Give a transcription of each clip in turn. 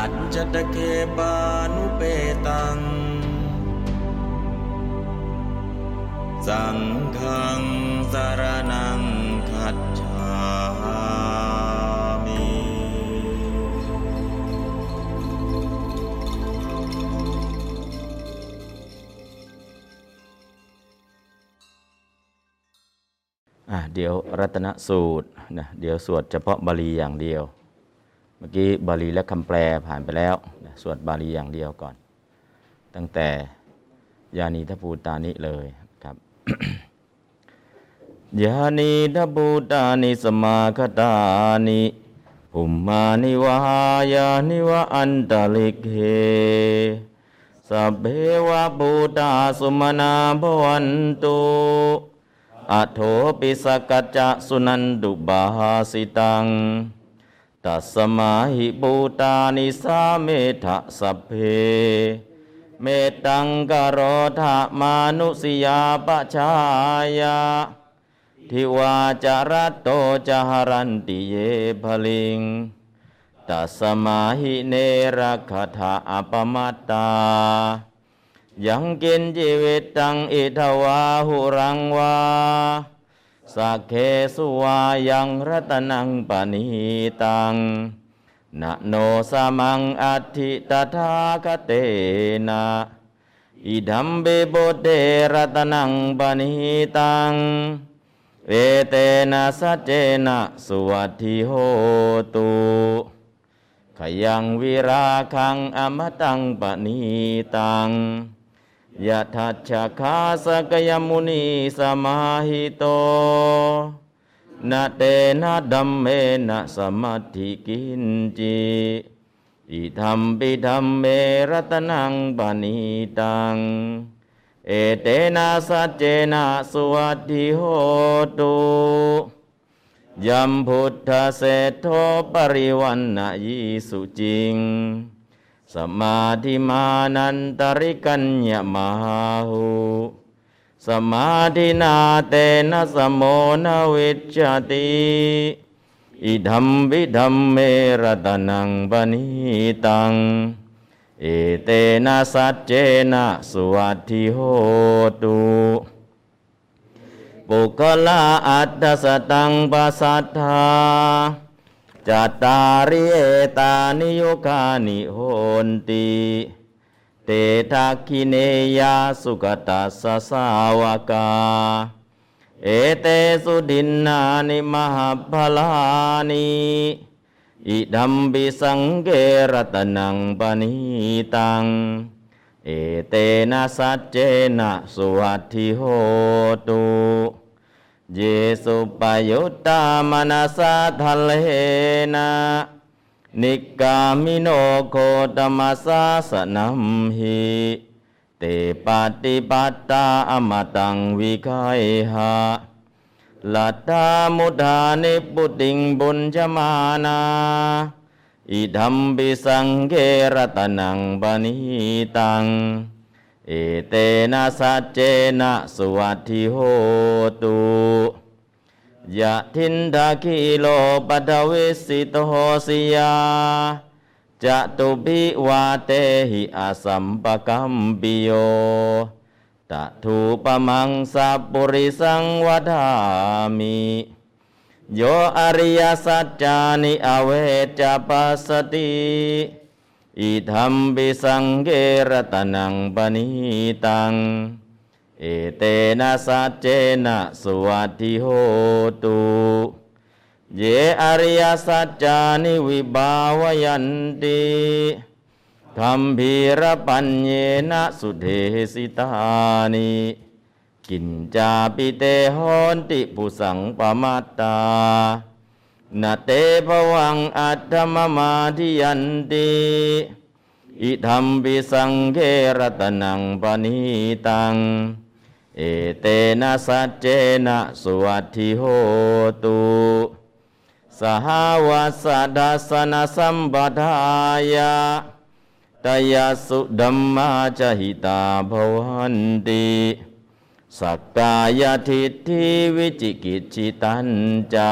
อัจจตเคปานุเปตัง สังฆังสารนังคัจฉามิเดี๋ยวรัตนสูตรนะเดี๋ยวสวดเฉพาะบาลีอย่างเดียว เมื่อกี้บาลีและคำแปลผ่านไปแล้ว สวดบาลีอย่างเดียวก่อน ตั้งแต่ยานีทภูตานิเลยครับยานีทภูตานิสมาคตานิภุมมานิวายานิวะอันตลิกเฮสัพเพวะบูตาสุมนาภวันตุอโถปิสกัจจะสุนันตุบาสิตัง ตัสมาหิบูตานิสาเมทะสัพเพ เมตังกโรธามานุสยาปชายา ทิวาจารัตโตจหรันติเยภลิง ตัสมาหิเนรคถาอปมัตตา ยังกินชีวิตตังอิทวาหุรังวา สักเคสุวายังรัตนังปณิตังนะโนสมังอัติตถาคเตนะอิดัมเบโบเดรัตนังปณิตังเอเตนะสัจเจนะสุวัติโหตุขยังวิราคังอมตังปณีตัง ยะทัชชะคาสกยมุนีสมาหิโตนะเตนะดัมเมนะสมัตถิกินจิอิธรรมปิธรรมเมรตนังปณีตัง เอเตนะสัจเจนะสวัตถิโหตุยัมพุทธเศรษโทปริวันนะยิสุจิง สมาธิมานันตริกัญญามาหุสมาธินาเตนะสมโมนวิจจติอิดัมวิดัมเมรตนังปณิตัง เอเตนะสัจเจนะสวัตถิโหตุปุคละอัตตสตังปัสสัทธา จัตตาริเอตานิโยคานิโหนติเตทักขิเนยาสุกตัสสะสาวกา เอเตสุดินนานิมหาพลานิอิดัมบิสังเกรตนังปณิตัง เอเตนะสัจเจนะสุวัติโหตุ เยสุปยุตตามนาสาทะเลนะนิกามิโนโคตมัสสาสนัมหิเตปฏิปัตตาอมตังวิคายหะลัตตามุทานิปุติงบุญจมานาอิดัมปิสังเกรตนังปณิตัง เอเตนะสัจเจนะสวัตถิโหตุยะทินทาคิโลปัทวิสิโตโหสิยาจะตุปิวาเตหิอาสัมปกัมปิโยตะทูปมังสัพปุริสังวดามิโยอริยสัจจานิอเวจปัสสติ อิธรรมปิสังเกรตนังปณิตัง เอเตนะสัจเจนะสวัตถิโหตุเยอริยสัจจานิวิบาวยันติคัมภีรปัญเยนะสุเทสิตานิกินจาปิเตโหนติปุสังปมัตตา นาเตภวังอัตถมมาทิยันติอิธรรมปิสังเกรตนังปณิตัง เอเตนะสัจเจนะสวัตถิโหตุสหวัสดัสนสัมปทายาตยสุดัมมาจหิตาภวันติสักกายทิฏฐิวิจิกิจิตันจะ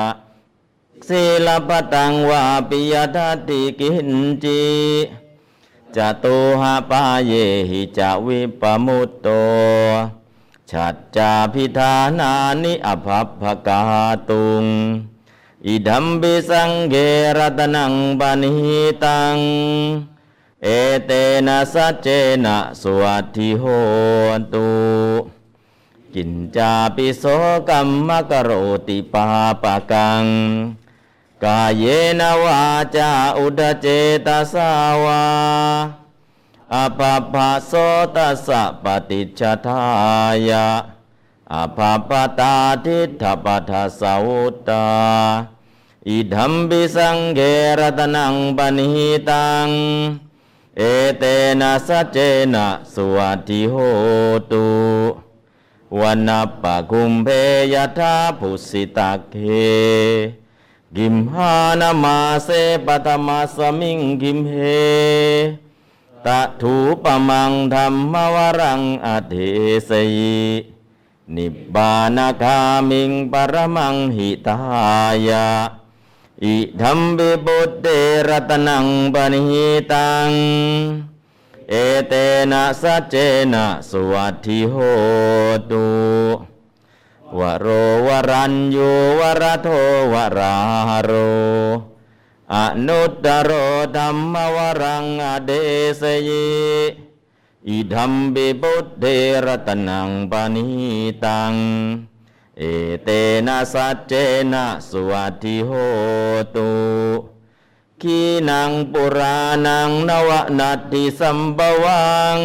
ศีลปตังวาปิยทัตติกินจิจตุหาปาเยหิจาวิปมุตโตฉัจจาพิธานานิอภัพภกาตุง อิดัมปิสังเกรตนังปณิตัง เอเตนะสัจเจนะสวัสทิโหตุกินจาปิโสกัมมะกโรติปาปะกัง กายเยนวาจาอุดเจตสาวาอภาพาโสตัสสะปฏิจทายะอภาปตาทิฏฐปัฏฐสาวตาอิดัมปิสังเกรตนังปณิตัง เอเตนะสัจเจนะสวัตถิโหตุวันนปะกุมเพยทาภุสิตักเค กิมหานามาเสปตมาสมิงกิมเฮตะถูปมังธรรมวรังอเทสยนิบานาคามิงปรมังหิตายะอิธัมบิบุตเตรตนังปณิตัง เอเตนะสัจเจนะสวัตถิโหตุ วโรวรัญยูวรโทวราโร อนุตตโรธรรมวรังอเดสยอิธัมบิบุตเทรตนังปณิตัง เอเตนะสัจเจนะสวัตถิโหตุขีนังปุรานังนวนัตติสัมบวัง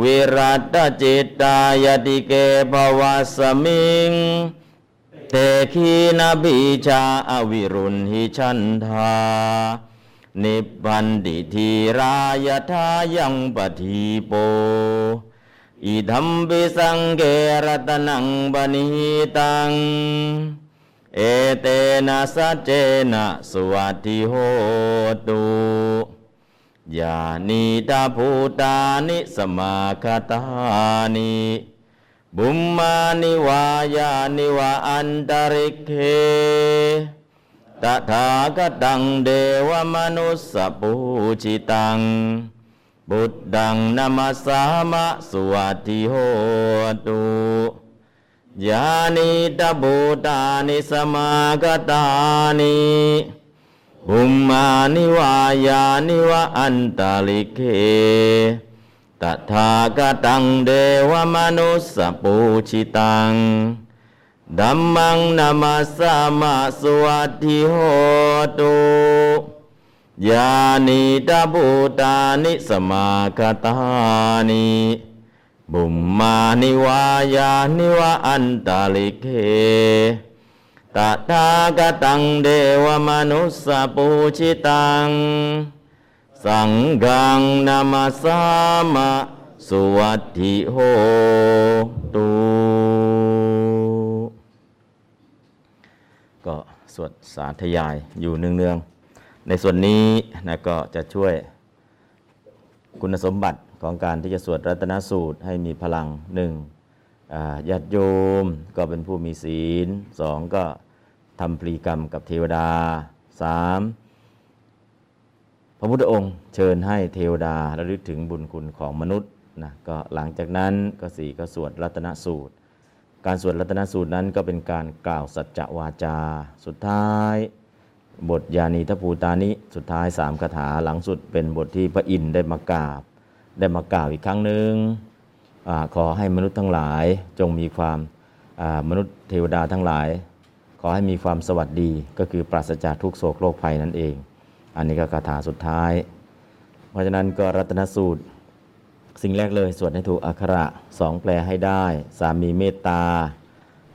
วิรัตจิตตายติเกภวะสมิง เตขีนาบิชาอวิรุณหิชันธา นิพันติทีรายทายังปทีโป อิธัมปิสังเกรตนังบณิตัง เอเตนะสัจเจนะสวัติโหตุ ยานิตาภูตานิสมาคตานิบุมมานิวายานิวาอันตริกเขตถาคตังเดวมนุสสปูชิตัง บุตดังนามาสามะสวัสดิโหตุยานิตาภูตานิสมาคตานิ บุมมานิวายานิวะอันตาลิเคตถาคตังเดวมนุสสปูชิตังดัมมังนามาสามะสวัสดิโหตุยานิตาบูตานิสมาคตานิบุมมานิวายานิวะอันตาลิเค ตถาคตังเดวมนุสสปูชิตัง สังฆังนามาสามะสุวัตถิโหตุก็สวดสาธยายอยู่เนืองๆ ในส่วนนี้นะก็จะช่วยคุณสมบัติของการที่จะสวดรัตนสูตรให้มีพลังหนึ่งอ่าญาติโยมก็เป็นผู้มีศีลสองก็ ทำพลีกรรมกับเทวดาสามพระพุทธองค์เชิญให้เทวดาระลึกถึงบุญคุณของมนุษย์นะก็หลังจากนั้นก็สี่ก็สวดรัตนสูตร การสวดรัตนสูตรนั้นก็เป็นการกล่าวสัจจวาจา สุดท้าย บทยานีทภูตานิสุดท้ายสามคาถาหลังสุดเป็นบทที่พระอินทร์ได้มากราบ ได้มากล่าวอีกครั้งหนึ่งอขอให้มนุษย์ทั้งหลายจงมีความมนุษย์เทวดาทั้งหลาย อให้มีความสวัสดีก็คือปราศจากทุกโศกโรคภัยนั่นเอง อันนี้ก็คาถาสุดท้าย เพราะฉะนั้นก็รัตนสูตร สิ่งแรกเลยสวดให้ถูกอักขระสองแปลให้ได้สามมีเมตตา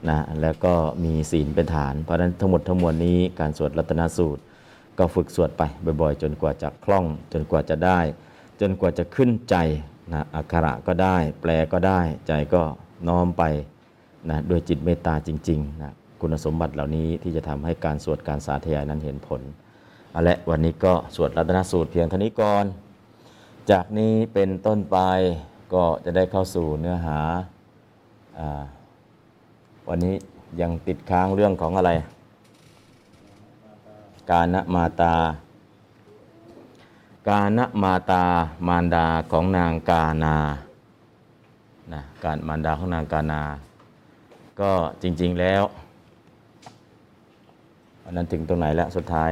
นะแล้วก็มีศีลเป็นฐาน เพราะฉะนั้นทั้งหมดทั้งมวลนี้การสวดรัตนสูตร ก็ฝึกสวดไปบ่อยๆ จนกว่าจะคล่อง จนกว่าจะได้ จนกว่าจะขึ้นใจนะอักขระก็ได้ แปลก็ได้ใจก็น้อมไปนะด้วยจิตเมตตาจริงๆนะ คุณสมบัติเหล่านี้ที่จะทำให้การสวดการสาธยายนั้นเห็นผลเอาละวันนี้ก็สวดรัตนสูตรเพียงเท่านี้ก่อน จากนี้เป็นต้นไปก็จะได้เข้าสู่เนื้อหาอ่าวันนี้ยังติดค้างเรื่องของอะไร กาณมาตา กาณมาตามารดาของนางกานานะการมารดาของนางกานา ก็จริง ๆแล้วันนั้นถึงตรงไหนแล้วสุดท้าย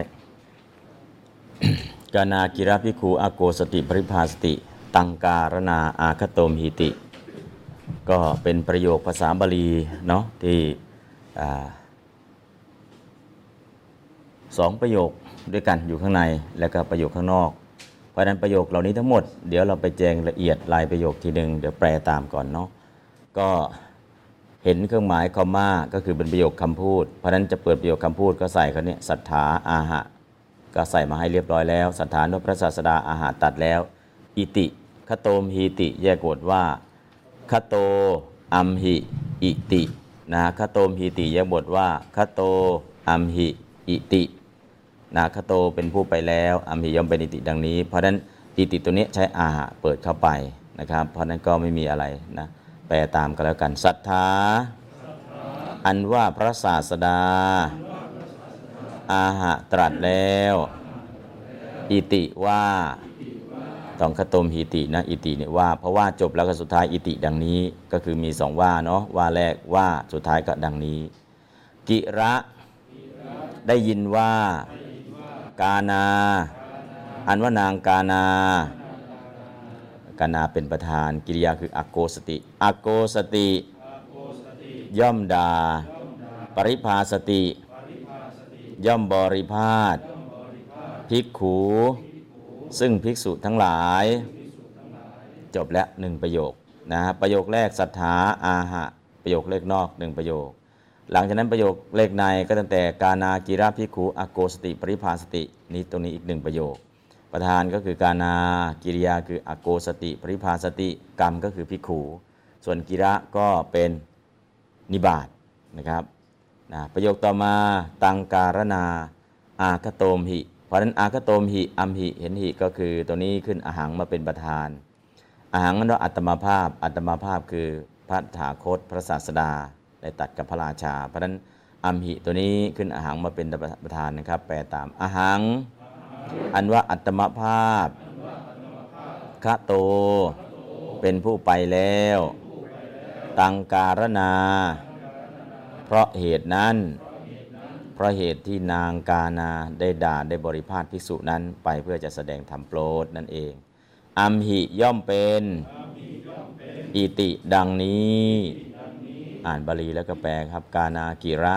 กานากิราภิกขุอาโกสติปริภาสติ ตังการนาอาคโตมหิติ ก็เป็นประโยคภาษาบาลีเนาะที่สองประโยคด้วยกันอยู่ข้างในแล้วก็ประโยคข้างนอก เพราะฉะนั้นประโยคเหล่านี้ทั้งหมด เดี๋ยวเราไปแจงละเอียดรายประโยคทีหนึ่งเดี๋ยวแปลตามก่อนเนาะก็ เห็นเครื่องหมายคอมมาก็คือเป็นประโยคคำพูด เพราะฉะนั้นจะเปิดประโยคคำพูดก็ใส่เขาเนี่ยศรัทธาอาหะ ก็ใส่มาให้เรียบร้อยแล้วสถานพระศาสดาอาหารตัดแล้ว อิติคโตมหีติ แยกบทว่าคโตอัมหิอิตินะคโตมหีติแยกบทว่าคโตอัมหิอิตินะคโตเป็นผู้ไปแล้วอัมหิย่อมเป็นอิติดังนี้ เพราะฉะนั้นอิติตัวนี้ใช้อาหะเปิดเข้าไปนะครับ เพราะนั้นก็ไม่มีอะไรนะ แปลตามกันแล้วกันศรัทธา อันว่าพระศาสดา อาหะตรัสแล้ว อิติว่าต้องขตมหิตินะอิติเนี่ยว่าเพราะว่าจบแล้วก็สุดท้ายอิติดังนี้ก็คือมีสองว่าเนาะว่าแรกว่าสุดท้ายก็ดังนี้ กิระได้ยินว่า กานา อันว่านางกานา กานาเป็นประธาน กิริยาคืออโกสติ อโกสติ ย่อมดา ปริภาสติ ย่อมบริพาทภิกขู ซึ่งภิกษุทั้งหลาย จบแล้วหนึ่งประโยคนะฮะประโยคแรกศรัทธาอาหะ ประโยคเลขนอกหนึ่งประโยค หลังจากนั้นประโยคเลขในก็ตั้งแต่กานากิราภิกขูอโกสติ ปริภาสตินี่ตรงนี้อีกหนึ่งประโยค ประธานก็คือกานากิริยาคืออโกสติ ปริภาสติกรรมก็คือภิขูส่วนกิระก็เป็นนิบาตนะครับนะประโยคต่อมาตังการนาอาคโตมหิ เพราะนั้นอาคโตมหิอัมหิเห็นหิก็คือตัวนี้ขึ้นอาหังมาเป็นประธานอาหังนั้นว่าอัตมาภาพ อัตมาภาพคือพระถาคตพระศาสดาได้ตัดกับพระราชา เพราะฉะนั้นอัมหิตัวนี้ขึ้นอาหังมาเป็นประธานนะครับแปลตามอาหัง อันว่าอัตมาภาพคะโต เป็นผู้ไปแล้ว ตังการนาเพราะเหตุนั้น เพราะเหตุที่นางกานาได้ด่าได้บริพาทภิกษุนั้นไปเพื่อจะแสดงธรรมโปรดนั่นเอง อัมหิย่อมเป็น อิติดังนี้ อ่านบาลีแล้วก็แปลครับ กานากิระ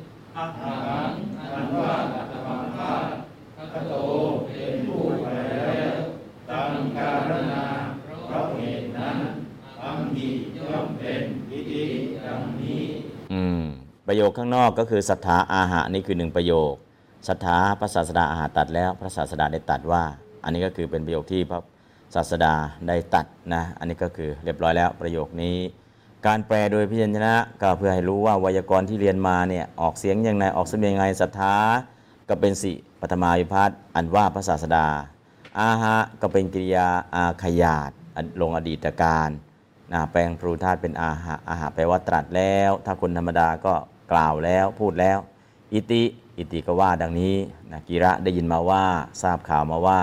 อัตถัอันว่าอัตมังฆาพระโตเป็นผู้ไปแล้วตังการนาเพราะเหตุนั้นอังหิย่อมเป็นวิธีดังนี้อืมประโยคข้างนอกก็คือศรัทธาอาหะนี่คือหนึ่งประโยคศรัทธาพระศาสดาอาหะตัดแล้วพระศาสดาได้ตัดว่า อันนี้ก็คือเป็นประโยคที่พระศาสดาได้ตัดนะอันนี้ก็คือเรียบร้อยแล้วประโยคนี้ การแปลโดยพิจารณะก็เพื่อให้รู้ว่าไวยากรณ์ที่เรียนมาเนี่ยออกเสียงอย่างไรออกเนียงยังไงศรัทธาก็เป็นสิปฐมายุพัฒน์อันว่าพระศาสดา อาหะก็เป็นกิริยาอาขยาตอันลงอดีตการนะแปลงพรูธาตุเป็นอาหะอาหะแปลว่าตรัสแล้ว ถ้าคนธรรมดาก็กล่าวแล้วพูดแล้ว อิติอิติก็ว่าดังนี้นะกิระได้ยินมาว่าทราบข่าวมาว่า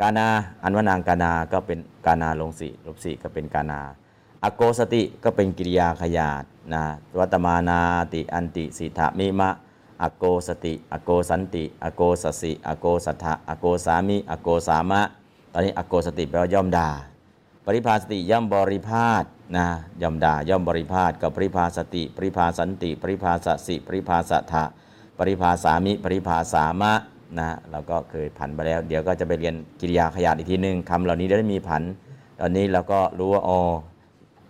กานาอันว่านางกานาก็เป็นกานาลงสีลบสีก็เป็นกานา อโกสติก็เป็นกิริยาขยาดนะวัตมานาติอันติสิทธามิมะอโกสติ อโกสันติ อโกสสิ อโกสัทธะอโกสามิ อโกสามะ ตอนนี้อโกสติแปลว่าย่อมด่า ปริภาสติย่อมบริพาทนะย่อมด่าย่อมบริพาทกับปริภาสติ ปริภาสันติ ปริภาสสิ ปริภาสัทธะปริภาสามิ ปริภาสามะนะเราก็เคยผันไปแล้ว เดี๋ยวก็จะไปเรียนกิริยาขยาดอีกทีหนึ่งคำเหล่านี้ได้มีผัน ตอนนี้เราก็รู้ว่าอ๋อ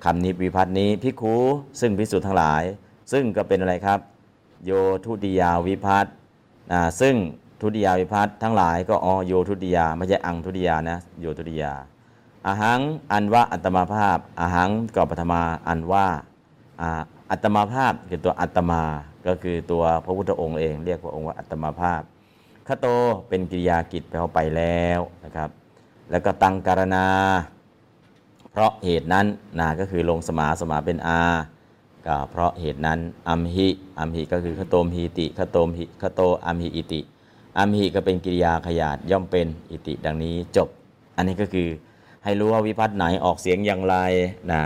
คำนี้วิพัฒน์นี้พิคูซึ่งพิสุทธ์ทั้งหลาย ซึ่งก็เป็นอะไรครับ โยทุติยาวิพัฒน์นะซึ่งทุติยาวิพัฒน์ทั้งหลายก็อ๋อโยทุติยาไม่ใช่อังทุติยานะโยทุติยาอาหังอันว่าอัตมาภาพอาหังก็ปฐมาอันว่าอัตมาภาพคือตัวอัตมาก็คือตัวพระพุทธองค์เอง เรียกว่าองค์ว่าอัตมาภาพคโตเป็นกิริยากิจแปลว่าไปแล้วนะครับ แล้วก็ตังการณา เพราะเหตุนั้นนาก็คือลงสมาสมาเป็นอาก็เพราะเหตุนั้นอัมหิอัมหิก็คือขโตมหิติขโตมหิขโตอัมหิอิติอัมหิก็เป็นกิริยาขยาดย่อมเป็นอิติดังนี้จบ อันนี้ก็คือให้รู้ว่าวิพัฒน์ไหนออกเสียงอย่างไรนะ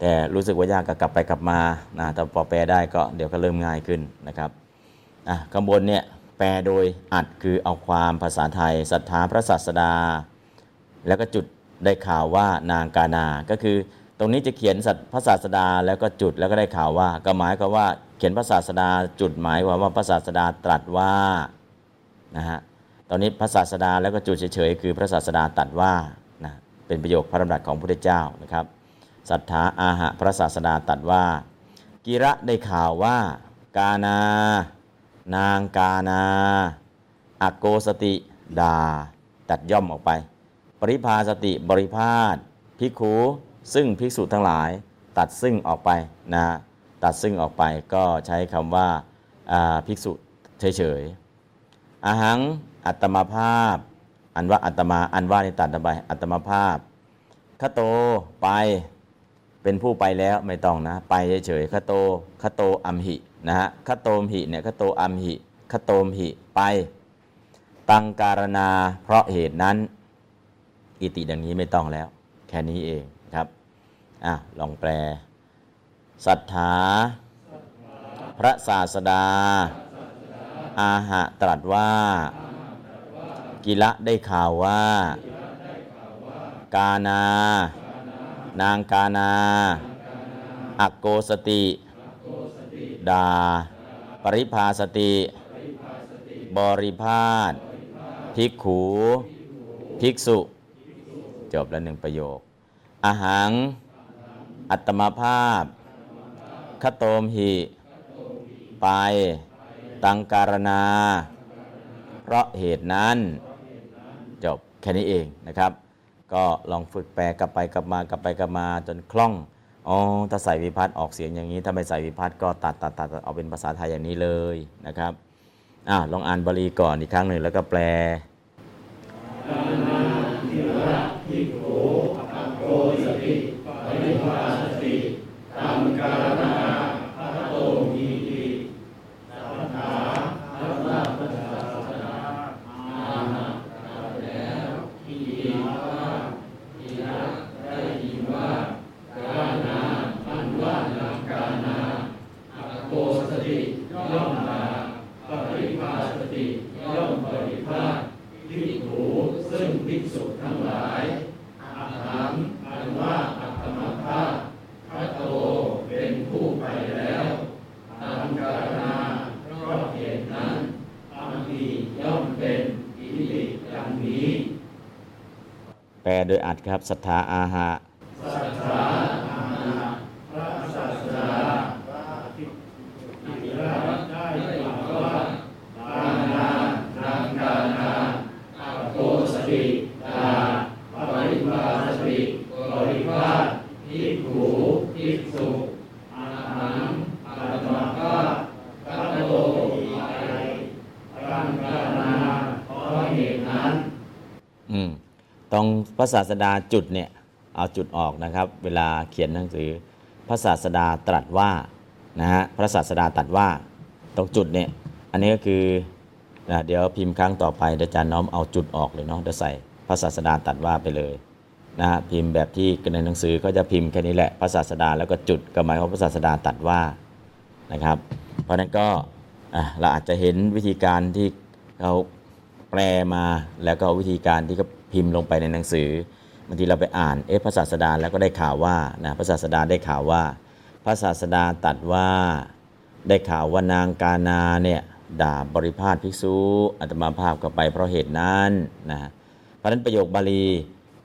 แต่รู้สึกว่ายากก็กลับไปกลับมานะแต่พอแปลได้ก็เดี๋ยวก็เริ่มง่ายขึ้นนะครับอะข้างบนเนี่ยแปลโดยอัดคือเอาความภาษาไทยศรัทธาพระศาสดา แล้วก็จุด ได้ข่าวว่านางกานา ก็คือ ตรงนี้จะเขียนสัตพระศาสดาแล้วก็จุดแล้วก็ได้ข่าวว่า ก็หมายความว่าเขียนพระศาสดาจุดหมายว่าว่าพระศาสดาตรัสว่านะฮะตอนนี้พระศาสดาแล้วก็จุดเฉยๆคือพระศาสดาตรัสว่านะเป็นประโยคพระดำรัสของพระพุทธเจ้านะครับศรัทธาอาหะพระศาสดาตรัสว่า กิระได้ข่าวว่ากานา นางกานาอโกสติดา ตัดย่อมออกไป ริภาสติบริพาทภิกขุซึ่งภิกษุทั้งหลาย ตัดซึ่งออกไปนะ ตัดซึ่งออกไปก็ใช้คำว่าภิกษุเฉยๆอาหังอัตมาภาพ อันว่าอัตมาอันว่านี่ตัดไปอัตมาภาพขโตไปเป็นผู้ไปแล้วไม่ต้องนะ ไปเฉยๆขโตขโตอัมหินะฮะขโตมหิเนี่ยขโตอัมหิขโตมหิไป ตังการณาเพราะเหตุนั้น อิติดังนี้ไม่ต้องแล้ว แค่นี้เองครับอะลองแปลศรัทธาพระศาสดา อาหะตรัสว่า กิละได้ข่าวว่า กานา นางกานาอักโกสติ ดา ปริภาสติ บริพาทภิกขูภิกษุ จบแล้วหนึ่งประโยค อาหัง อัตมาภาพขโตมหิ ไป ตังการณา เพราะเหตุนั้น จบแค่นี้เองนะครับ ก็ลองฝึกแปลกลับไปกลับมากลับไปกลับมาจนคล่องอ๋อถ้าใส่วิพัฒน์ออกเสียงอย่างนี้ ถ้าไม่ใส่วิพัฒน์ก็ตัดตัดตัดตัดเอาเป็นภาษาไทยอย่างนี้เลยนะครับอ่าลองอ่านบาลีก่อนอีกครั้งหนึ่งแล้วก็แปล โอสติปริภาสติตังการณา โดยอัดครับศรัทธาอาหะอืมตรงพระ ศาสดาจุดเนี่ยเอาจุดออกนะครับ เวลาเขียนหนังสือ พระศาสดาตรัสว่านะฮะพระศาสดาตรัสว่าตรงจุดเนี่ยอันนี้ก็คือนะเดี๋ยวพิมพ์ครั้งต่อไปอาจารย์น้อมเอาจุดออกเลยเนาะเดี๋ยวใส่พระศาสดาตรัสว่าไปเลยนะฮะพิมพ์แบบที่ในหนังสือก็จะพิมพ์แค่นี้แหละพระศาสดาแล้วก็จุดก็หมายความว่าพระศาสดาตรัสว่านะครับ เพราะนั้นก็เราอาจจะเห็นวิธีการที่เขาแปลมาแล้วก็วิธีการที่เขา พิมพ์ลงไปในหนังสือบางทีเราไปอ่านเอ๊ะพระศาสดาแล้วก็ได้ข่าวว่านะพระศาสดาได้ข่าวว่า พระศาสดาตัดว่าได้ข่าวว่านางกานาเนี่ยด่าบริพาทภิกษุอัตมาภาพก็ไปเพราะเหตุนั้นนะเพราะนั้นประโยคบาลี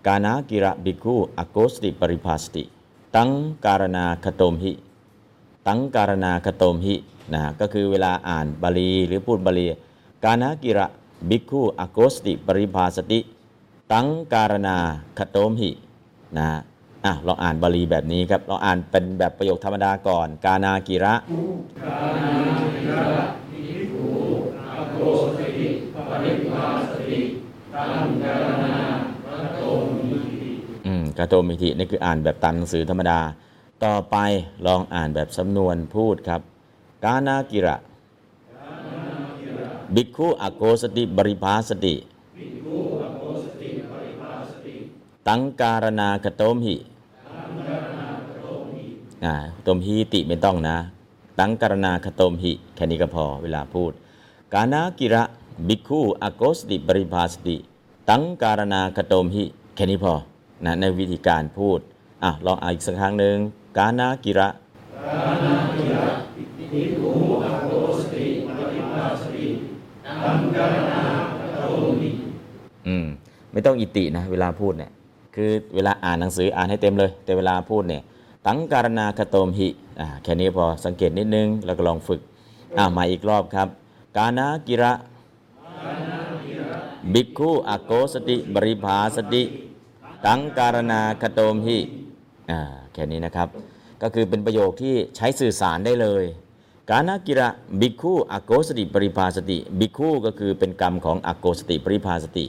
กานากิระบิกุอโกสติปริภาสติ ตั้งการนาคโตมหิตั้งการนาคโตมหินะก็คือเวลาอ่านบาลีหรือพูดบาลีกานากิระบิกุอโกสติปริภาสติ ตังการนาคโตมหินะอะลองอ่านบาลีแบบนี้ครับลองอ่านเป็นแบบประโยคธรรมดาก่อน กานากิระอืมการนาคตโตมิธินี่คืออ่านแบบตามหนังสือธรรมดา ต่อไปลองอ่านแบบสำนวนพูดครับ กานากิระ บิกขุอโกสติบริภาสติ ตังการนาคโตมหิอ่าโตมหิติไม่ต้องนะ ตังการนาคโตมหิแค่นี้ก็พอเวลาพูด กานากิระบิกขุอโกสติบริภาสติ ตังการนาคโตมหิแค่นี้พอนะในวิธีการพูดอะลองอ่านอีกสักครั้งหนึ่งกานากิระอืมไม่ต้องอิตินะ เวลาพูดเนี่ย คือเวลาอ่านหนังสืออ่านให้เต็มเลย แต่เวลาพูดเนี่ยตังการนาคโตมหิอ่าแค่นี้พอสังเกตนิดนึงแล้วก็ลองฝึกอ่ามาอีกรอบครับ กานากิระบิกขุอโกสติบริภาสติตังการนาคโตมหิอ่าแค่นี้นะครับ ก็คือเป็นประโยคที่ใช้สื่อสารได้เลยกานากิระบิกขุอโกสติปริภาสติบิกขุก็คือเป็นกรรมของอโกสติปริภาสติ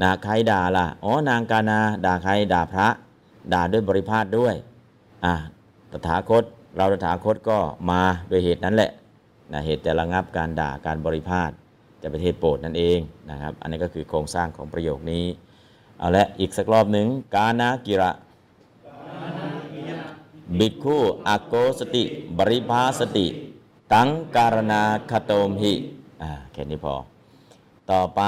นะใครด่าล่ะ อ๋อนางกานาด่าใครด่าพระ ด่าด้วยบริพาทด้วย อ่าตถาคต เราตถาคตก็มาด้วยเหตุนั้นแหละนะเหตุจะระงับการด่าการบริพาทจะประเทศโปรดนั่นเองนะครับ อันนี้ก็คือโครงสร้างของประโยคนี้ เอาละอีกสักรอบหนึ่งกานากิระ บิกขุอโกสติ บริภาสติ ตังการนาคโตมหิ อ่าแค่นี้พอ ต่อไป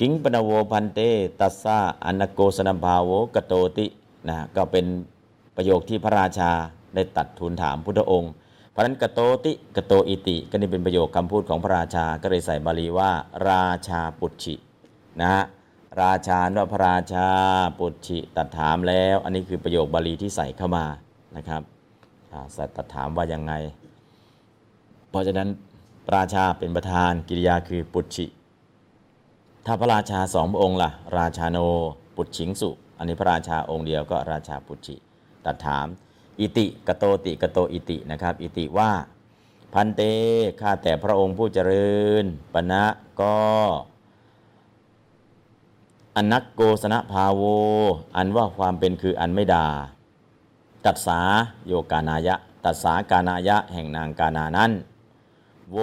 กิงปนโวพันเตตัสสะอนักโกสนภาโวกโตตินะก็เป็นประโยคที่พระราชาได้ตรัสทูลถามพุทธองค์ เพราะนั้นกโตติกโตอิติ ก็นี่เป็นประโยคคำพูดของพระราชาก็เลยใส่บาลีว่า ราชาปุจฉินะฮะราชาว่าพระราชาปุจฉิ ตรัสถามแล้ว อันนี้คือประโยคบาลีที่ใส่เข้ามานะครับสัตตัดถามว่ายังไง เพราะฉะนั้นราชาเป็นประธานกิริยาคือปุจฉิ ถ้าพระราชาสองพระองค์ล่ะ ราชาโน ปุจฉิงสุ อันนี้พระราชาองค์เดียวก็ราชาปุจฉิ ตรัสถาม อิติกโตติกโตอิตินะครับ อิติว่า ภันเตข้าแต่พระองค์ผู้เจริญปณะก็อนักโกสนะภาโว อันว่าความเป็นคืออันไม่ด่าตัสสา กานายะ ตัสสากานายะแห่งนางกานานั้น โว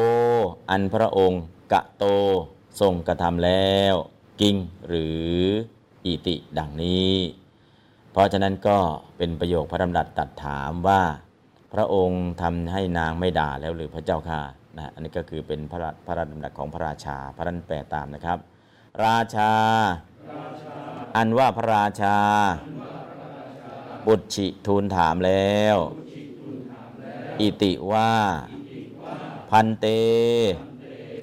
อันพระองค์กะโต ทรงกระทำแล้วกิ่งหรืออิติดังนี้ เพราะฉะนั้นก็เป็นประโยคพระดำรัสตัดถามว่า พระองค์ทำให้นางไม่ด่าแล้วหรือพระเจ้าค่ะนะอันนี้ก็คือเป็นพระราพระราชดำรัสของพระราชาพระรันแปลตามนะครับ ราชา อันว่าพระราชาบุตรฉิทูลถามแล้ว อิติว่า พันเต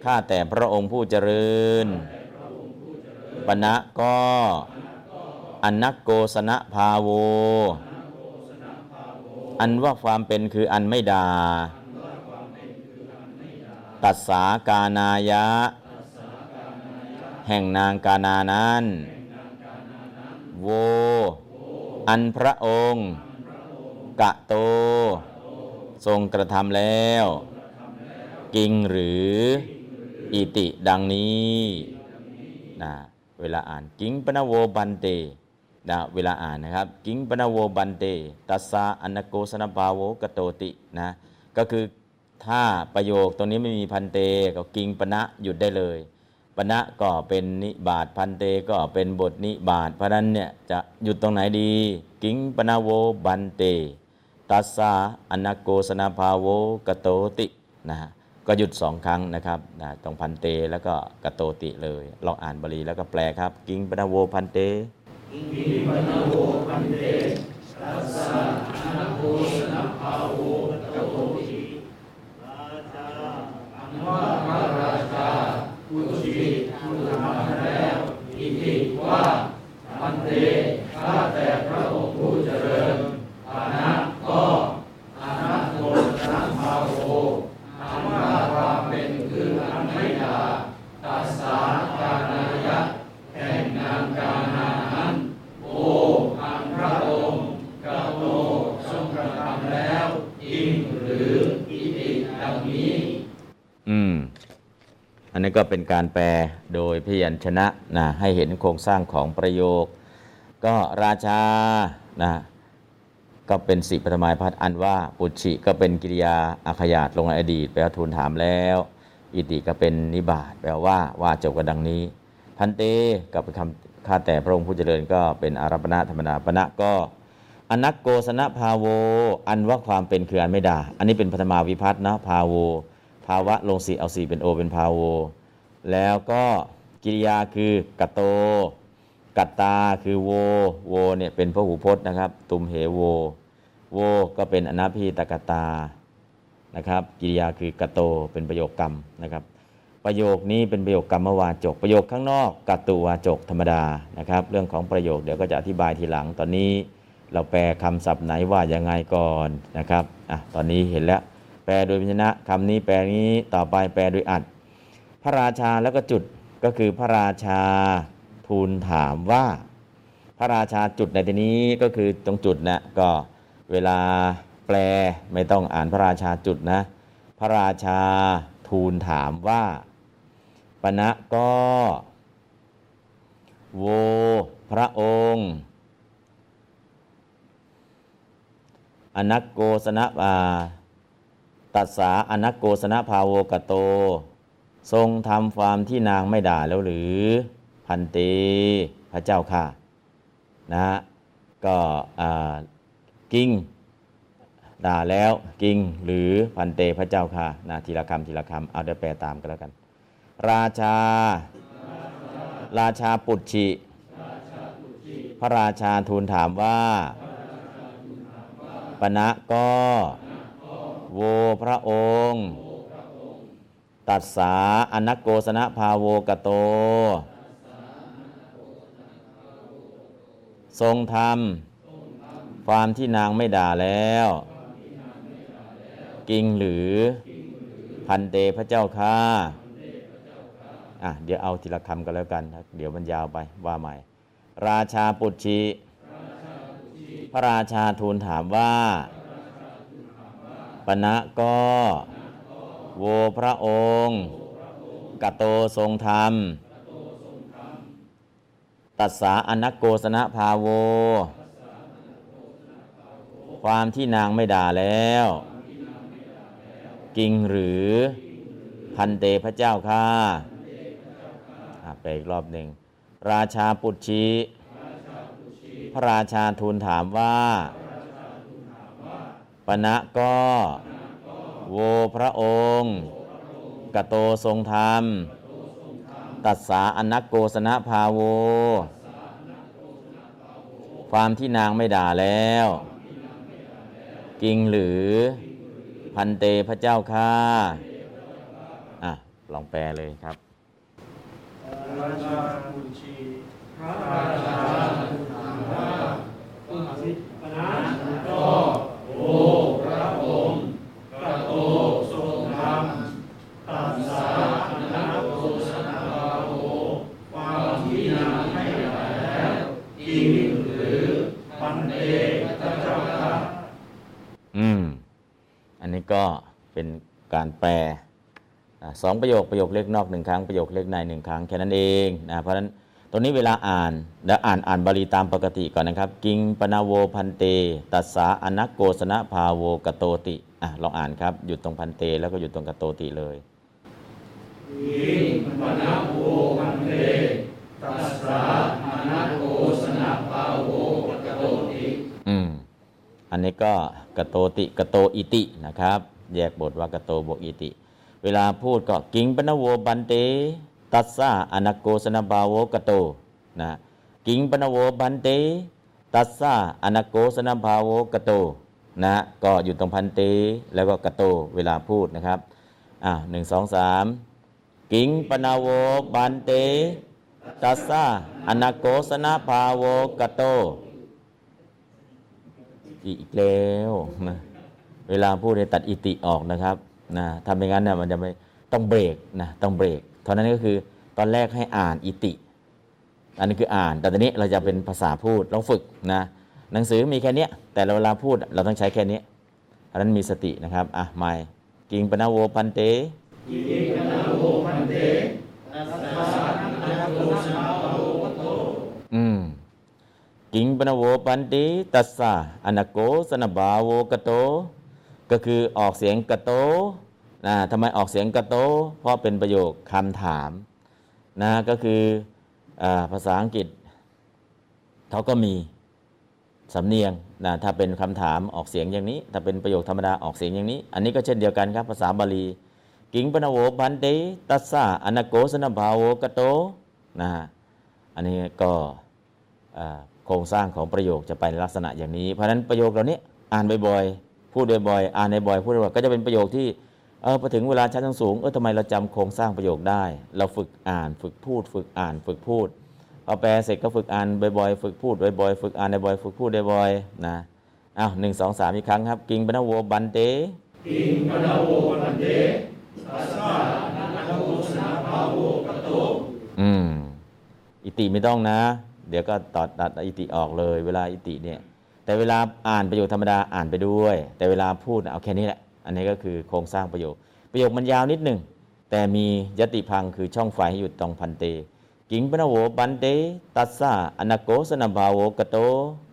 ข้าแต่พระองค์ผู้เจริญปณะก็อนนักโกสนะภาโว อันว่าความเป็นคืออันไม่ด่าตัดสากานายะ แห่งนางกานานั้น โว อันพระองค์ กะโต ทรงกระทำแล้ว กิงหรือ อิติดังนี้นะเวลาอ่านกิงปนโว ภันเตนะเวลาอ่านนะครับ กิงปนโว ภันเตตัสสะอนักโกสนภาโวกโตตินะก็คือถ้าประโยคตรงนี้ไม่มี ภันเตก็กิงปนะหยุดได้เลยปนะก็เป็นนิบาต ภันเตก็เป็นบทนิบาตเพราะนั้นเนี่ยจะหยุดตรงไหนดี กิงปนโวบันเตตัสสะอนโกสนภาโวกโตตินะฮะ ก็หยุดสองครั้งนะครับนะตรงพันเตแล้วก็กโตติเลย ลองอ่านบาลีแล้วก็แปลครับ กิงปนาโวพันเตกิงปนาโวพันเตรัสสะนาโภสนะภาโวตโตติราชาอนุว่ามาราชาผู้ชีผู้ทำแล้วอิทิว่าพันเตข้าแต่พระองค์ผู้เจริญอานะก็อานะโมนะภาโว นนี้ก็เป็นการแปลโดยพยัญชนะนะให้เห็นโครงสร้างของประโยค ก็ราชานะก็เป็นสิปฐมายพัฒอันว่าปุชิก็เป็นกิริยาอาขยาตลงในอดีตแปลว่าทูลถามแล้ว อิติก็เป็นนิบาตแปลว่าว่าจบกันดังนี้ พันเตก็เป็นคำข้าแต่พระองค์ผู้เจริญก็เป็นอารัปณะธรรมดาปณะก็อนักโกสนะภาโว อันว่าความเป็นคืออันไม่ด่า อันนี้เป็นปฐมาวิพัฒน์นะภาโวาวะลงสีเอาสีเป็นโอเป็นภาโว แล้วก็กิริยาคือกะโต กัตตาคือโว โวเนี่ยเป็นพระหูพจน์นะครับ ตุมเหโว โวก็เป็นอนาพีตกตา นะครับ กิริยาคือกะโตเป็นประโยคกรรมนะครับ ประโยคนี้เป็นประโยคกรรมวาจก ประโยคข้างนอกกัตตุวาจกธรรมดา นะครับ เรื่องของประโยคเดี๋ยวก็จะอธิบายทีหลัง ตอนนี้เราแปลคำศัพท์ไหนว่ายังไงก่อนนะครับ อะ ตอนนี้เห็นแล้ว ลโดยพยัญชนะคำนี้แปลนี้ต่อไปแปลโดยอัด พระราชาแล้วก็จุดก็คือพระราชาทูลถามว่า พระราชาจุดในที่นี้ก็คือตรงจุดนะก็เวลาแปลไม่ต้องอ่านพระราชาจุดนะ พระราชาทูลถามว่าปณะก็โวพระองค์ อนักโกสนะอา ตัสสาอนักโกสนภาโวกโต ทรงทำความที่นางไม่ด่าแล้วหรือ พันเตพระเจ้าค่ะนะฮะก็อ่ากิ้งด่าแล้วกิ้งหรือพันเตพระเจ้าค่ะนะทีละคำทีละคำเอาเดี๋ยวแปลตามกันแล้วกัน ราชา ราชาปุจฉิพระราชาทูลถามว่าปณะก็ โวพระองค์ ตัดสาอนักโกสนะภาโวกโต ทรงธรรมความที่นางไม่ด่าแล้ว กิงหรือ พันเตพระเจ้าค่าอะเดี๋ยวเอาทีละคำกันแล้วกัน เดี๋ยวมันยาวไปว่าใหม่ ราชาปุจฉิพระราชาทูลถามว่า ปณะก็โวพระองค์กโตทรงธรรม ตัสสาอนักโกสนะภาโว ความที่นางไม่ด่าแล้ว กิงหรือพันเตพระเจ้าค่าอะไปอีกรอบหนึ่ง ราชาปุจฉิพระราชาทูลถามว่า ปณะก็โวพระองค์ กโตทรงธรรม ตัสสาอนักโกสนะภาโว ความที่นางไม่ด่าแล้ว กิงหรือพันเตพระเจ้าค่าอะ ลองแปลเลยครับราชาบุชีพระราชาถามว่าสิปนะก็โอพระองค์กระโตทรงธรรมตัสสาอนักโกสนาภาโวความที่นางให้ได้แล้วจริงหรือปันเตพระเจ้าค่ะ อืม อั นนี้ก็เป็นการแปลอะสองประโยคประโยคเล็กนอกหนึ่งครั้งประโยคเล็กในหนึ่งครั้งแค่นั้นเองนะเพราะฉะนั้นตรงนี้เวลาอ่านแล้วอ่านอ่านบาลีตามปกติก่อนนะครับ กิงปนาโวพันเตตัสสาอนักโกสนะภาโวกโตติอะลองอ่านครับหยุดตรงพันเตแล้วก็หยุดตรงกโตติเลยอิงปนะโววันเตตัสสะอนัโกสนะภาโวกโตติอืม อันนี้ก็กโตติกโตอิตินะครับ แยกบทว่ากโตบวกอิติ เวลาพูดก็กิงปนโวบันเต ตัสสะอนักโกสนบาโวกโตนะกิงปนโวบันเต ตัสสะอนักโกสนบาโวกโตนะก็อยู่ตรงพันเตแล้วก็กโตเวลาพูดนะครับอ่าหนึ่งสองสามกิงปนโวบันเต ตัสสะอนักโกสนาภาโวกโต อีกแล้วนะเวลาพูดเนี่ยตัดอิติออกนะครับนะทำอย่างนั้นเนี่ยมันจะไม่ต้องเบรกนะต้องเบรกเท่านั้นก็คือตอนแรกให้อ่านอิติ อันนี้คืออ่าน แต่ตอนนี้เราจะเป็นภาษาพูดลองฝึกนะหนังสือมีแค่นี้แต่เวลาพูดเราต้องใช้แค่นี้อันนั้นมีสตินะครับอะไม่กิงปนาโวพันเตกิงปนาโวพันเตอืม กิงปนโวปันติตัสสะอนาโกสนบาโวกโต ก็คือออกเสียงกโตนะทำไมออกเสียงกโต เพราะเป็นประโยคคำถามนะก็คืออภาษาอังกฤษเขาก็มีสำเนียงนะถ้าเป็นคำถามออกเสียงอย่างนี้ ถ้าเป็นประโยคธรรมดาออกเสียงอย่างนี้ อันนี้ก็เช่นเดียวกันครับภาษาบาลีกิงปนโวปันติตัสสะอนาโกสนบาโวกโตนะฮะอันนี้ก็ ครงสร้างของประโยคจะไปในลักษณะอย่างนี้ เพราะฉะนั้นประโยคเหล่านี้อ่านบ่อยๆ พูดบ่อยๆ อ่านบ่อยๆ พูดบ่อยๆ ก็จะเป็นประโยคที่เออพอถึงเวลาชั้นสูงๆเออทำไมเราจำโครงสร้างประโยคได้ เราฝึกอ่าน ฝึกพูด ฝึกอ่าน ฝึกพูดพอแปลเสร็จก็ฝึกอ่านบ่อยๆ ฝึกพูดบ่อยๆ ฝึกอ่านบ่อยๆ ฝึกพูดบ่อยๆ นะอ้าวหนึ่งสองสามอีกครั้งครับ กิงบรรณโวบันเตอืม อิติไม่ต้องนะ เดี๋ยวก็ตัดตัดอิติออกเลย เวลาอิติเนี่ยแต่เวลาอ่านประโยคธรรมดาอ่านไปด้วย แต่เวลาพูดเอาแค่นี้แหละ อันนี้ก็คือโครงสร้างประโยค ประโยคมันยาวนิดหนึ่งแต่มียติพังคือช่องไฟให้อยู่ตรงพันเต กิงปนโวบันเตตัสสะอนาโกสนาบาโวกโต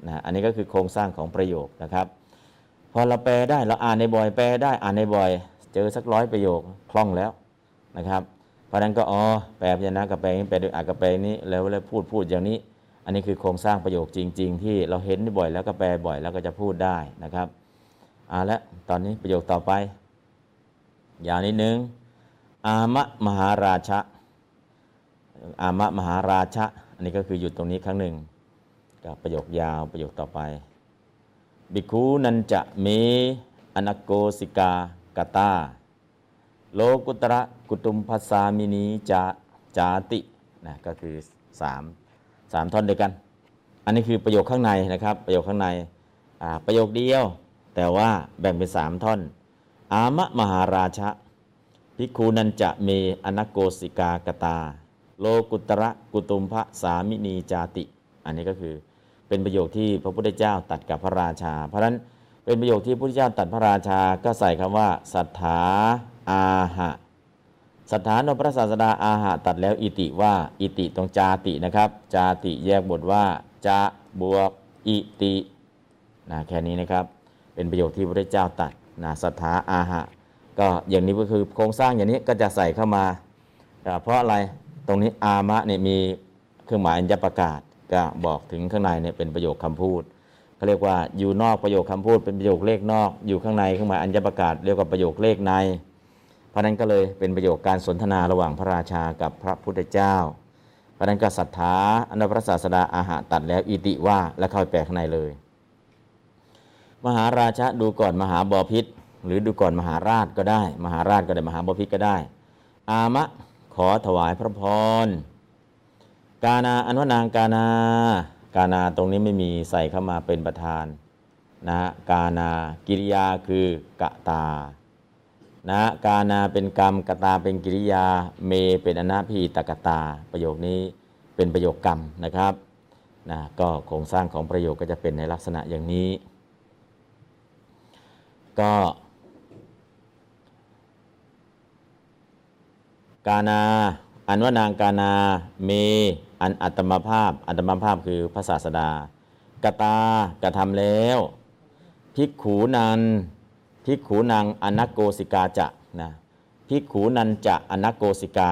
นะอันนี้ก็คือโครงสร้างของประโยคนะครับ พอเราแปลได้เราอ่านในบ่อยแปลได้อ่านในบ่อย เจอสักร้อยประโยคคล่องแล้วนะครับ เพราะนั้นก็อ๋อแปลพยัญชนะกับแปลนี้แปลด้วยอ่านกับแปลนี้แล้วแล้วพูดพูดอย่างนี้ อันนี้คือโครงสร้างประโยคจริง ๆ ที่เราเห็นบ่อยแล้วก็แปลบ่อยแล้วก็จะพูดได้นะครับเอาละตอนนี้ประโยคต่อไป ยาวนิดนึง อามะมหาราชะอามะมหาราชะ อันนี้ก็คือหยุดตรงนี้ครั้งหนึ่งกับประโยคยาวประโยคต่อไป บิคูนันจะเมอนาโกสิกากาตา โลกุตระกุตุมพัสสามินีจาจาตินะก็คือสาม สามท่อนด้วยกัน อันนี้คือประโยคข้างในนะครับ ประโยคข้างในประโยคเดียว แต่ว่าแบ่งเป็นสามท่อน อามะมหาราชะภิกขุนันจะเมอนาโกสิกากตา โลกุตระกุตุมพะสามินีจาติ อันนี้ก็คือเป็นประโยคที่พระพุทธเจ้าตัดกับพระราชา เพราะฉะนั้นเป็นประโยคที่พระพุทธเจ้าตัดพระราชาก็ใส่คำว่าสัทธาอาหะ สถานพระศาสดาอาหะตัดแล้วอิติว่าอิติตรงจาตินะครับ จาติแยกบทว่าจะบวกอิตินะแค่นี้นะครับ เป็นประโยคที่พระเจ้าตัดนะสถาอาหะก็อย่างนี้ก็คือโครงสร้างอย่างนี้ก็จะใส่เข้ามาอ่เพราะอะไรตรงนี้อามะเนี่ยมีเครื่องหมายอัญญประกาศก็บอกถึงข้างในเนี่ยเป็นประโยคคำพูดเขาเรียกว่าอยู่นอกประโยคคำพูดเป็นประโยคเลขนอก อยู่ข้างในเครื่องหมายอัญญประกาศเรียกว่าประโยคเลขใน เพราะนั้นก็เลยเป็นประโยคการสนทนาระหว่างพระราชากับพระพุทธเจ้า เพราะนั้นก็ศรัทธาอันพระศาสดาอาหะตัดแล้วอิติว่าแล้วเข้าไปแปลข้างในเลย มหาราชะดูก่อนมหาบอพิษหรือดูก่อนมหาราชก็ได้ มหาราชก็ได้มหาบอพิษก็ได้ อามะขอถวายพระพร กานาอันว่านางกานากานาตรงนี้ไม่มีใส่เข้ามาเป็นประธานนะฮะกานากิริยาคือกะตา นะกานาเป็นกรรมกตาเป็นกิริยา เมเป็นอนาพีตกตา ประโยคนี้เป็นประโยคกรรมนะครับนะก็โครงสร้างของประโยคก็จะเป็นในลักษณะอย่างนี้ ก็กานาอันว่านางกานาเม อันอัตมภาพ อัตมภาพคือพระศาสดากตากระทำแล้วภิกขูนัน ภิกขูนางอนักโกสิกาจะนะภิกขูนันจะอนักโกสิกา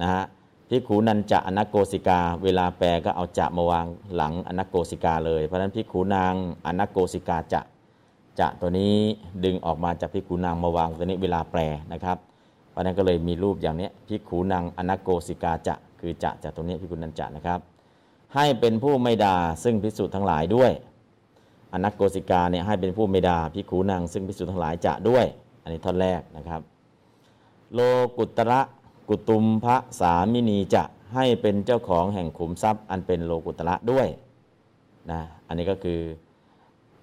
นะฮะภิกขูนันจะอนักโกสิกา เวลาแปลก็เอาจะมาวางหลังอนักโกสิกาเลย เพราะฉะนั้นภิกขูนางอนักโกสิกาจะจะตัวนี้ดึงออกมาจากภิกขูนางมาวางตัวนี้เวลาแปลนะครับ เพราะนั้นก็เลยมีรูปอย่างนี้พิกขูนางอนักโกสิกาจะคือจะจากตรงนี้พิกุนันจะนะครับ ให้เป็นผู้ไม่ด่าซึ่งพิสุทั้งหลายด้วย อนักโกสิกาเนี่ยให้เป็นผู้ไม่ด่าพิขูนางซึ่งพิสุทั้งหลายจะด้วย อันนี้ท่อนแรกนะครับ โลกุตระกุตุมพระสามินีจะให้เป็นเจ้าของแห่งขุมทรัพย์ อันเป็นโลกุตระด้วยนะอันนี้ก็คือ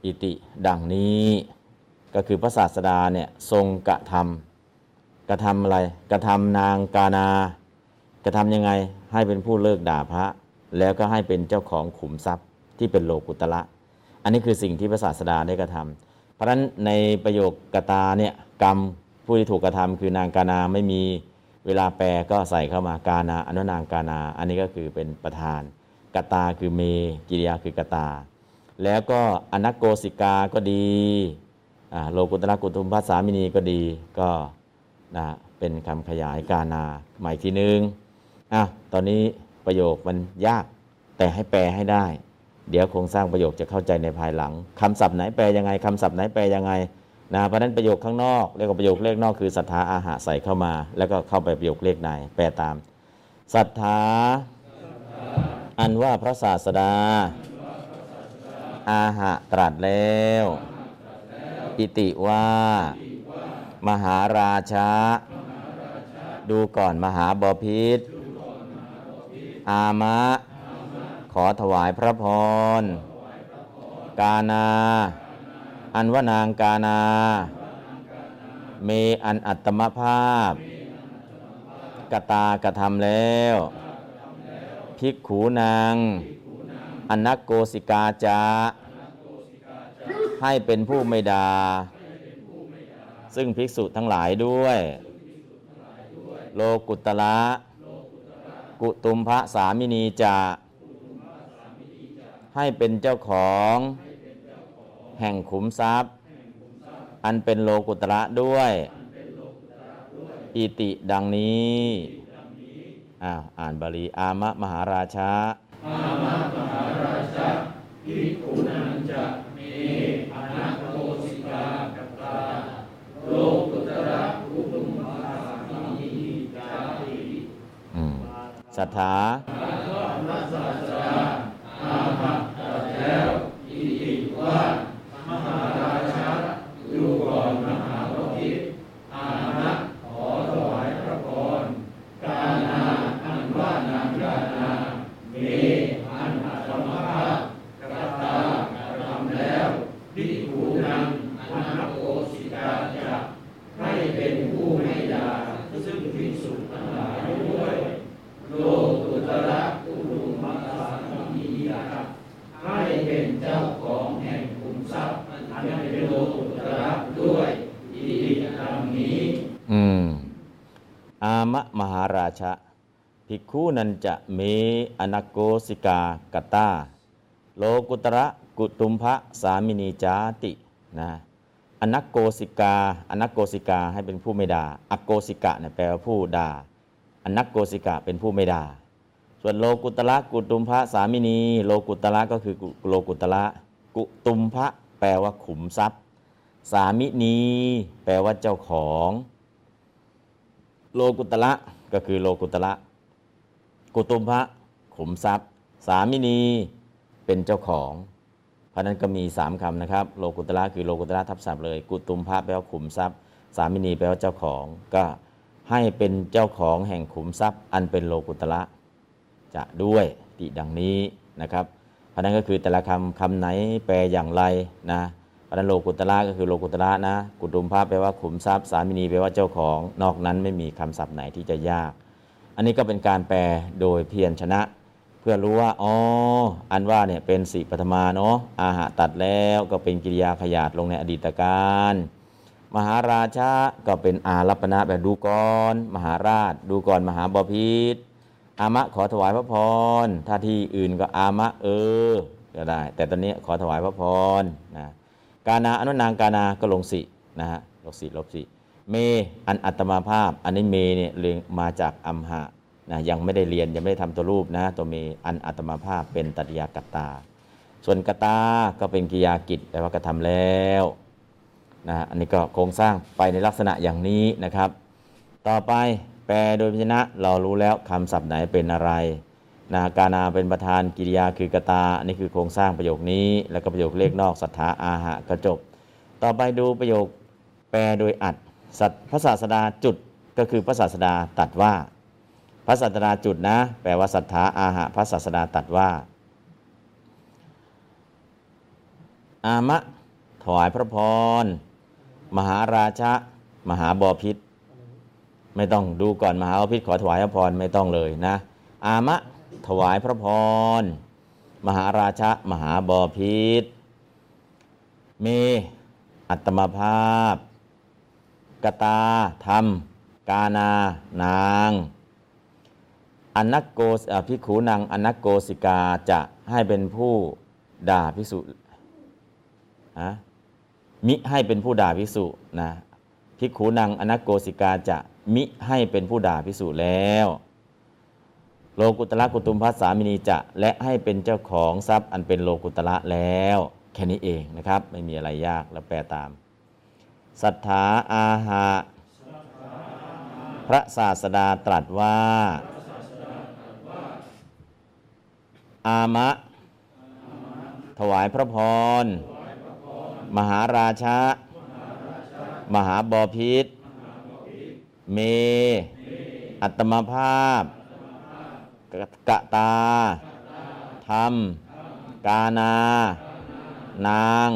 อิติดังนี้ก็คือพระศาสดาเนี่ยทรงกระทำกระทำอะไรกระทำนางกานากระทำยังไงให้เป็นผู้เลิกด่าพระ แล้วก็ให้เป็นเจ้าของขุมทรัพย์ที่เป็นโลกุตระ อันนี้คือสิ่งที่พระศาสดาได้กระทำเพราะฉะนั้นในประโยคกตาเนี่ยกรรมผู้ที่ถูกกระทำคือนางกานาไม่มีเวลาแปลก็ใส่เข้ามากานาอนุนางกานา อันนี้ก็คือเป็นประธานกตาคือเมกิริยาคือกตา แล้วก็อนักโกสิกาก็ดีโลกุตระกุตุมพัสสามินีก็ดีก็นะเป็นคำขยายกานาใหม่ทีนึงอะตอนนี้ประโยคมันยากแต่ให้แปลให้ได้ เดี๋ยวโครงสร้างประโยคจะเข้าใจในภายหลังคำศัพท์ไหนแปลยังไงคำศัพท์ไหนแปลยังไงนะเพราะนั้นประโยคข้างนอกเรียกว่าประโยคเลขนอกคือศรัทธาอาหะใส่เข้ามา แล้วก็เข้าไปประโยคเลขในแปลตามศรัทธาอันว่าพระศาสดา อาหะตรัสแล้ว อิติว่า มหาราชา ดูก่อนมหาบพิษ อามะ ขอถวายพระพร กานา อันว่านางกานา เมอันอัตมภาพ กตากระทำแล้ว ภิกขูนางอนักโกสิกาจา ให้เป็นผู้ไม่ดา ซึ่งภิกษุทั้งหลายด้วย โลกุตละ กุตุมพระสามินีจะ ให้เป็นเจ้าของแห่งขุมทรัพย์ อันเป็นโลกุตระด้วย อิติดังนี้อ้าวอ่านบาลีอามะมหาราชาอามะมหาราชาภิกขุนังจะเมอนักโกสิกากัตตาโลกุตระกุตุมภาสามินีจาติอืมศรัทธา พระศาสดาอาหะตรัสแล้วอิ ติว่ามหาราชาดูก่อนมหาพพิตอานะขอถวายพระพร กานาอันว่านางกานา เมอันอัตมภาพกตตากระทำแล้วภิกขุนังอนักโกสิกาจะให้เป็นผู้ไม่ด่าซึ่งภิกษุทั้งหลายด้วย โลกุตระกุลุมมัสสามียะให้เป็นเจ้าของแห่งขุมทรัพย์อันเป็นโลกุตระด้วยอิติดังนี้ อืม อามะมหาราชะภิกขุนัน จะเมอนักโกสิกากตา โลกุตระกุตุมภะสามินีจาตินะอนักโกสิกาอนักโกสิกาให้เป็นผู้ไม่ด่าอโกสิกะเนี่ยแปลว่าผู้ด่าอนักโกสิกะเป็นผู้ไม่ด่าส่วนโลกุตระกุตุมภะสามินี โลกุตระก็คือโลกุตระกุตุมภะแปลว่าขุมทรัพย์ สามินี แปลว่าเจ้าของ โลกุตระก็คือโลกุตระ กุตุมภะขุมทรัพย์ สามินีเป็นเจ้าของเพราะนั้นก็มีสามคำนะครับ โลกุตระคือโลกุตระทับศัพท์เลย กุตุมภะแปลว่าขุมทรัพย์ สามินีแปลว่าเจ้าของ ก็ให้เป็นเจ้าของแห่งขุมทรัพย์ อันเป็นโลกุตระจะด้วยติดังนี้นะครับเพราะนั้นก็คือแต่ละคำคำไหนแปลอย่างไรนะเพราะนั้นโลกุตระก็คือโลกุตระนะ กุตุมภะแปลว่าขุมทรัพย์ สามินีแปลว่าเจ้าของ นอกนั้นไม่มีคำศัพท์ไหนที่จะยาก อันนี้ก็เป็นการแปลโดยเพียรชนะ เพื่อรู้ว่าอ๋ออันว่าเนี่ยเป็นสีปฐมาเนาะอาหะตัดแล้วก็เป็นกิริยาขยาดลงในอดีตการมหาราชาก็เป็นอารัปณะแบบดูก่อนมหาราช ดูก่อนมหาบพิษอามะขอถวายพระพรถ้าที่อื่นก็อามะเออก็ได้ แต่ตอนนี้ขอถวายพระพรนะกานาอนุนางกานาก็ลงสินะฮะลบสิลบสิ เมอันอัตมาภาพ อันนี้เมเนี่ยเรียงมาจากอัมหะนะยังไม่ได้เรียนยังไม่ได้ทำตัวรูปนะตัวเมอันอัตมาภาพเป็นตัตยากตา ส่วนกตาก็เป็นกิยากิจแปลว่ากระทำแล้วนะอันนี้ก็โครงสร้างไปในลักษณะอย่างนี้นะครับ ต่อไปแปลโดยพยัญชนะเรารู้แล้วคำศัพท์ไหนเป็นอะไรนากานาเป็นประธานกิริยาคือกตาอันนี้คือโครงสร้างประโยคนี้ แล้วก็ประโยคเลขนอกสัทธาอาหะกระจบ ต่อไปดูประโยคแปลโดยอัด พระศาสดาจุดก็คือพระศาสดาตัดว่า พระศาสดาจุดนะ แปลว่าสัทธาอาหะพระศาสดาตัดว่า อามะถวายพระพร มหาราชะมหาบอพิษไม่ต้องดูก่อนมหาบอพิษขอถวายพระพรไม่ต้องเลยนะ อามะถวายพระพร มหาราชะมหาบอพิษเม อัตมภาพ กตาธรรม กานานางอนักโกสภิกขุนางอนักโกสิกาจะให้เป็นผู้ด่าภิกษุอะมิให้เป็นผู้ด่าภิกษุนะภิกขุนางอนักโกสิกาจะมิให้เป็นผู้ด่าภิกษุแล้ว โลกุตระกุตุมพัสสามินีจะและให้เป็นเจ้าของทรัพย์อันเป็นโลกุตระแล้ว แค่นี้เองนะครับ ไม่มีอะไรยากแล้วแปลตาม สัทธาอาหะพระศาสดาตรัสว่า อามะ ถวายพระพร มหาราชะ มหาบอพิษ เม อัตมภาพ กะตา ธรรม กานา นาง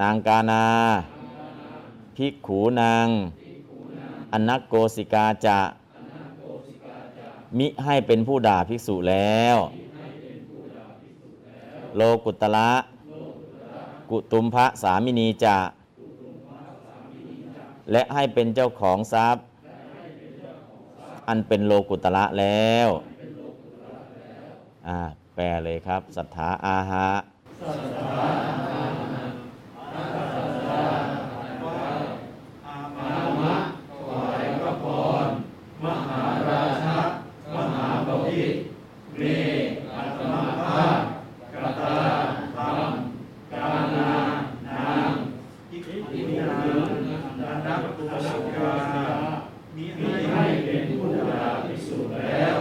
นางกานา ภิกขูนางอนักโกสิกาจะ มิให้เป็นผู้ด่าภิกษุแล้ว โลกุตละ กุตุมพระสามินีจะ และให้เป็นเจ้าของทรัพย์ อันเป็นโลกุตละแล้วอ่าแปลเลยครับ สัทธาอาหะอิทินา มหาราชมหาบพิตรเมอัตมาภาพกตาธรรมกาณานามอิทินางนันาปุสกามีให้เป็นผู้ดาพิสุแล้ว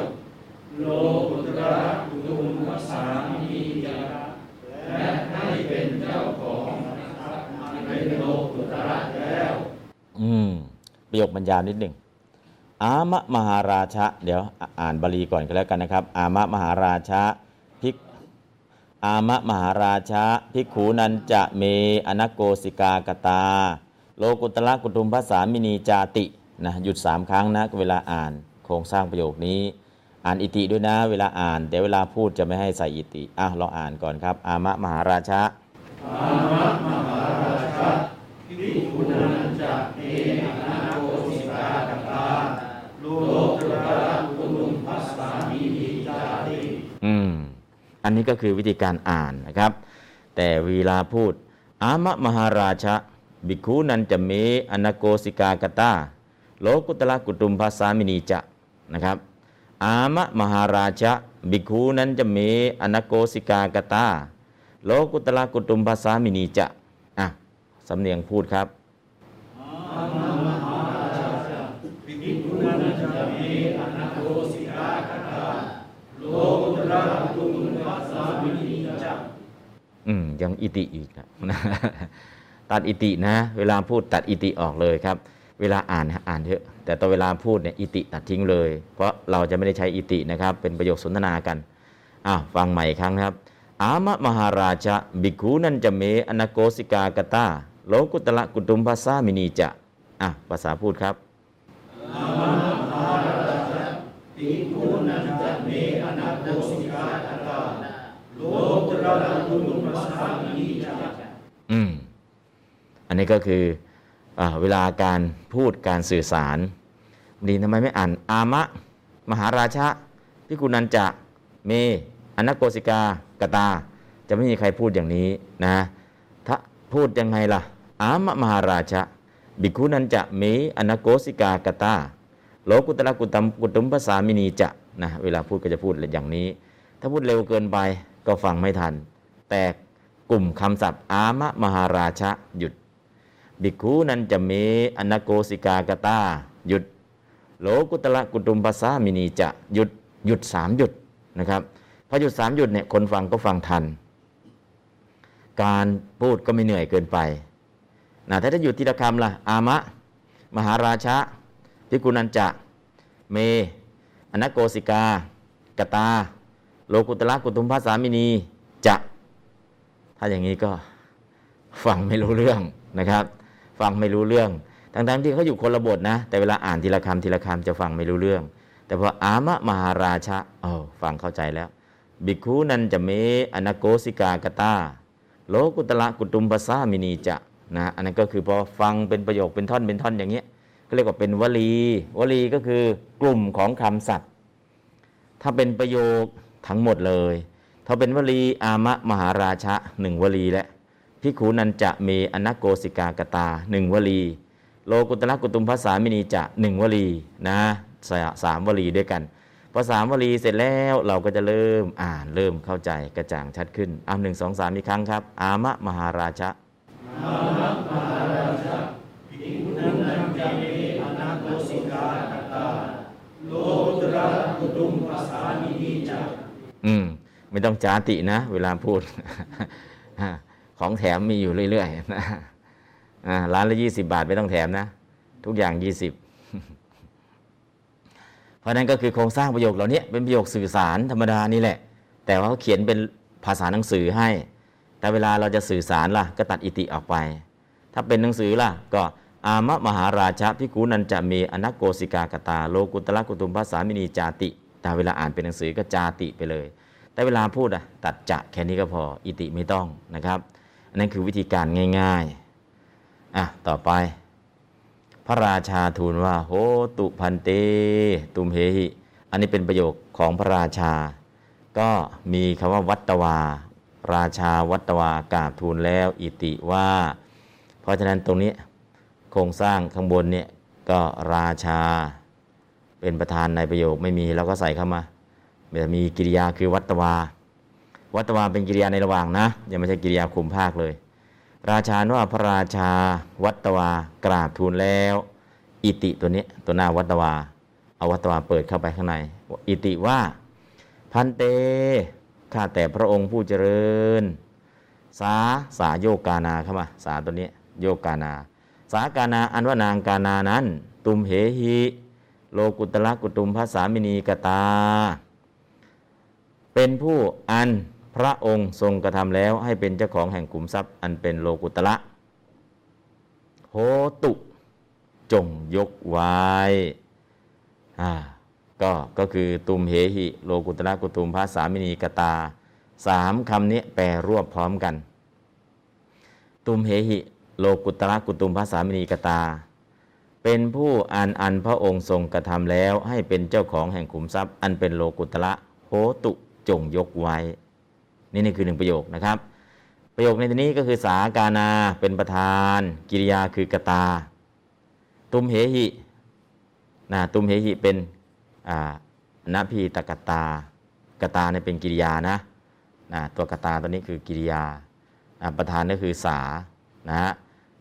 โลกุตระกุตุมวสามียะและให้เป็นเจ้าของเป็นโลกุตระแล้ว อืม ประโยคบรรยายนิดหนึ่ง อามะมหาราชะเดี๋ยวอ่านบาลีก่อนก็แล้วกันนะครับ อามะมหาราชะภิกอามะมหาราชะภิกขูนันจะเมอนัโกสิกากตา โลกุตละกุตุมภาษามินีจาตินะหยุดสามครั้งนะเวลาอ่านโครงสร้างประโยคนี้ อ่านอิติด้วยนะเวลาอ่าน แต่เวลาพูดจะไม่ให้ใส่อิติอะลองอ่านก่อนครับ อามะมหาราชะภิ อันนี้ก็คือวิธีการอ่านนะครับ แต่เวลาพูด อามะมหาราชะบิกขุนันจะเมอนาโกสิกากตาโลกุตละกุตุมภาษามินีจะนะครับ อามะมหาราชะบิกขุนันจะเมอนาโกสิกากตาโลกุตละกุตุมภาษามินีจะอะสำเนียงพูดครับภิกขุนันจะเมอนาโกสิกากตา โลกุตระกุตุมพัสสามิจะ อืมยังอิติอีกนะตัดอิตินะ เวลาพูดตัดอิติออกเลยครับ เวลาอ่านอ่านเถอะ แต่ตอนเวลาพูดเนี่ยอิติตัดทิ้งเลย เพราะเราจะไม่ได้ใช้อิตินะครับ เป็นประโยคสนทนากันอ้าวฟังใหม่อีกครั้งนะครับ อามะมหาราชะบิกขุนันจะเมอนาโกสิกากตาโลกุตละกุตุมภาษามินีจะอะภาษาพูดครับภิกขุนันจะเมอนาโกสิกากตา อืมอันนี้ก็คืออเวลาการพูดการสื่อสารดีทำไมไม่อ่าน อามะ มหาราชะพิกุนันจะเมอนักโกสิกากตา จะไม่มีใครพูดอย่างนี้นะ ถ้าพูดยังไงล่ะ อามะมหาราชะบิกุนันจะเมอนักโกสิกากตาโลกุตระกุตัมกุตุมภาษามินีจะนะเวลาพูดก็จะพูดอย่างนี้ ถ้าพูดเร็วเกินไป ก็ฟังไม่ทัน แต่กลุ่มคำศัพท์ อามะมหาราชะหยุด บิกขุนันจะเมอนาโกสิกากตาหยุด โลกุตละกุตุมภาษามินีจะหยุดหยุดสามหยุดนะครับพอหยุดสามหยุดเนี่ยคนฟังก็ฟังทัน การพูดก็ไม่เหนื่อยเกินไปนะถ้าจะหยุดทีละคำล่ะ อามะ มหาราชะพิกุนันจะ เม อนัโกสิกากตา โลกุตละกุตุมภาษามินีจะถ้าอย่างนี้ก็ฟังไม่รู้เรื่องนะครับ ฟังไม่รู้เรื่องทั้งๆที่เขาอยู่คนละบทนะ แต่เวลาอ่านทีละคำทีละคำจะฟังไม่รู้เรื่อง แต่พออามะมหาราชะอ๋อฟังเข้าใจแล้ว บิคูนันจะเมอนาโกสิกากตาโลกุตละกุตุมภาษามินีจะนะอันนั้นก็คือพอฟังเป็นประโยคเป็นท่อนเป็นท่อนอย่างเงี้ยก็เรียกว่าเป็นวลี วลีก็คือกลุ่มของคำศัพท์ ถ้าเป็นประโยค ทั้งหมดเลยถ้าเป็นวลีอามะมหาราชะหนึ่งวลีและพิขูนันจะเมอนาโกสิกากตาหนึ่งวลี โลกุตละกุตุมภาษามินีจะหนึ่งวลีนะสาสามวลีด้วยกันพอสามวลีเสร็จแล้วเราก็จะเริ่มอ่านเริ่มเข้าใจกระจ่างชัดขึ้นอ่าหนึ่งสองสามอีกครั้งครับ อามะมหาราชะอืม ไม่ต้องจาตินะ เวลาพูด ของแถมมีอยู่เรื่อยๆนะร้านละยี่สิบาทไม่ต้องแถมนะ ทุกอย่างยี่สิบเพราะนั้นก็คือโครงสร้างประโยคเหล่านี้เป็นประโยคสื่อสารธรรมดานี่แหละ แต่ว่าเขาเขียนเป็นภาษาหนังสือให้ แต่เวลาเราจะสื่อสารล่ะ ก็ตัดอิติออกไป ถ้าเป็นหนังสือล่ะ ก็อามะมหาราชาพิกูนันจะมีอนักโกสิกากตา โลกุตละกุตุมภาษามินีจาติ แต่เวลาอ่านเป็นหนังสือก็จาติไปเลย แต่เวลาพูดอะตัดจะแค่นี้ก็พออิติไม่ต้องนะครับอันนั้นคือวิธีการง่ายๆอะต่อไป พระราชาทูลว่าโหตุพันเตตุมเหหิอันนี้เป็นประโยคของพระราชา ก็มีคำว่าวัตวา ราชาวัตตวากราบทูลแล้วอิติว่า เพราะฉะนั้นตรงนี้โครงสร้างข้างบนเนี่ยก็ราชา เป็นประธานในประโยคไม่มีเราก็ใส่เข้ามาแต่มีกิริยาคือวัตวา วัตวาเป็นกิริยาในระหว่างนะ ยังไม่ใช่กิริยาคุมภาคเลย ราชาว่าพระราชาวัตวากราบทูลแล้ว อิติตัวนี้ตัวหน้าวัตวาเอาวัตวาเปิดเข้าไปข้างใน อิติว่าพันเตข้าแต่พระองค์ผู้เจริญ สาสาโยกานาเข้ามาสาตัวนี้โยกานา สากานาอันว่านางกานานั้น ตุมเหหิ โลกุตละกุตุมภาษามินีกตา เป็นผู้อันพระองค์ทรงกระทำแล้วให้เป็นเจ้าของแห่งขุมทรัพย์ อันเป็นโลกุตละโหตุ จงยกไว้อ่าก็ก็คือตุมเหหิ โลกุตระกุตุมภาษามินีกตาสามคำนี้แปลรวบพร้อมกัน ตุมเหหิ โลกุตระกุตุมภาษามินีกตา เป็นผู้อันอันพระองค์ทรงกระทำแล้ว ให้เป็นเจ้าของแห่งขุมทรัพย์ อันเป็นโลกุตระโหตุจงยกไว้ นี่นี่คือหนึ่งประโยคนะครับ ประโยคในที่นี้ก็คือสากานาเป็นประธาน กิริยาคือกตา ตุมเหหินะตุมเหหิเป็นนพีตกตากตาเนี่ยเป็นกิริยานะนะตัวกตาตัวนี้คือกิริยาประธานก็คือสานะฮะ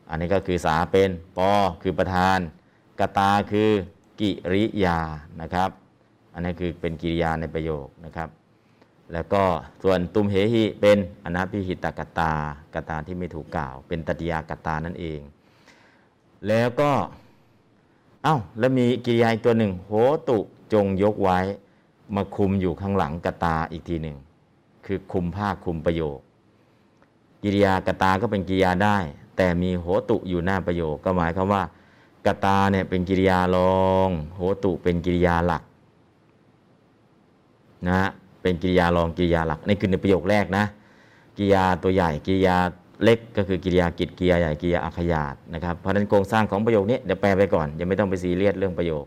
อันนี้ก็คือสาเป็นปอคือประธานกตาคือกิริยานะครับ อันนี้คือเป็นกิริยาในประโยคนะครับ แล้วก็ส่วนตุมเหหิเป็นอนาพิหิตกตากตาที่ไม่ถูกกล่าว เป็นตติยากตานั่นเอง แล้วก็เอา้าแล้วมีกิริยาอีกตัวหนึ่ง โหตุจงยกไว้มาคุมอยู่ข้างหลังกตาอีกทีหนึ่ง คือคุมภาคคุมประโยค กิริยากตาก็เป็นกิริยาได้ แต่มีโหตุอยู่หน้าประโยค ก็หมายความว่ากตาเนี่ยเป็นกิริยารอง โหตุเป็นกิริยาหลักนะเป็นกิริยารองกิริยาหลักนี่คือในประโยคแรกนะกิริยาตัวใหญ่กิริยาเล็กก็คือกิริยากิจกิริยาใหญ่กิริยาอาขยาตนะครับเพราะฉะนั้นโครงสร้างของประโยคนี้เดี๋ยวแปลไปก่อนยังไม่ต้องไปซีเรียสเรื่องประโยค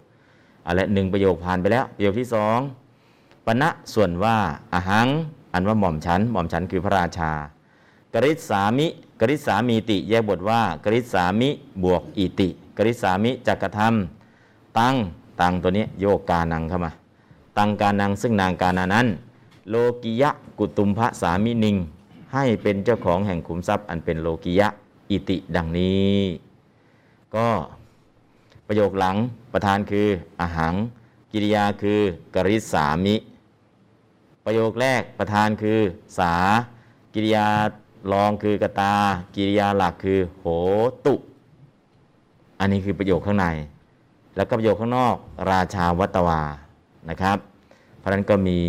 อะไรหนึ่งประโยคผ่านไปแล้ว ประโยคที่สองปณะส่วนว่าอาหัง อันว่าหม่อมฉันหม่อมฉันคือพระราชากริษสามิ กริษสามีติแยกบทว่ากริษสามิบวกอิติ กริษสามิจักกระทำตั้งตังตัวนี้โยกกานังเข้ามา ตังกานังซึ่งนางกานานั้น โลกิยะกุตุมภะสามินิง ให้เป็นเจ้าของแห่งขุมทรัพย์อันเป็นโลกิยะอิติดังนี้ ก็ประโยคหลังประธานคืออาหัง กิริยาคือกริสามิ ประโยคแรกประธานคือสา กิริยา รองคือกตา กิริยาหลักคือ โหตุ อันนี้คือประโยคข้างใน แล้วก็ประโยคข้างนอก ราชาวัตวานะครับ เพราะฉะนั้นก็มี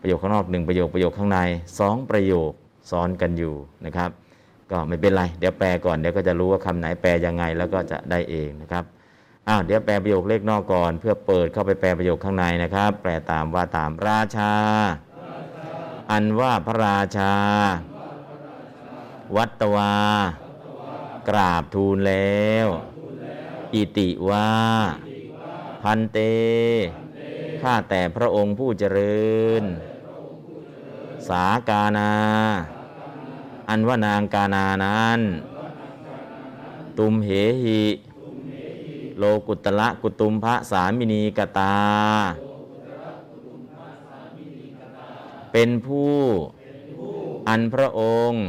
ประโยคข้างนอกหนึ่งประโยคประโยคข้างในสองประโยคซ้อนกันอยู่นะครับ ก็ไม่เป็นไร เดี๋ยวแปลก่อนเดี๋ยวก็จะรู้ว่าคำไหนแปลยังไงแล้วก็จะได้เองนะครับอ้าวเดี๋ยวแปลประโยคเลขนอกก่อน เพื่อเปิดเข้าไปแปลประโยคข้างในนะครับ แปลตามว่าตามราชา อันว่าพระราชา วัตวา กราบทูลแล้ว อิติว่าพันเต ข้าแต่พระองค์ผู้เจริญ สากานา อันว่านางกานานั้น ตุมเหหิ โลกุตละกุตุมพระสามินีกตา เป็นผู้อันพระองค์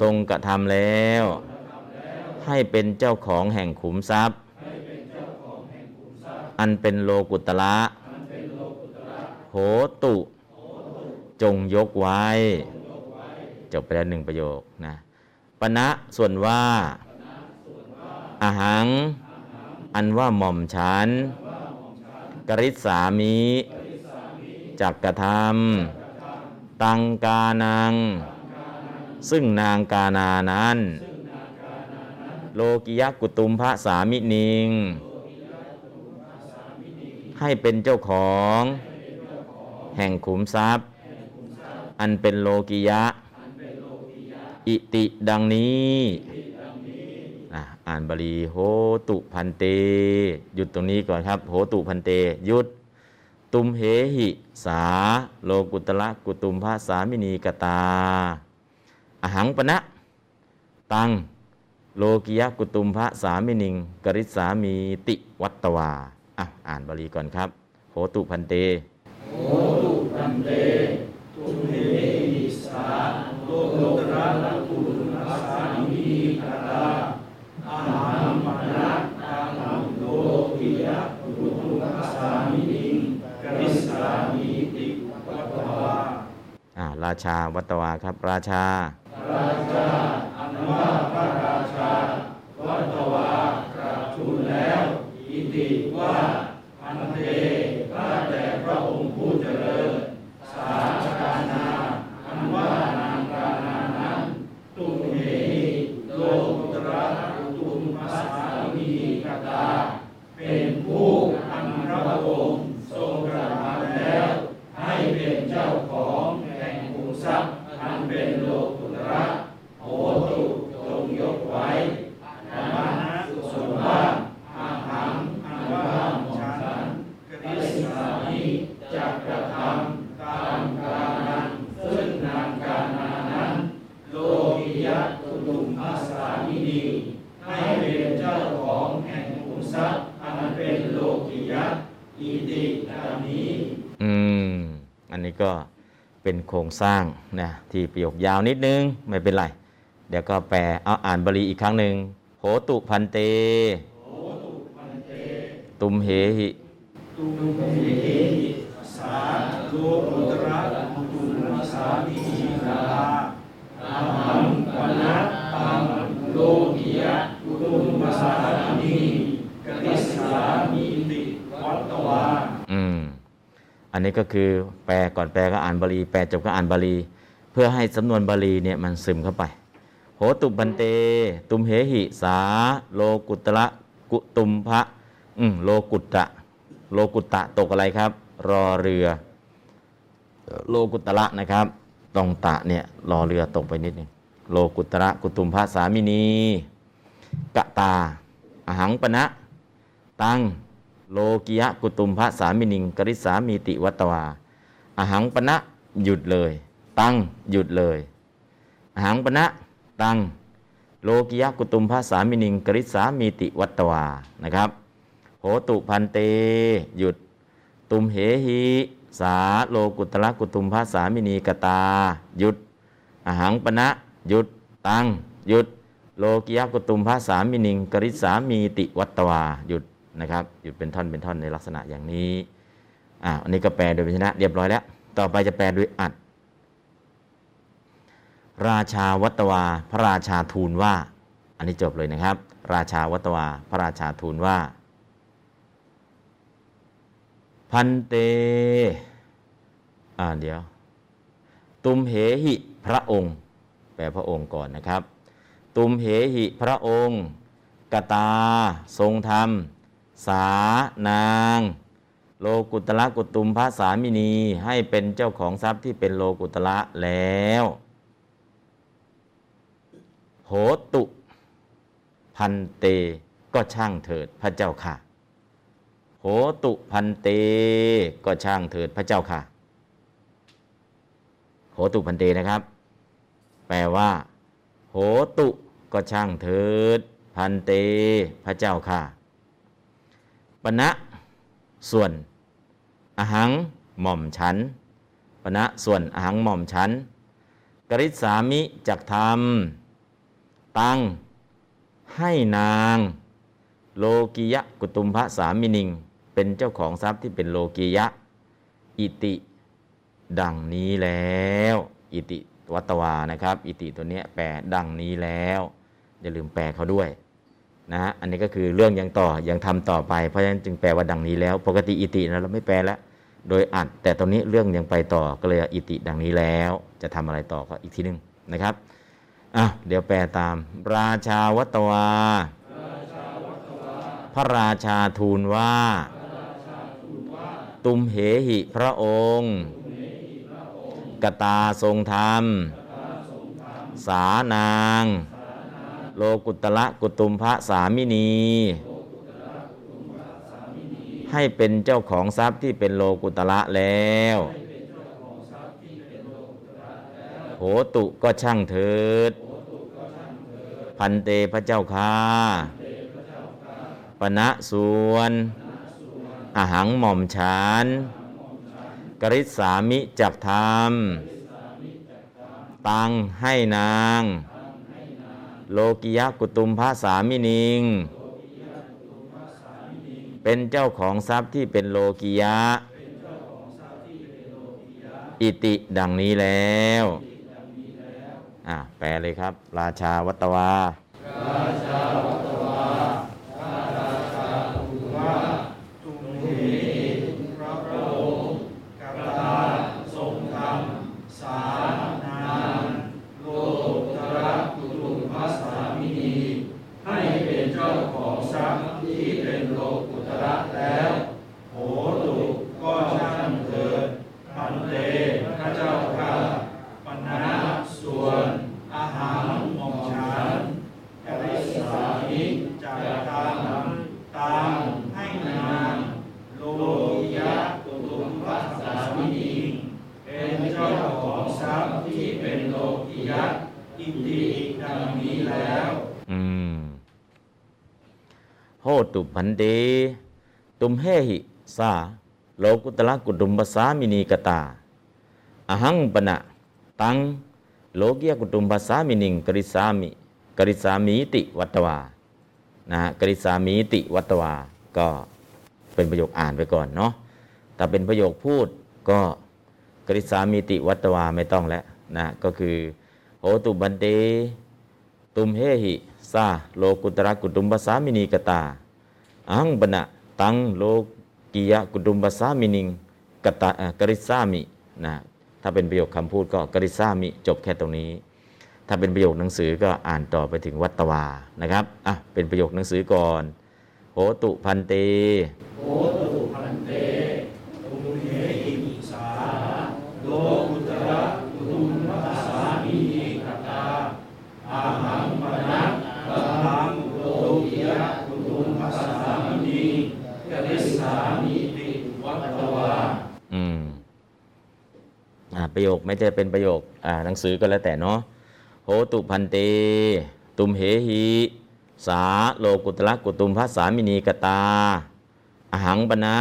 ทรงกระทำแล้ว ให้เป็นเจ้าของแห่งขุมทรัพย์ อันเป็นโลกุตละโหตุ จงยกไว้ จบไปแล้วหนึ่งประโยคนะปณะส่วนว่าอาหัง อันว่าหม่อมฉัน กริษสามิจักกระทำตังกานัง ซึ่งนางกานานั้น โลกิยกุตุมพระสามินิง ให้เป็นเจ้าของ แห่งขุมทรัพย์ อันเป็นโลกิยะ อิติดังนี้อ่านบาลีโหตุพันเต หยุดตรงนี้ก่อนครับ โหตุพันเตหยุดตุมเหหิ สา โลกุตละกุตุมภาสามินีกตา อหังปณะตังโลกิยะกุตุมพระสามินิง กริสามีติวัตวาอะอ่านบาลีก่อนครับ โหตุพันเตโหตุพันเตตุเมหิสาโลโระลกุลอสามีตาอาหังปณะตังโลกิยะกุตุมพระสามินิง กริสามีติวัตวาอ่าราชาวัตวาครับราชา อื เป็นโครงสร้างนะที่ประโยคยาวนิดนึงไม่เป็นไร เดี๋ยวก็แปลเอาอ่านบาลีอีกครั้งหนึ่งโหตุพันเต ตุมเหหิตุมเหหิสาธุอุตระกุตุมสามินีกาอาหังปนัตตังโลกิยะกุตุมสามินีกริสามีติวัตตวา อืม อันนี้ก็คือแปลก่อนแปลก็อ่านบาลี แปลจบก็อ่านบาลี เพื่อให้สำนวนบาลีเนี่ยมันซึมเข้าไป โหตุบันเต ตุมเหหิสา โลกุตระกุตุมพระอืมโลกุตระโลกุตะตกอะไรครับ รอเรือ โลกุตระนะครับตองตะเนี่ยรอเรือตกไปนิดหนึงโลกุตระกุตุมพระสามินีกะตาอาหังปณะตัง โลกิยะกุตุมพระสามินิง กริสามีติวัตวาอาหังปณะหยุดเลย ตั้งหยุดเลยอาหังปณะตั้งโลกิยะกุตุมพระสามินิง กริสามีติวัตวานะครับโหตุพันเตหยุด ตุมเหหิสาโลกุตละกุตุมพระสามินีกตา หยุดอาหังปณะหยุดตั้งหยุด โลกิยกุตุมภาษามินิง กริสามีติวัตวาหยุด นะครับหยุดเป็นท่อนเป็นท่อนในลักษณะอย่างนี้อ่าอันนี้ก็แปลโดยพยัญชนะเรียบร้อยแล้ว ต่อไปจะแปลโดยอัด ราชาวัตวา พระราชาทูลว่า อันนี้จบเลยนะครับ ราชาวัตวา พระราชาทูลว่า พันเตอ่าเดี๋ยว ตุมเหหิพระองค์ แปลพระองค์ก่อนนะครับ ตุมเหหิพระองค์กตาทรงธรรม สานาง โลกุตละกุตุมพระสามินีให้เป็นเจ้าของทรัพย์ที่เป็นโลกุตละแล้วโหตุ พันเตก็ช่างเถิดพระเจ้าค่ะโหตุพันเตก็ช่างเถิดพระเจ้าค่ะโหตุพันเตนะครับ แปลว่า โหตุก็ช่างเถิด พันเตพระเจ้าค่ะ ปณะส่วนอหังหม่อมฉันปณะส่วนอหังหม่อมฉันกริษามิจักธรรม ตัง ให้นาง โลกิยะกุตุมพระสามินิง เป็นเจ้าของทรัพย์ที่เป็นโลกิยะ อิติ ดังนี้แล้ว อิติวัตวานะครับ อิติตัวเนี้ยแปลดังนี้แล้ว อย่าลืมแปลเขาด้วย นะฮะอันนี้ก็คือเรื่องยังต่อยังทำต่อไป เพราะฉะนั้นจึงแปลว่าดังนี้แล้ว ปกติอิตินะเราไม่แปลแล้วโดยอัด แต่ตอนนี้เรื่องยังไปต่อก็เลยอิติดังนี้แล้ว จะทำอะไรต่อก็อีกทีหนึงนะครับอะเดี๋ยวแปลตาม ราชาวัตวา พระราชาทูลว่า ตุมเหหิพระองค์ กตาทรงธรรม สานาง โลกุตละกุตุมพระสามินี ให้เป็นเจ้าของทรัพย์ที่เป็นโลกุตละแล้วโหตุก็ช่างเถิด พันเตพระเจ้าค่าปณะส่วนอาหังหม่อมฉันกริษสามิจักธรรม ตังให้นาง โลกิยะกุตุมพระสามินิง เป็นเจ้าของทรัพย์ที่เป็นโลกิยะ อิติดังนี้แล้วอะแปลเลยครับ ราชาวัตวาตุมเหพระองค์กตาทรงธรรม สานานโลตระกุตุมพระสามินี ให้เป็นเจ้าของทรัพย์ที่เป็นโลกุตระแล้ว โหตุก็ช่างเถิด พันเตพระเจ้าข้าปณะส่วน อาหารหม่อมฉันกริสามิจากทางตามให้นางโลยะกุตุมพระสามินีเป็นเจ้าของทรัพย์ที่เป็นโลกิยะอิติดังนี้แล้ว อืมโหตุ พันเดตุมเฮหิสาโลกุตละกุตุมปสามินีกตาอหังปณะตังโลกิยกุตุมปสามินิงกริสามิกริสามีติวัตวานะกริสามีติวัตวา ก็เป็นประโยคอ่านไปก่อนเนาะแต่เป็นประโยคพูดก็กริสามีติวัตวาไม่ต้องแล้วนะก็คือโหตุบันเดตุมเฮหิซาโลกุตระกุตุมปสามินีกตา อังบนะตังโลกิยะกุตุมปสามินิงกตาเอ่อกริสามินะถ้าเป็นประโยคคำพูดก็กริสามิจบแค่ตรงนี้ ถ้าเป็นประโยคหนังสือก็อ่านต่อไปถึงวัตวานะครับอะเป็นประโยคหนังสือก่อนโหตุพันเตโอตุพันเตตุมเหหิสาโลกุตระกุตุมพระสามีกตาอาหังปนักตังโลกิยะกุตุมพระสามีนีกริสามิติวัตตวา อืมอ่า ประโยคไม่ใช่เป็นประโยคหนังสือก็แล้วแต่เนาะโหตุพันเต ตุมเหหิสาโลกุตละกุตุมพระสามินีกตาอหังปณะ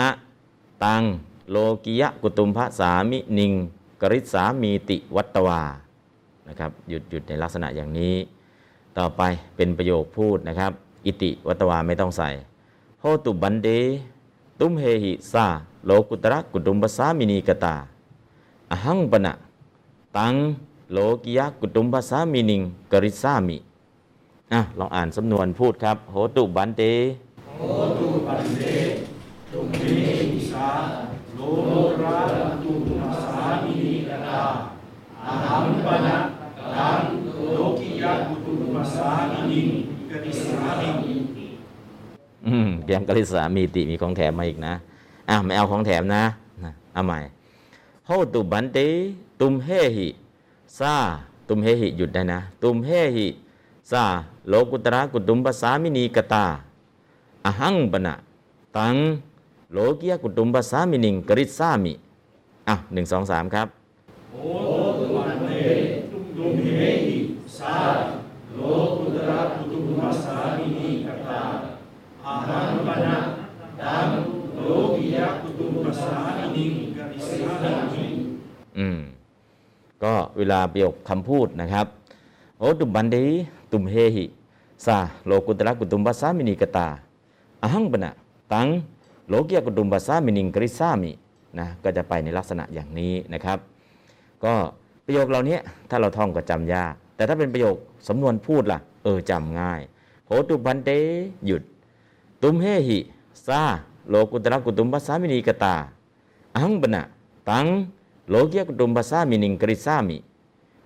ตังโลกิยะกุตุมพระสามินิง กริษสามีติวัตตวานะครับหยุดหยุดในลักษณะอย่างนี้ ต่อไปเป็นประโยคพูดนะครับ อิติวัตวาไม่ต้องใส่โหตุบันเด ตุมเฮหิซาโลกุตระกุตุมปสามินีกตา อหังปนะตังโลกิยะกุตุมปสามินิงกริสามิอะลองอ่านสำนวนพูดครับ โหตุบันเดโหตุปันเดตุมเมหิสาโลระตุมัสสามินิกตาอาหัมปนะตังโลกิยะกุตุมัสสามินิกติสามิอืมแกมกลิสามีติมีของแถมมาอีกนะอะไม่เอาของแถมนะนะเอาใหม่ โหตุบันเตตุมเฮหิซาตุมเฮหิหยุดได้นะ ตุมเฮหิซาโลกุตระกุตุมปสามินีกตาอหังปนะตังโลกิยกุตุมปสามินิงกริสามิอะหนึ่งสองสามครับโหตุปันเดตุมเมหิสาโลกุตระกุตุมัสสามินิกตาอหัง ปนะตังโลกิยกุฏุมพัสสะ สามินิกติสา อืมก็เวลาประโยคคำพูดนะครับโหตุ ภันเต ตุมเหหิ สาโลกุตตระกุฏุมพัสสะ สามินี กตาอหังปนะตังโลกิยกุฏุมพัสสะ สามินิงกริสสามินะก็จะไปในลักษณะอย่างนี้นะครับ ก็ประโยคเหล่านี้ถ้าเราท่องก็จำยาก แต่ถ้าเป็นประโยคสำนวนพูดล่ะ เออจำง่ายโหตุบันเดหยุด ตุมเฮหิซาโลกุตระกุตุมปัสสามินิกตาอหังปนะตัง โลกิยกุตุมภาษามินิงกริสามิ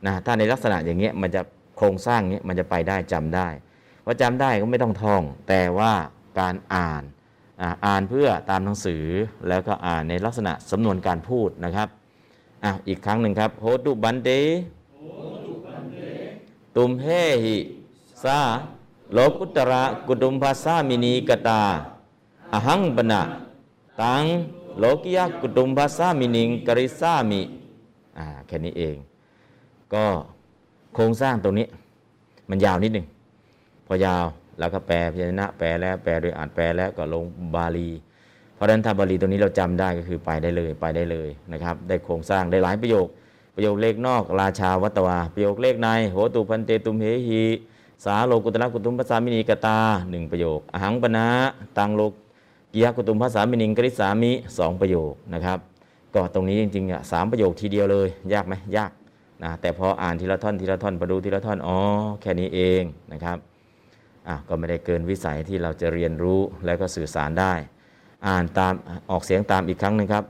นะถ้าในลักษณะอย่างเงี้ยมันจะโครงสร้างเงี้ยมันจะไปได้จำได้ว่าจำได้ก็ไม่ต้องท่อง แต่ว่าการอ่านอ่าอ่านเพื่อตามหนังสือแล้วก็อ่านในลักษณะสำนวนการพูดนะครับอะอีกครั้งหนึ่งครับโหตุบันเตตุมเฮหิซาโลกุตระกุตุมภาษามินีกตาอหังปนะตัง โลกิยะกุตุมภาษามินิงกริสามิอ่าแค่นี้เอง ก็โครงสร้างตรงนี้ มันยาวนิดหนึ่งพอยาวแล้วก็แปลพยัญชนะแปลแล้วแปลโดยอ่านแปลแล้วก็ลงบาลีเพราะฉะนั้นถ้าบาลีตรงนี้เราจำได้ก็คือไปได้เลยไปได้เลยนะครับ ได้โครงสร้างได้หลายประโยค ประโยคเลขนอก ราชาวัตวา ประโยคเลขในโหตุพันเตตุมเหหิสาโลกุตระกุตุมภาษามินีกตาหนึ่งประโยค อหังปนะตังโลก กิยกุตุมภาษามินิงกริสามิสองประโยคนะครับก็ตรงนี้จริงๆอะสามประโยคทีเดียวเลย ยากไหมยากนะแต่พออ่านทีละท่อนทีละท่อนประดูทีละท่อนอ๋อแค่นี้เองนะครับอะก็ไม่ได้เกินวิสัยที่เราจะเรียนรู้แล้วก็สื่อสารได้ อ่านตามออกเสียงตามอีกครั้งหนึ่งครับ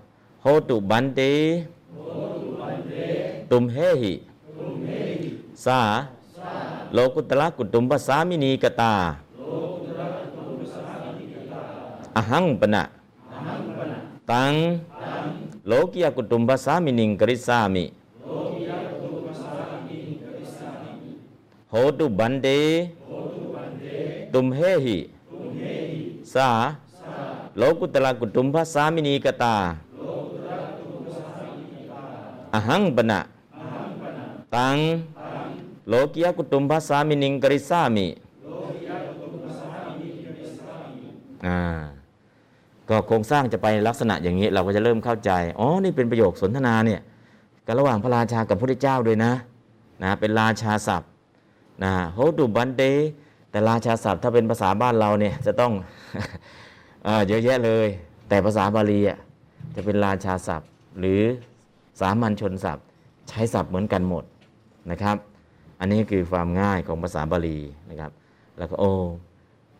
โหตุบันเตตุมเฮหิสาโลกุตละกุตุมภาษามินีกตา อหังปนะตังโลกิยะกุตุมภาษามินิงกริส ก็โครงสร้างจะไปลักษณะอย่างนี้เราก็จะเริ่มเข้าใจ อ๋อ นี่เป็นประโยคสนทนาเนี่ยกันระหว่างพระราชากับพระพุทธเจ้าด้วยนะนะเป็นราชาศัพท์นะโหตุบันเตแต่ราชาศัพท์ถ้าเป็นภาษาบ้านเราเนี่ยจะต้องเอ่อเยอะแยะเลย แต่ภาษาบาลีอะจะเป็นราชาศัพท์ หรือสามัญชนศัพท์ ใช้ศัพท์เหมือนกันหมดนะครับ อันนี้คือความง่ายของภาษาบาลีนะครับ แล้วก็โอ้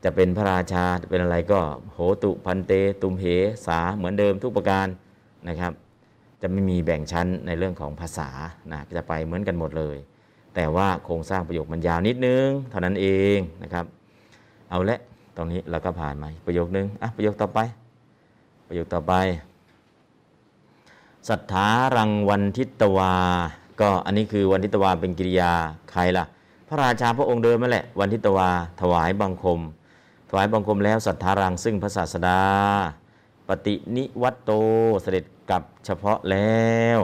จะเป็นพระราชาจะเป็นอะไรก็โหตุพันเต ตุมเหสาเหมือนเดิมทุกประการนะครับ จะไม่มีแบ่งชั้นในเรื่องของภาษานะจะไปเหมือนกันหมดเลย แต่ว่าโครงสร้างประโยคมันยาวนิดนึง เท่านั้นเองนะครับ เอาละตรงนี้เราก็ผ่านมาประโยคนึงอะประโยคต่อไป ประโยคต่อไปสัทธารังวันทิตวา ก็อันนี้คือวันทิตวาเป็นกิริยาใครล่ะ พระราชาพระองค์เดิมนั่นแหละ วันทิตวาถวายบังคม ถวายบังคมแล้วสัทธารังซึ่งพระศาสดา ปฏินิวัตโตเสด็จกลับเฉพาะแล้ว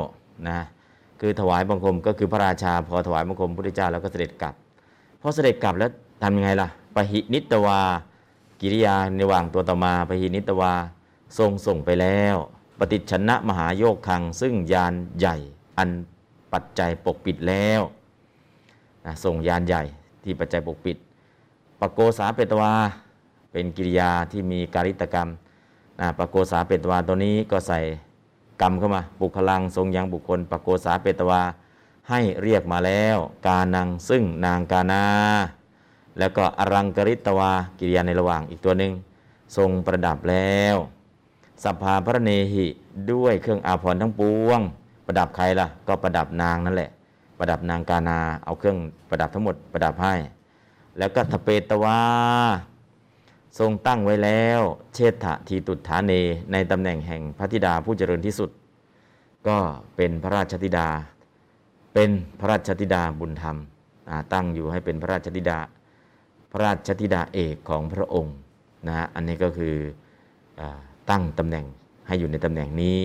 นะคือถวายบังคมก็คือพระราชาพอถวายบังคมพระพุทธเจ้าแล้วก็เสด็จกลับพอเสด็จกลับแล้วทำยังไงล่ะปหินิตวา กิริยาในว่างตัวต่อมาปหินิตวาทรงส่งไปแล้ว ปฏิชนะมหาโยกคัง ซึ่งยานใหญ่อันปัจจัยปกปิดแล้วนะส่งยานใหญ่ที่ปัจจัยปกปิดปโกสาเปตวา เป็นกิริยาที่มีการิตกรรมนะปโกสาเปตวาตัวนี้ก็ใส่กรรมเข้ามาบุคลังทรงยังบุคคลปโกสาเปตวาให้เรียกมาแล้ว กานังซึ่งนางกานา แล้วก็อรังกริตวากิริยาในระหว่างอีกตัวหนึ่งทรงประดับแล้วสภาพระเนหิด้วยเครื่องอาภรณ์ทั้งปวง ประดับใครล่ะ ก็ประดับนางนั่นแหละ ประดับนางกานา เอาเครื่องประดับทั้งหมดประดับให้ แล้วก็ทเปตวา ทรงตั้งไว้แล้ว เชษฐทีตุฐาเน ในตำแหน่งแห่งพระธิดาผู้เจริญที่สุด ก็เป็นพระราชธิดา เป็นพระราชธิดาบุญธรรมตั้งอยู่ให้เป็นพระราชธิดา พระราชธิดาเอกของพระองค์นะฮะอันนี้ก็คืออตั้งตำแหน่งให้อยู่ในตำแหน่งนี้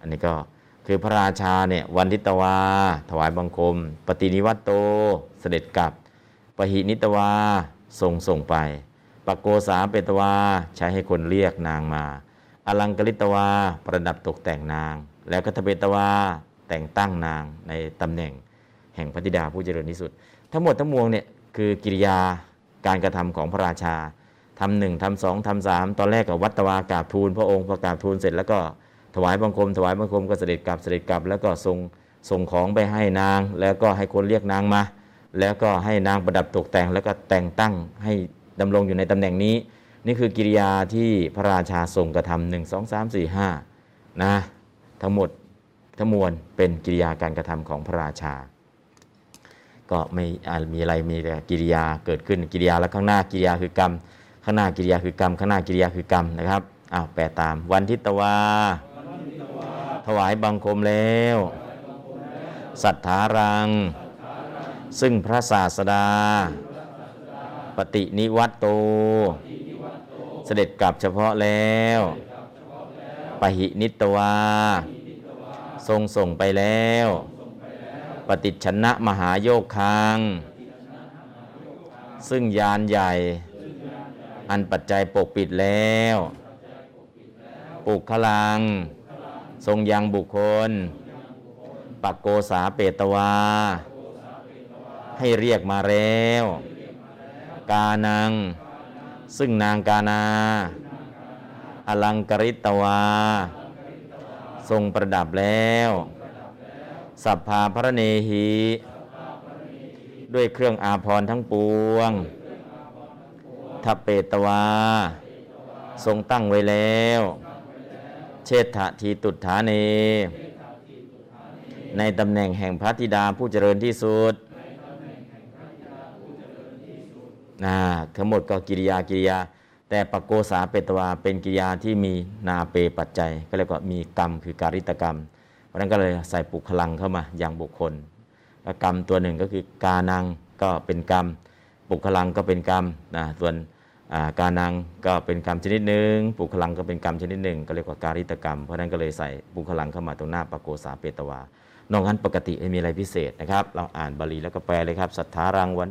อันนี้ก็คือพระราชาเนี่ยวันทิตวา ถวายบังคม ปฏินิวัตโตเสด็จกลับปหินิตวาทรงส่งไป ปโกสาเปตวา ใช้ให้คนเรียกนางมา อลังกลิตวา ประดับตกแต่งนาง แล้วก็ทเปตวา แต่งตั้งนางในตำแหน่ง แห่งพระธิดาผู้เจริญที่สุด ทั้งหมดทั้งมวลเนี่ยคือกิริยาการกระทำของพระราชาทำหนึ่งทำสองทำสามตอนแรกกับวัตวากราบทูล พระองค์พอกราบทูลเสร็จแล้วก็ถวายบังคม ถวายบังคมก็เสด็จกลับเสด็จกลับ แล้วก็ส่งส่งของไปให้นาง แล้วก็ให้คนเรียกนางมา แล้วก็ให้นางประดับตกแต่ง แล้วก็แต่งตั้งให้ ดำรงอยู่ในตำแหน่งนี้ นี่คือกิริยาที่พระราชาทรงกระทำหนึ่งสองสามสี่ห้านะทั้งหมดทั้งมวลเป็นกิริยาการกระทำของพระราชา ก็ไม่อ่ามีอะไรมีแต่กิริยาเกิดขึ้นกิริยาแล้วข้างหน้ากิริยาคือกรรม ข้างหน้ากิริยาคือกรรม ข้างหน้ากิริยาคือกรรมนะครับอ้าวแปลตามวันทิตวา ถวายบังคมแล้วสัทธารัง ซึ่งพระศาสดา ปฏินิวัตโต เสด็จกลับเฉพาะแล้ว ปหินิตวา ทรงส่งไปแล้ว ปฏิชนะมหาโยคคัง ซึ่งยานใหญ่ อันปัจจัยปกปิดแล้วปุกขลัง ทรงยังบุคคล ปักโกสาเปตวา ให้เรียกมาแล้ว กานัง ซึ่งนางกานา อลังกริตวา ทรงประดับแล้ว สัพพาพระเนหี ด้วยเครื่องอาภรณ์ทั้งปวง ทัพเปตวา ทรงตั้งไว้แล้ว เชษฐทีตุฐานเน ในตำแหน่งแห่งพระธิดาผู้เจริญที่สุด นะทั้งหมดก็กิริยากิริยา แต่ปโกสาเปตวาเป็นกิริยาที่มีนาเปปัจจัย ก็เรียกว่ามีกรรมคือการิตกรรม เพราะนั้นก็เลยใส่ปุคลังเข้ามาอย่างบุคคลลกรรมตัวหนึ่งก็คือกานังก็เป็นกรรมปุคลังก็เป็นกรรมนะส่วนกานังก็เป็นกรรมชนิดหนึ่งปุคลังก็เป็นกรรมชนิดหนึ่งก็เรียกว่าการิตกรรม เพราะฉะนั้นก็เลยใส่ปุคลังเข้ามาตรงหน้าปโกสาเปตวานอกนั้นปกติไม่มีอะไรพิเศษนะครับ เราอ่านบาลีแล้วก็แปลเลยครับสัทธารังวัน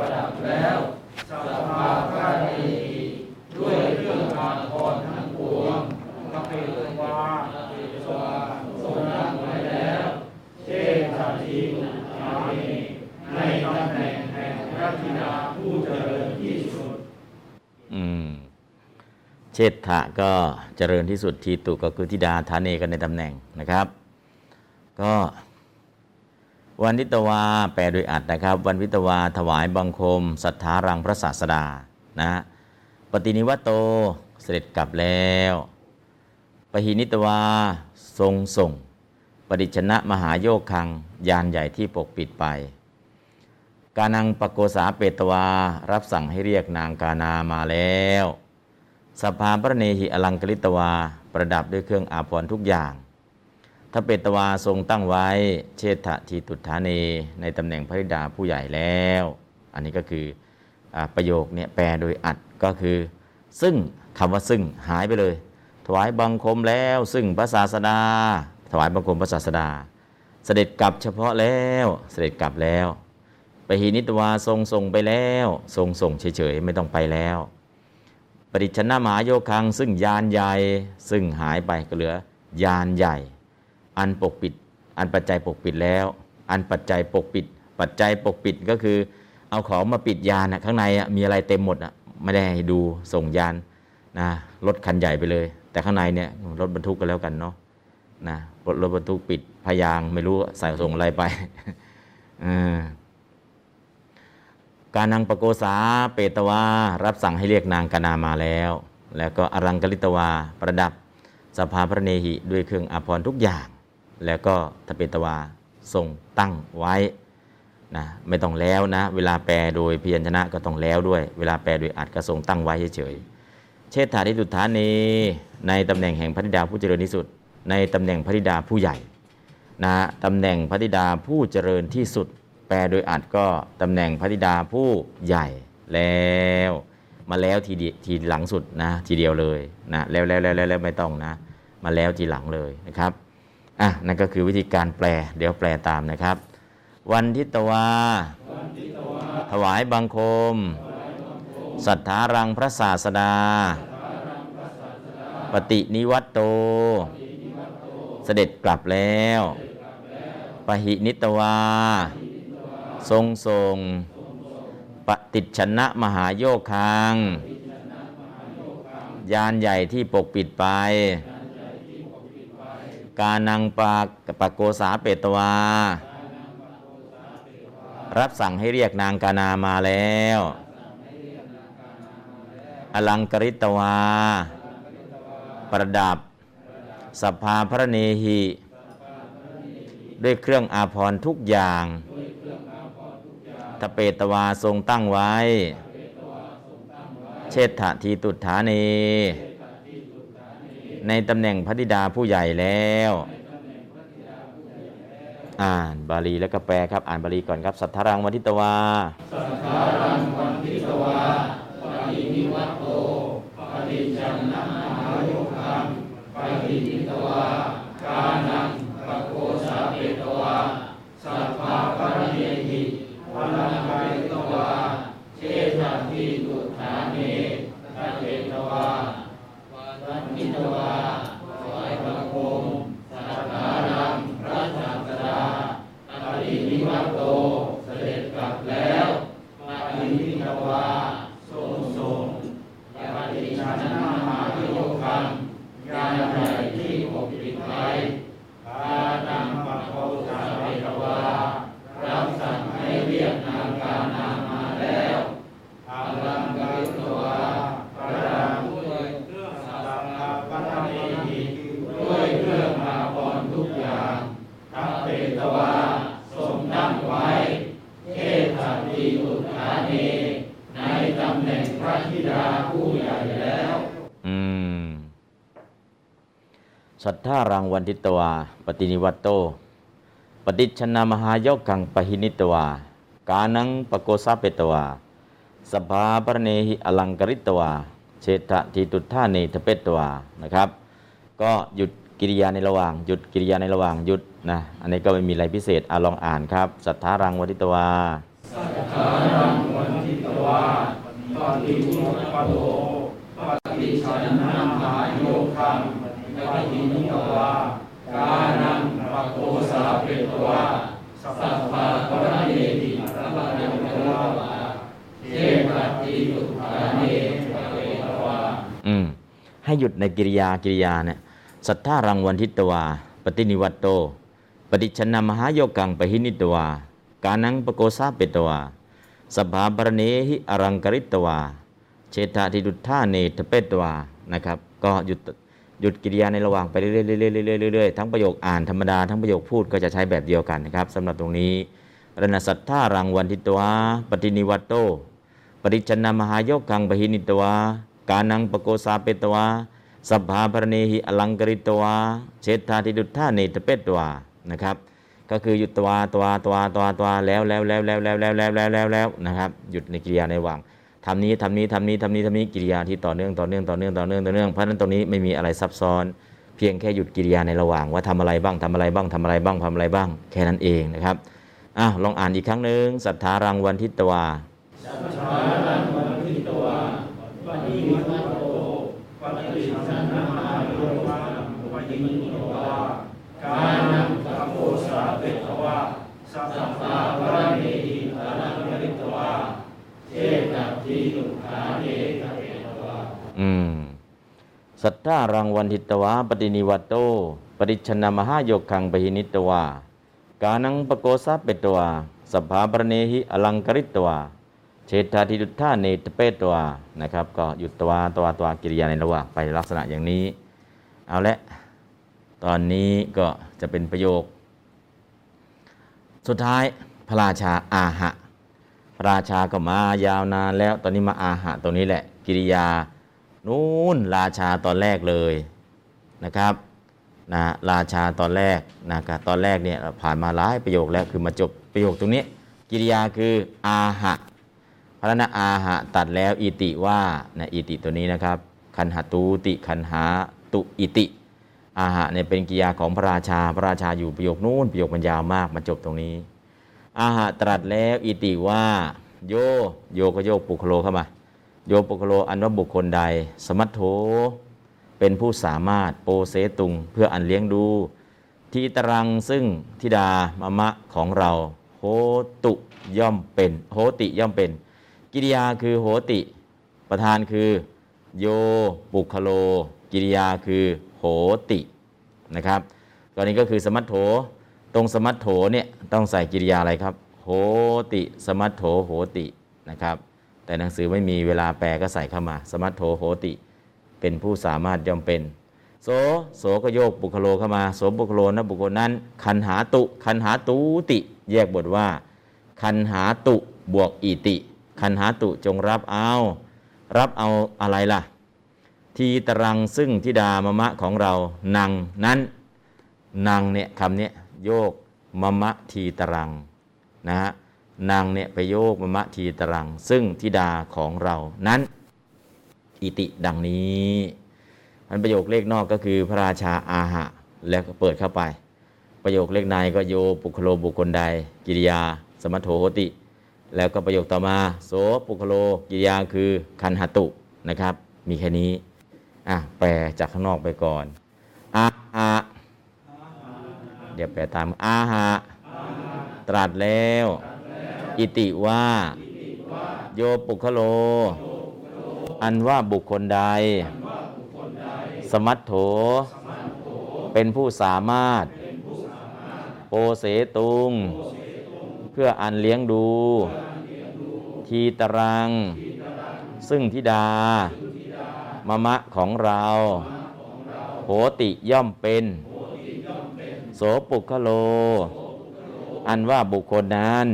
ประดับแล้วสภาพระเนรีด้วยเครื่องอาภรณ์ทั้งปวงกเปตวาทรงทรงนั่งไว้แล้วเชษฐาทีตุฐานีในตำแหน่งแห่งพระธิดาผู้เจริญที่สุด อืม เชษฐะก็เจริญที่สุดทีตุก็คือธิดาฐานเนกันในตำแหน่งนะครับ ก็ วันวิตวาแปลโดยอัดนะครับ วันวิตวาถวายบังคมศรัทธารังพระศาสดานะปฏินิวัตโตเสด็จกลับแล้วปหินิตวาทรงส่ง ปฏิชนะมหาโยคคัง ยานใหญ่ที่ปกปิดไป กานังปโกษาเปตวารับสั่งให้เรียกนางกานามาแล้วสภาพระเนหิอลังกฤตวา ประดับด้วยเครื่องอาภรณ์ทุกอย่าง ถ้าเปตวาทรงตั้งไว้เชษฐทีตุฐาเนในตำแหน่งพระธิดาผู้ใหญ่แล้ว อันนี้ก็คืออประโยคเนี่ยแปลโดยอัดก็คือ ซึ่งคำว่าซึ่งหายไปเลย ถวายบังคมแล้ว ซึ่งพระศาสดา ถวายบังคมพระศาสดา เสด็จกลับเฉพาะแล้วเสด็จกลับแล้วไปหินิตวาทรงส่งไปแล้ว ทรงส่งเฉยๆไม่ต้องไปแล้ว ปริชนะมหาโยคังซึ่งยานใหญ่ซึ่งหายไปก็เหลือยานใหญ่ อันปกปิด อันปัจจัยปกปิดแล้ว อันปัจจัยปกปิด ปัจจัยปกปิดก็คือ เอาของมาปิดยานข้างในมีอะไรเต็มหมดไม่ได้ให้ดูส่งยานนะรถคันใหญ่ไปเลย แต่ข้างในเนี่ยรถบรรทุกกันแล้วกันเนาะนะรถรถบรรทุกปิดพยางไม่รู้ใส่ส่งอะไรไปการนางปโกษาเปตวารับสั่งให้เรียกนางกนามาแล้ว แล้วก็อรังกลิตวาประดับสภาพระเนหิด้วยเครื่องอภรทุกอย่าง แล้วก็ทเปตวาทรงตั้งไว้นะไม่ต้องแล้วนะ เวลาแปลโดยพยัญชนะก็ต้องแล้วด้วย เวลาแปลโดยอัดก็ทรงตั้งไว้เฉยเชษฐาทิตุฐานีในตำแหน่งแห่งพระธิดาผู้เจริญที่สุด ในตำแหน่งพระธิดาผู้ใหญ่นะตำแหน่งพระธิดาผู้เจริญที่สุด แปลโดยอัดก็ตำแหน่งพระธิดาผู้ใหญ่แล้วมาแล้วทีทีหลังสุดนะทีเดียวเลยนะแล้วแล้วแล้วแล้วไม่ต้องนะ มาแล้วทีหลังเลยนะครับ อะนั่นก็คือวิธีการแปล เดี๋ยวแปลตามนะครับ วันทิตวา ถวายบังคม สัทธารังพระศาสดา ปฏินิวัตโต เสด็จกลับแล้วปหินิตวา ทรงทรงปฏิชนะมหาโยคัง ยานใหญ่ที่ปกปิดไป การนังปาปโกษาเปตวา รับสั่งให้เรียกนางกานามาแล้ว อลังกริตวา ประดับสภาพระเนหิ ด้วยเครื่องอาภรณ์ทุกอย่างทเปตวาทรงตั้งไว้ เชษฐทีตุฐานี ในตำแหน่งพระธิดาผู้ใหญ่แล้ว อ่านบาลีแล้วก็แปลครับ อ่านบาลีก่อนครับ สัทธารังวันทิตวา สัทธารังวันทิตวาปฏินิวัตโตปฏิจันนะมหาโยคังปฏินิตวากานังปโกสาเปตวาสัพพาปะเนหิพลังกา สัทธารังวันทิตวา ปฏินิวัตโต ปฏิชนามหายกังปหินิตวา กานังปโกสาเปตวา สภาปรเนหิอลังกริตวา เชตทิตุท่าเนทเปตวา นะครับ ก็หยุดกิริยาในระหว่าง หยุดกิริยาในระหว่างหยุดนะ อันนี้ก็ไม่มีอะไรพิเศษอะลองอ่านครับ สัทธารังวันทิตวาสารังวันทิตวาปฏิมุตโตปฏิชนามหายคังปฏินิากานังปะโกสาเปตวาสัพพะปะเนติพระบายังตวาเทพติตุฐาเนทะเปตวาอืมให้หยุดในกิริยากิริยาเนี่ยสัทธารังวันทิตวา ปฏินิวัตโต ปฏิชนามหายกังปหินิตวา กานังปโกสาเปตวาสภาบรเนหิอรังกริตวา เชตาทิดุทธาเนทเปตวานะครับ ก็หยุด หยุดกิริยาในระหว่างไปเรื่อยๆเรื่อยๆเรื่อยๆทั้งประโยคอ่านธรรมดาทั้งประโยคพูดก็จะใช้แบบเดียวกันนะครับสำหรับตรงนี้รณสัทธารังวันทิตวาปฏินิวัตโต ปริชนามหายกังปหินิตวากานังปโกสาเปตวาสัพพาพรเนหิอลังกริตวาเชตตาทิดุทธาเนตเปตวานะครับก็คือหยุดตัวตัวตัวตัวตัวแล้วแล้วแล้วแล้วแล้วแล้วแล้วแล้วแล้วแล้วนะครับหยุดในกิริยาในระหว่าง ทำนี้ทำนี้ทำนี้ทำนี้ทำนี้กิริยาที่ต่อเนื่องต่อเนื่องต่อเนื่องต่อเนื่องต่อเนื่องเพราะฉะนั้นตรงนี้ไม่มีอะไรซับซ้อน เพียงแค่หยุดกิริยาในระหว่าง ว่าทำอะไรบ้างทำอะไรบ้างทำอะไรบ้างทำอะไรบ้าง แค่นั้นเองนะครับอ้าวลองอ่านอีกครั้งหนึ่งสัทธารังวันทิตวา สัทธารังวันทิตวาปฏินิวัตโต ปริชนามหายกขังปหินิตวากานังปโกสาเปตวาสัพพาปรเนหิอลังกริตวาเชตาทิดุทธาเนตเปตวานะครับ ก็หยุดตัวตัวตัวกิริยาในระหว่างไปลักษณะอย่างนี้ เอาละ ตอนนี้ก็จะเป็นประโยค สุดท้ายพระราชาอาหะพระราชาก็มายาวนานแล้ว ตอนนี้มาอาหะตรงนี้แหละ กิริยา นู้นราชาตอนแรกเลยนะครับนะราชาตอนแรกนะครับตอนแรกเนี่ยผ่านมาหลายประโยคแล้วคือมาจบประโยคตรงนี้ กิริยาคืออาหะพระนะอาหะตัดแล้วอิติว่านะอิติตัวนี้นะครับ คันหตูติคันหาตุอิติ อาหะเนี่ยเป็นกิริยาของพระราชาพระราชาอยู่ประโยคนู้นประโยคมันยาวมากมาจบตรงนี้ อาหะตรัสแล้วอิติว่า โยโยก็โยกปุคโลเข้ามา โยปุคโลอันว่าบุคคลใด สมัตโถเป็นผู้สามารถโปเสตุงเพื่ออันเลี้ยงดูทีตรังซึ่งธิดามะมะของเรา โหตุย่อมเป็น โหติย่อมเป็น กิริยาคือโหติ ประธานคือ โยปุคโล กิริยาคือ โหตินะครับกรณีก็คือสมัตโถ ตรงสมัตโถเนี่ยต้องใส่กิริยาอะไรครับ โหติ สมัตโถโหตินะครับ แต่หนังสือไม่มีเวลาแปลก็ใส่เข้ามา สมัตโถโหติ เป็นผู้สามารถย่อมเป็น โสโสก็โยกบุคโลเข้ามาโสบุคโลนะบุคคลนั้น คันหาตุ คันหาตูติ แยกบทว่า คันหาตุบวกอิติ คันหาตุจงรับเอา รับเอาอะไรล่ะ ทีตรังซึ่งทิดามะมะของเรานางนั้นนางเนี่ยคำเนี้ยโยกมะมะทีตรังนะฮะ นางเนี่ยไปโยกมะมะทีตรัง ซึ่งทิดาของเรานั้น อิติดังนี้มันประโยคเลขนอกก็คือพระราชาอาหะ แล้วก็เปิดเข้าไป ประโยคเลขในก็โยปุคโลบุคคลใด กิริยา สมัทโถโหติ แล้วก็ประโยคต่อมาโสปุคโลกิริยาคือคันหตุนะครับ มีแค่นี้อะแปลจากข้างนอกไปก่อนอาหะเดี๋ยวแปลตามอาหะตรัสแล้ว อิติว่า โยปุคโล อันว่าบุคคลใด สมัตโถ เป็นผู้สามารถโปเสตุง เพื่ออันเลี้ยงดู ทีตรัง ซึ่งธิดามะมะของเราโหติย่อมเป็น โสปุคโล อันว่าบุคคลนั้น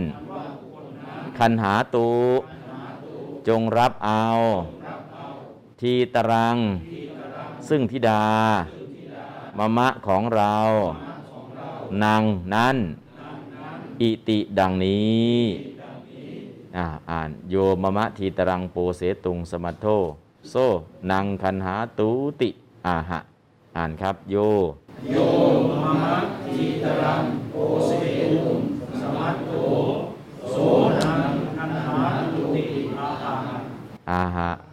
คันหาตูจงรับเอา ทีตรัง ซึ่งธิดามะมะของเรา นางนั้น อิติดังนี้อ่าอ่านโยมะมะทีตรังโปเสตุงสมัทโทโซนังคันหาตูติอาหะ อ่านครับโยอาหะ 啊哈。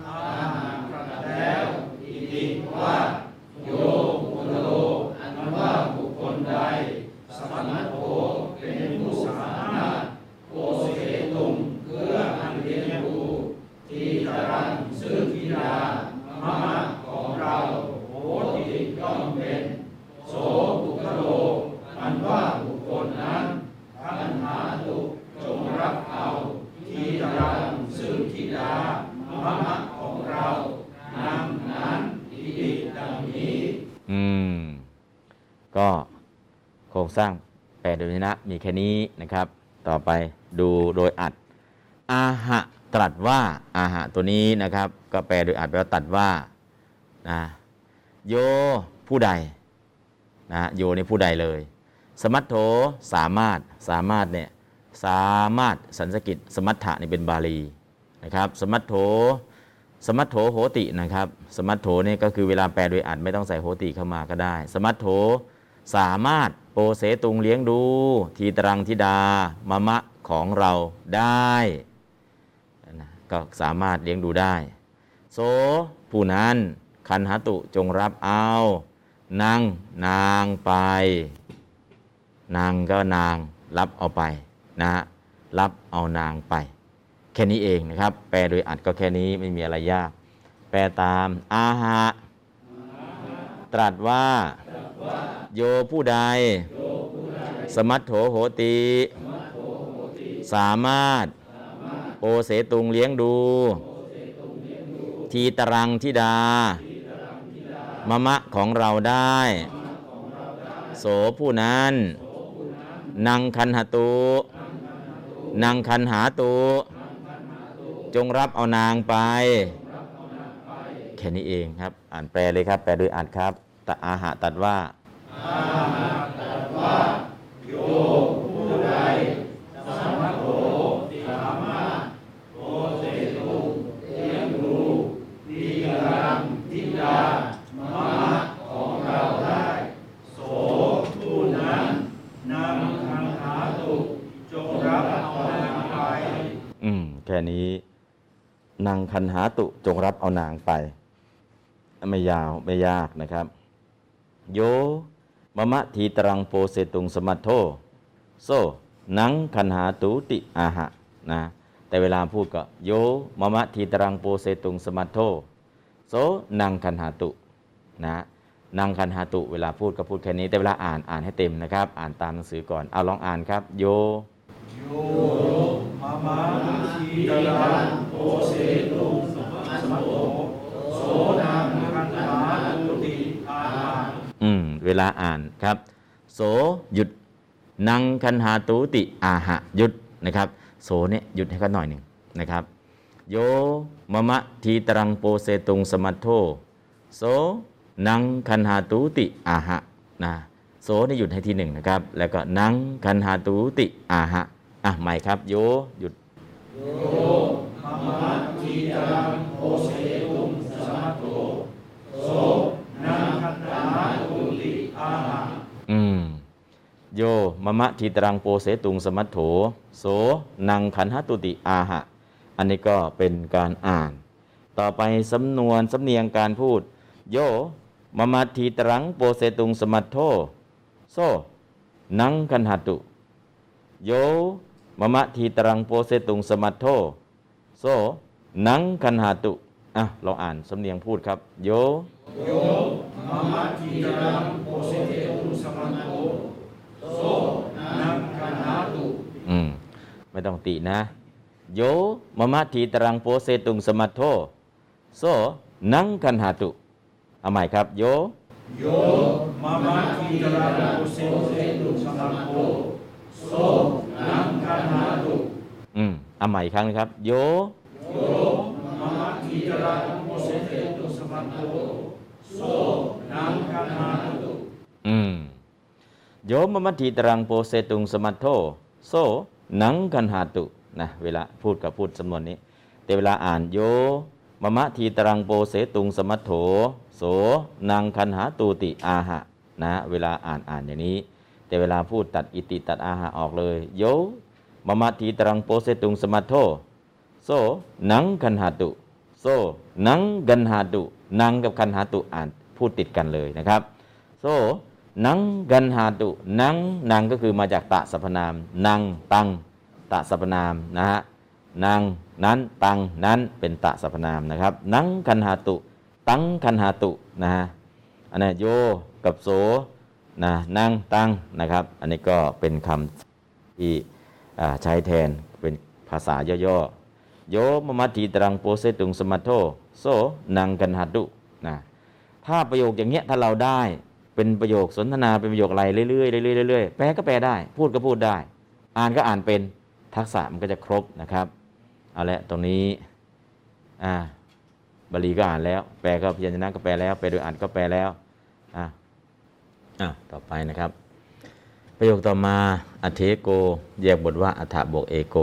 กสร้างแปลโดยพยัญชนะมีแค่นี้นะครับ ต่อไปดูโดยอัด อาหะตรัสว่าอาหะตัวนี้นะครับ ก็แปลโดยอัดแปลว่าตัดว่านะโยผู้ใดนะโยในผู้ใดเลย สมัตโถสามารถสามารถเนี่ยสามารถสันสกิตสมัตถะนี่เป็นบาลีนะครับ สมัตโถสมัตโถโหตินะครับ สมัตโถเนี่ยก็คือเวลาแปลโดยอัดไม่ต้องใส่โหติเข้ามาก็ได้ สมัตโถสามารถโปเสตุงเลี้ยงดู ทีตรังธิดามะมะของเราได้นะก็สามารถเลี้ยงดูได้ โสผู้นั้นคันหตุจงรับเอานางนางไป นางก็นางรับเอาไปนะฮะรับเอานางไป แค่นี้เองนะครับ แปลโดยอัดก็แค่นี้ไม่มีอะไรยาก แปลตามอาหะตรัสว่า โยผู้ใด สมัตโถโหติ สามารถ โอเสตุงเลี้ยงดู ทีตรังทิดามะมะของเราได้ โสผู้นั้นนังคันหตุนังคันหาตุ จงรับเอานางไป แค่นี้เองครับ อ่านแปลเลยครับ แปลโดยอ่านครับ ตอาหะตัดว่าอาหะตัดว่าโยผู้ใดสัมโฆสามารถโอเสตุเลี้ยงดูดีรังทิดามหะของเราได้โสผู้นั้นนำทางหาตุจงรับเอานางไป อืม แค่นี้ นางคันหาตุจงรับเอานางไป ไม่ยาวไม่ยากนะครับ โยมะมะทีตรังโปเสตุงสมัทโทโซนังคันหาตุติอาหะนะแต่เวลาพูดก็โยมะมะทีตรังโปเสตุงสมัทโทโซนังคันหาตุนะนังคันหาตุเวลาพูดก็พูดแค่นี้ แต่เวลาอ่านอ่านให้เต็มนะครับ อ่านตามหนังสือก่อนเอาลองอ่านครับ โยมามาทีตรังโอเสตุงสมัตโตโสนามคันหาตุ วลาอ่านครับ โสหยุดนังคันหาตูติอาหะหยุดนะครับ โสเนี่ยหยุดให้เขาหน่อยหนึ่งนะครับ โยมะมะทีตรังโปเซตุงสมัทโทโสนังคันหาตูติอาหะนะโสเนี่ยหยุดให้ทีหนึ่งนะครับ แล้วก็นังคันหาตูติอาหะอะใหม่ครับ โยหยุดโยมามาทีตรังโอเสตุงสมัตโตโส นาคันหาตุติอาหาอืมโยมะมะทีตรังโปเสตุงสมัทโถ โสนังขันหตุติอาหะ อันนี้ก็เป็นการอ่าน ต่อไปสำนวนสำเนียงการพูด โยมะมะทีตรังโปเสตุงสมัทโถโซนังขันหตุ โยมะมะทีตรังโปเสตุงสมัทโถโซนังขันหตุ อะเราอ่านสำเนียงพูดครับ โยมามาทีตรังโอเสตุงสมัตโตโสนามคันหาตุอืมไม่ต้องตินะ โยมะมะทีตรังโปเซตุงสมัทโทโซนังคันหาตุเอาใหม่ครับ โยโยมามาทีตรังโอเสตุงสมัตโตโสนามคันหาตุอืมเอาใหม่อีกครั้งนะครับ โยมามาทีตรังโอ อืมโยมะมะทีตรังโปเซตุงสมัทโทโซนังคันหาตุนะเวลาพูดกับพูดสำนวนนี้ แต่เวลาอ่านโยมมะทีตรังโปเสตุงสมัทโถโสนังคันหาตูติอาหะนะเวลาอ่านอ่านอย่างนี้ แต่เวลาพูดตัดอิติตัดอาหะออกเลย โยมมะทีตรังโปเสตุงสมัทโทโซนังคันหาตุ โซนังกันหาตุนังกับคันหาตุอ่านพูดติดกันเลยนะครับ โซนังกันหาตุนังนังก็คือมาจากตะสรรพนาม นังตังตะสรรพนามนะฮะนังนั้นตังนั้นเป็นตะสรรพนามนะครับ นังกันหาตุ ตังกันหาตุนะฮะอันนี้โยกับโสนะนังตังนะครับ อันนี้ก็เป็นคำที่ใช้แทนเป็นภาษาย่อๆ โยมมัตถีตรังโปเซตุงสมัทโทโซนังกันหัตุนะถ้าประโยคอย่างเงี้ยถ้าเราได้เป็นประโยคสนทนาเป็นประโยคอะไรเรื่อยๆเรื่อยๆเรื่อยๆแปลก็แปลได้ พูดก็พูดได้ อ่านก็อ่านเป็นทักษะมันก็จะครบนะครับเอาละตรงนี้อ่าบาลีก็อ่านแล้ว แปลก็พยัญชนะก็แปลแล้วแปลโดยอ่านก็แปลแล้วอ่าอ่าต่อไปนะครับ ประโยคต่อมาอเทโก แยกบทว่าอัฐบวกเอโก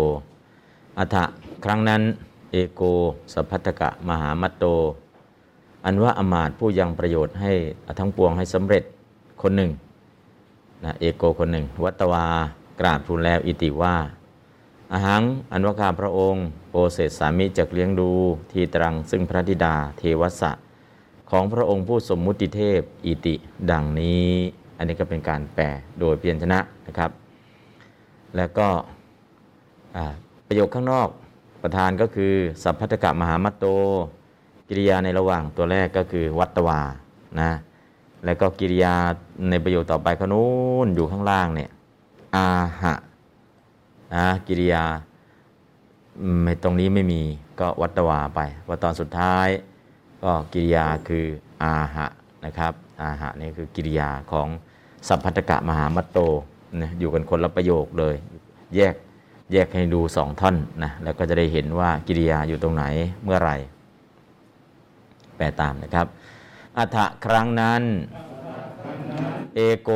อัฐ ครั้งนั้น เอโกสัพพัทกะมหามัตโต อันว่าอมาตผู้ยังประโยชน์ให้ทั้งปวงให้สำเร็จคนหนึ่งนะเอโกคนหนึ่ง วัตวากราบทูลแล้วอิติว่าอาหังอันว่าข้าพระองค์โปเศสามิจักเลี้ยงดูทีตรังซึ่งพระธิดาเทวสะ ของพระองค์ผู้สมมุติเทพอิติดังนี้ อันนี้ก็เป็นการแปลโดยเพียรชนะนะครับ แล้วก็ประโยคข้างนอก ประธานก็คือ สัพพัทธกะมหามัตโต กิริยาในระหว่างตัวแรกก็คือวัตวานะแล้วก็กิริยาในประโยคต่อไปก็นู้นอยู่ข้างล่างเนี่ยอาหะนะกิริยาไม่ตรงนี้ไม่มีก็วัตวาไปว่าตอนสุดท้าย ก็กิริยาคืออาหะนะครับอาหะนี่คือกิริยาของสัพพัทธกะมหามัตโตนะอยู่กันคนละประโยคเลย แยก แยกให้ดูสองท่อนนะแล้วก็จะได้เห็นว่ากิริยาอยู่ตรงไหนเมื่อไหร่แปลตามนะครับอัฐครั้งนั้น เอโก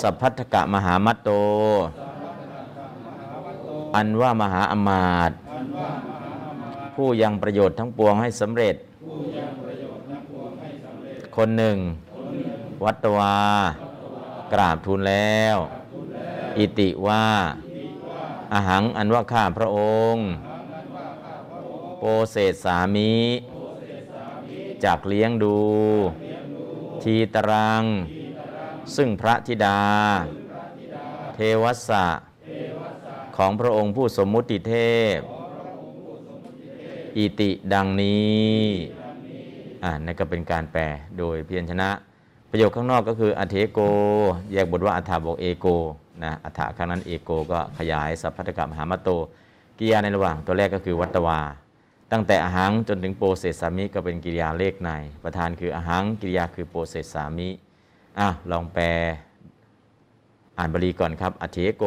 สัพพัทธกะมหามัตโต อันว่ามหาอมาต ผู้ยังประโยชน์ทั้งปวงให้สำเร็จ คนหนึ่ง วัตวา กราบทูลแล้ว อิติว่า อาหังอันว่าข้าพระองค์ โปเศษสามิจากเลี้ยงดู ทีตรัง ซึ่งพระธิดา เทวสะของพระองค์ผู้สมมุติเทพ อิติดังนี้อ่านั่นก็เป็นการแปลโดยเพียรชนะ ประโยคข้างนอกก็คืออเทโก แยกบทว่าอัฐาบอกเอโก นะอัฏฐาครั้งนั้นเอโกก็ขยายสัพพัทธกะมหามาโตกิริยาในระหว่างตัวแรกก็คือวัตวา ตั้งแต่อาหังจนถึงโปเศสามิก็เป็นกิริยาเลขใน ประธานคืออาหังกิริยาคือโปเศสามิอะลองแปลอ่านบาลีก่อนครับอัเทโก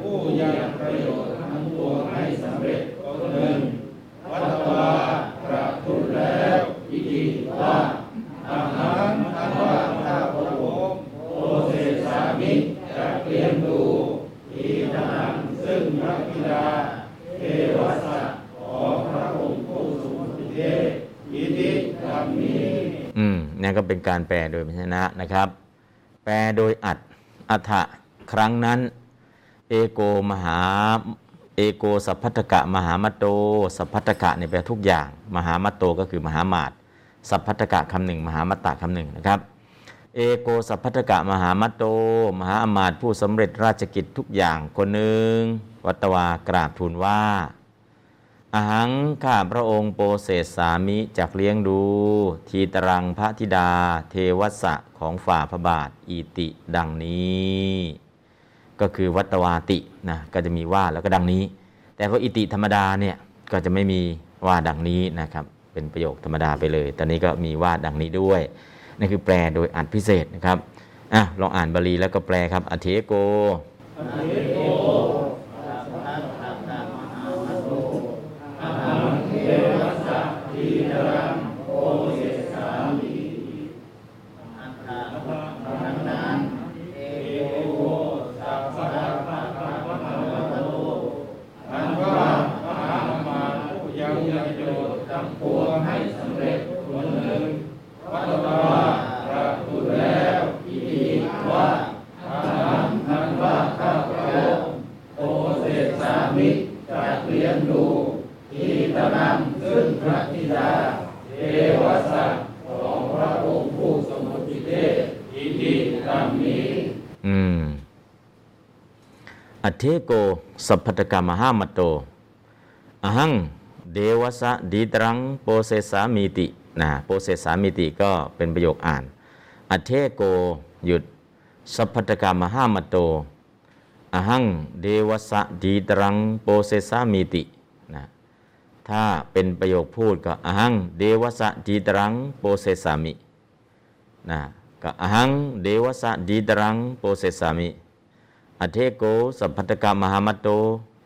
ผู้ยังประโยชน์ทั้งปวงให้สำเร็จคนหนึ่ง วัตวากราบทูลแล้วอิติว่าอาหารอันว่าข้าพระองค์โอเสสามิจะเลี้ยงดูทีทหารซึ่งพระบิดา เทวสัตว์ของพระองค์ผู้สูงสุดเทพอิติดังนี้ อืมนี่น ก็เป็นการแปลโดยพยัญชนะนะครับ แปลโดยอัดอัฐะครั้งนั้น เอโกมหาเอโกสัพพัทธกะมหามัตโตสัพพัทธกะเนี่ยแปลทุกอย่าง มหามัตโตก็คือมหามาตสัพพัทธกะคำหนึ่งมหามัตตะคำหนึ่งนะครับ เอโกสัพพัทธกะมหามัตโต มหาอมาตผู้สำเร็จราชกิจทุกอย่างคนหนึ่งวัตวากราบทูลว่า อหังข้าพระองค์โปเศษสามิจากเลี้ยงดู ทีตรังพระธิดาเทวสะของฝ่าพระบาทอิติดังนี้ ก็คือวัตวาตินะก็จะมีว่าแล้วก็ดังนี้ แต่พออิติธรรมดาเนี่ยก็จะไม่มีว่าดังนี้นะครับ เป็นประโยคธรรมดาไปเลย ตอนนี้ก็มีว่าดังนี้ด้วยนั่นคือแปลโดยอ่านพิเศษนะครับอะลองอ่านบาลีแล้วก็แปลครับอเทโกอันว่ามหาอมาตย์ผู้ยังประโยชน์ทั้งปวงให้สำเร็จคนหนึ่ง วัตวากราบทูลแล้วอิติว่าอาหังอันว่าข้าพระองค์โอเศษสามิจะเลี้ยงดูที่ตะนำซึ่งพระธิดา เทวสัตว์ของพระองค์ผู้สมุติเทพอิติดังนี้ อืมอเท โก สัพพตกรรมหามโตอหังเดวสะดีตรังโปเซสามีตินะโปเซสามีติก็เป็นประโยคอ่าน อเทโกหยุด สัพพตกรรมหามโตอหังเดวสะดีตรังโปเซสามีตินะถ้าเป็นประโยคพูดก็อหังเดวสะดีตรังโปเซสามินะก็อหังเดวสะดีตรังโปเซสามิ อเทโกสัพพตกรรมหามโต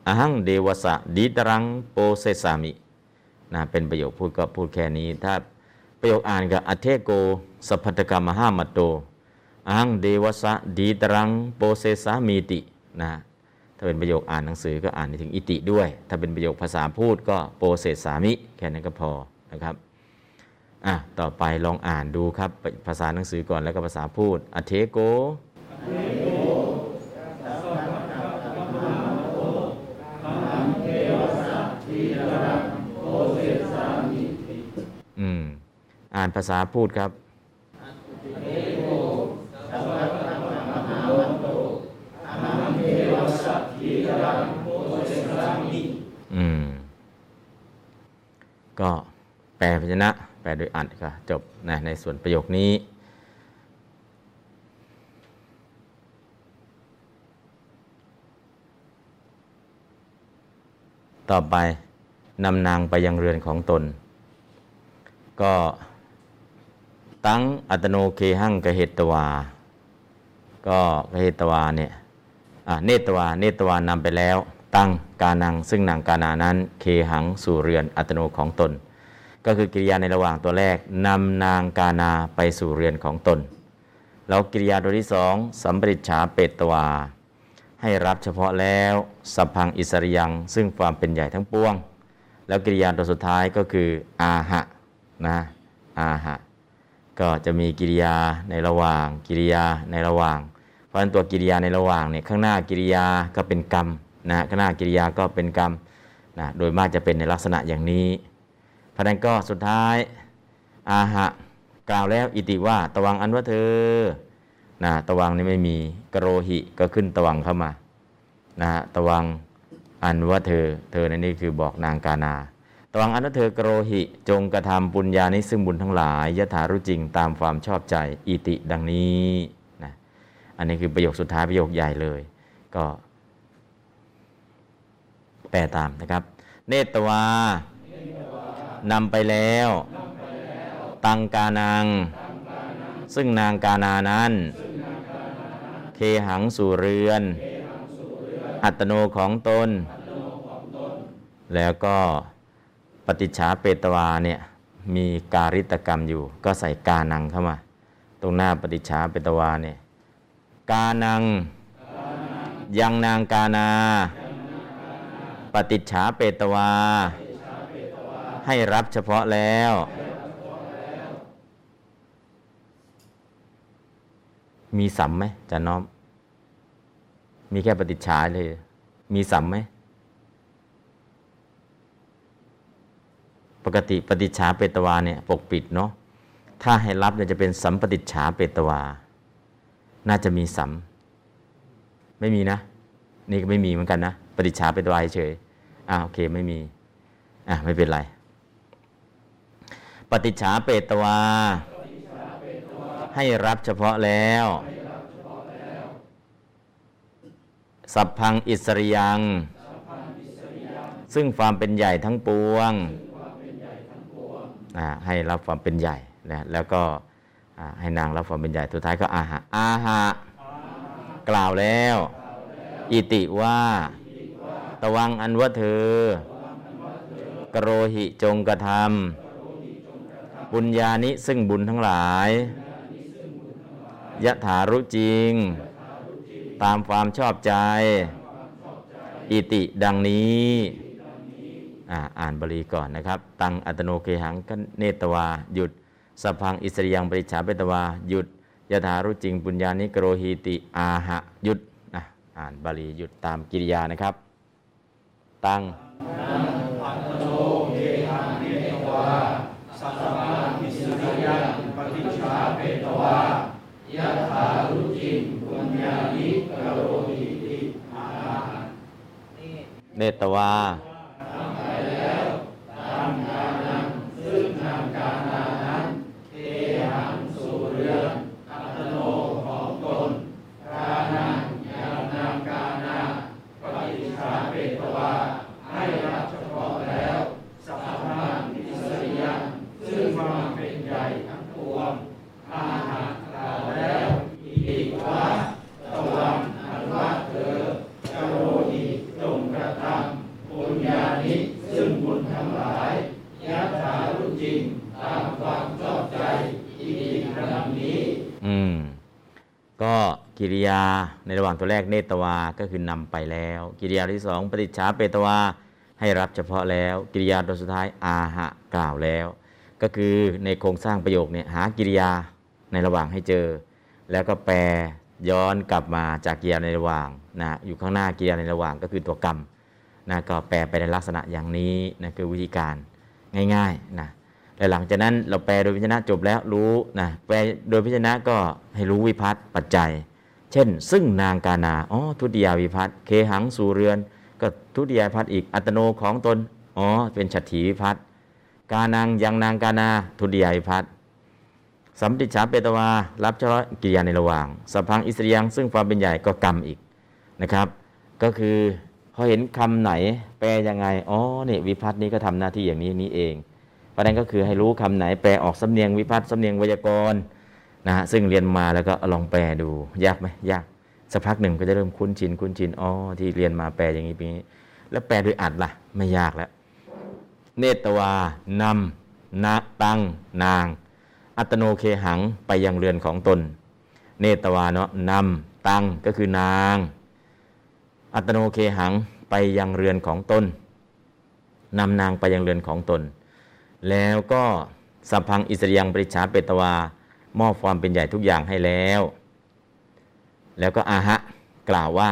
อหังเดวสะดีตรังโปเซสามินะเป็นประโยคพูดก็พูดแค่นี้ ถ้าประโยคอ่านก็อเทโกสัพพตกรรมหามโตอหังเดวสะดีตรังโปเซสามีตินะถ้าเป็นประโยคอ่านหนังสือก็อ่านถึงอิติด้วย ถ้าเป็นประโยคภาษาพูดก็โปเซสามิแค่นั้นก็พอนะครับอะต่อไปลองอ่านดูครับภาษาหนังสือก่อนแล้วก็ภาษาพูดอเทโก อ่านภาษาพูดครับอืม ก็แปลพยัญชนะ แปลโดยอัดก็จบนะในส่วนประโยคนี้ต่อไปนำนางไปยังเรือนของตน ก็ ตั้งอัตโนเคหังกเหตวา ก็กเหตวาเนี่ยเนตวา เนตวานำไปแล้ว ตั้งกานัง ซึ่งนางกานานั้น เคหังสู่เรือนอัตโนของตน ก็คือกิริยาในระหว่างตัวแรกนำนางกานาไปสู่เรือนของตน แล้วกิริยาตัวที่สองสัมปริชฉาเปตวา ให้รับเฉพาะแล้วสัพพังอิสริยัง ซึ่งความเป็นใหญ่ทั้งปวง แล้วกิริยาตัวสุดท้ายก็คืออาหะนะอาหะ ก็จะมีกิริยาในระหว่าง กิริยาในระหว่าง เพราะฉะนั้นตัวกิริยาในระหว่างเนี่ยข้างหน้ากิริยาก็เป็นกรรมนะข้างหน้ากิริยาก็เป็นกรรมนะโดยมากจะเป็นในลักษณะอย่างนี้เพราะนั้นก็สุดท้ายอาหะกล่าวแล้วอิติว่าตวังอันว่าเธอนะตวังนี่ไม่มีกโรหิก็ขึ้นตวังเข้ามานะฮะตวังอันว่าเธอ เธอในนี้คือบอกนางกานา ตวังอนว่าเธอกโรหิจงกระทำปุญญานิซึ่งบุญทั้งหลายยถารู้จริงตามความชอบใจอิติดังนี้นะอันนี้คือประโยคสุดท้ายประโยคใหญ่เลย ก็ แปลตามนะครับ เนตวานำไปแล้ว ตังกานัง ซึ่งนางกานานั้น เคหังสู่เรือน อัตโนของตน แล้วก็ ฏิจฉาเปตวาเนี่ยมีการิตกรรมอยู่ ก็ใส่กานังเข้ามา ตรงหน้าปฏิจฉาเปตวาเนี่ยกานังยังนางกานา ปฏิจฉาเปตวา ให้รับเฉพาะแล้ว มีสัมไหมจะน้อม มีแค่ปฏิจฉาเลย มีสัมไหม ปกติปฏิจฉาเปตวาเนี่ยปกปิดเนาะถ้าให้รับเนี่ยจะเป็นสัมปฏิจฉาเปตวา น่าจะมีสัม ไม่มีนะ นี่ก็ไม่มีเหมือนกันนะปฏิจฉาเปตวาเฉยอ่าโอเคไม่มีอะไม่เป็นไร ปฏิจฉาเปตวา ให้รับเฉพาะแล้วสัพพังอิสริยัง ซึ่งความเป็นใหญ่ทั้งปวงอ่า ให้รับความเป็นใหญ่นะแล้วก็ให้นางรับความเป็นใหญ่สุดท้ายก็อาหะอาหะกล่าวแล้ว อิติว่า ตวังอันว่าเธอกโรหิจงกระทำบุญญานิซึ่งบุญทั้งหลายยะถารุจริง ตามความชอบใจ อิติดังนี้ อ่าอ่านบาลีก่อนนะครับ ตังอัตโนเคหังกเนตวา หยุดสพพังอิสริยังปริจฉาเปตวา หยุดยะถารุจริงปุญญานิกโรหิติอาหะหยุดนะอ่านบาลีหยุดตามกิริยานะครับ ตังเนตวาต กิริยาในระหว่างตัวแรกเนตวา ก็คือนำไปแล้ว กิริยาที่สองปฏิจฉาเปตวาให้รับเฉพาะแล้ว กิริยาตัวสุดท้ายอาหะกล่าวแล้ว ก็คือในโครงสร้างประโยคเนี่ยหากิริยาในระหว่างให้เจอ แล้วก็แปลย้อนกลับมาจากกิริยาในระหว่างนะอยู่ข้างหน้ากิริยาในระหว่างก็คือตัวกรรมนะก็แปลไปในลักษณะอย่างนี้นะคือวิธีการง่ายๆนะและหลังจากนั้นเราแปลโดยพิจารณาจบแล้วรู้นะแปลโดยพิจารณาก็ให้รู้วิพัตน์ปัจจัย เช่น ซึ่งนางกานาอ๋อทุติยาวิพัตน์เคหังสู่เรือน ก็ทุติยาวิพัตน์อีกอัตโนของตนอ๋อเป็นฉัตถีวิพัตน์กานางยังนางกานาทุติยาวิพัตน์สัมปติฉาเปตวา รับเฉพาะกิริยาในระหว่างสพังอิสริยังซึ่งความเป็นใหญ่ก็กรรมอีกนะครับ ก็คือพอเห็นคำไหนแปลยังไงอ๋อเนี่ยวิพัตน์นี้ก็ทำหน้าที่อย่างนี้นี้เองประเด็นก็คือให้รู้คำไหนแปลออกสำเนียงวิพัตน์สำเนียงไวยากรณ์ นะฮะซึ่งเรียนมาแล้วก็ลองแปลดูยากไหมยากสักพักหนึ่งก็จะเริ่มคุ้นชินคุ้นชินอ๋อที่เรียนมาแปลอย่างนี้เป็นนี้แล้วแปลโดยอัดล่ะ ไม่ยากแล้ว เนตวานำนะตังนาง อัตโนเคหังไปยังเรือนของตน เนตวาเนาะนำตังก็คือนาง อัตโนเคหังไปยังเรือนของตนนำนางไปยังเรือนของตน แล้วก็สัพพังอิสริยังปริชาเปตวา มอบความเป็นใหญ่ทุกอย่างให้แล้ว แล้วก็อาหะกล่าวว่า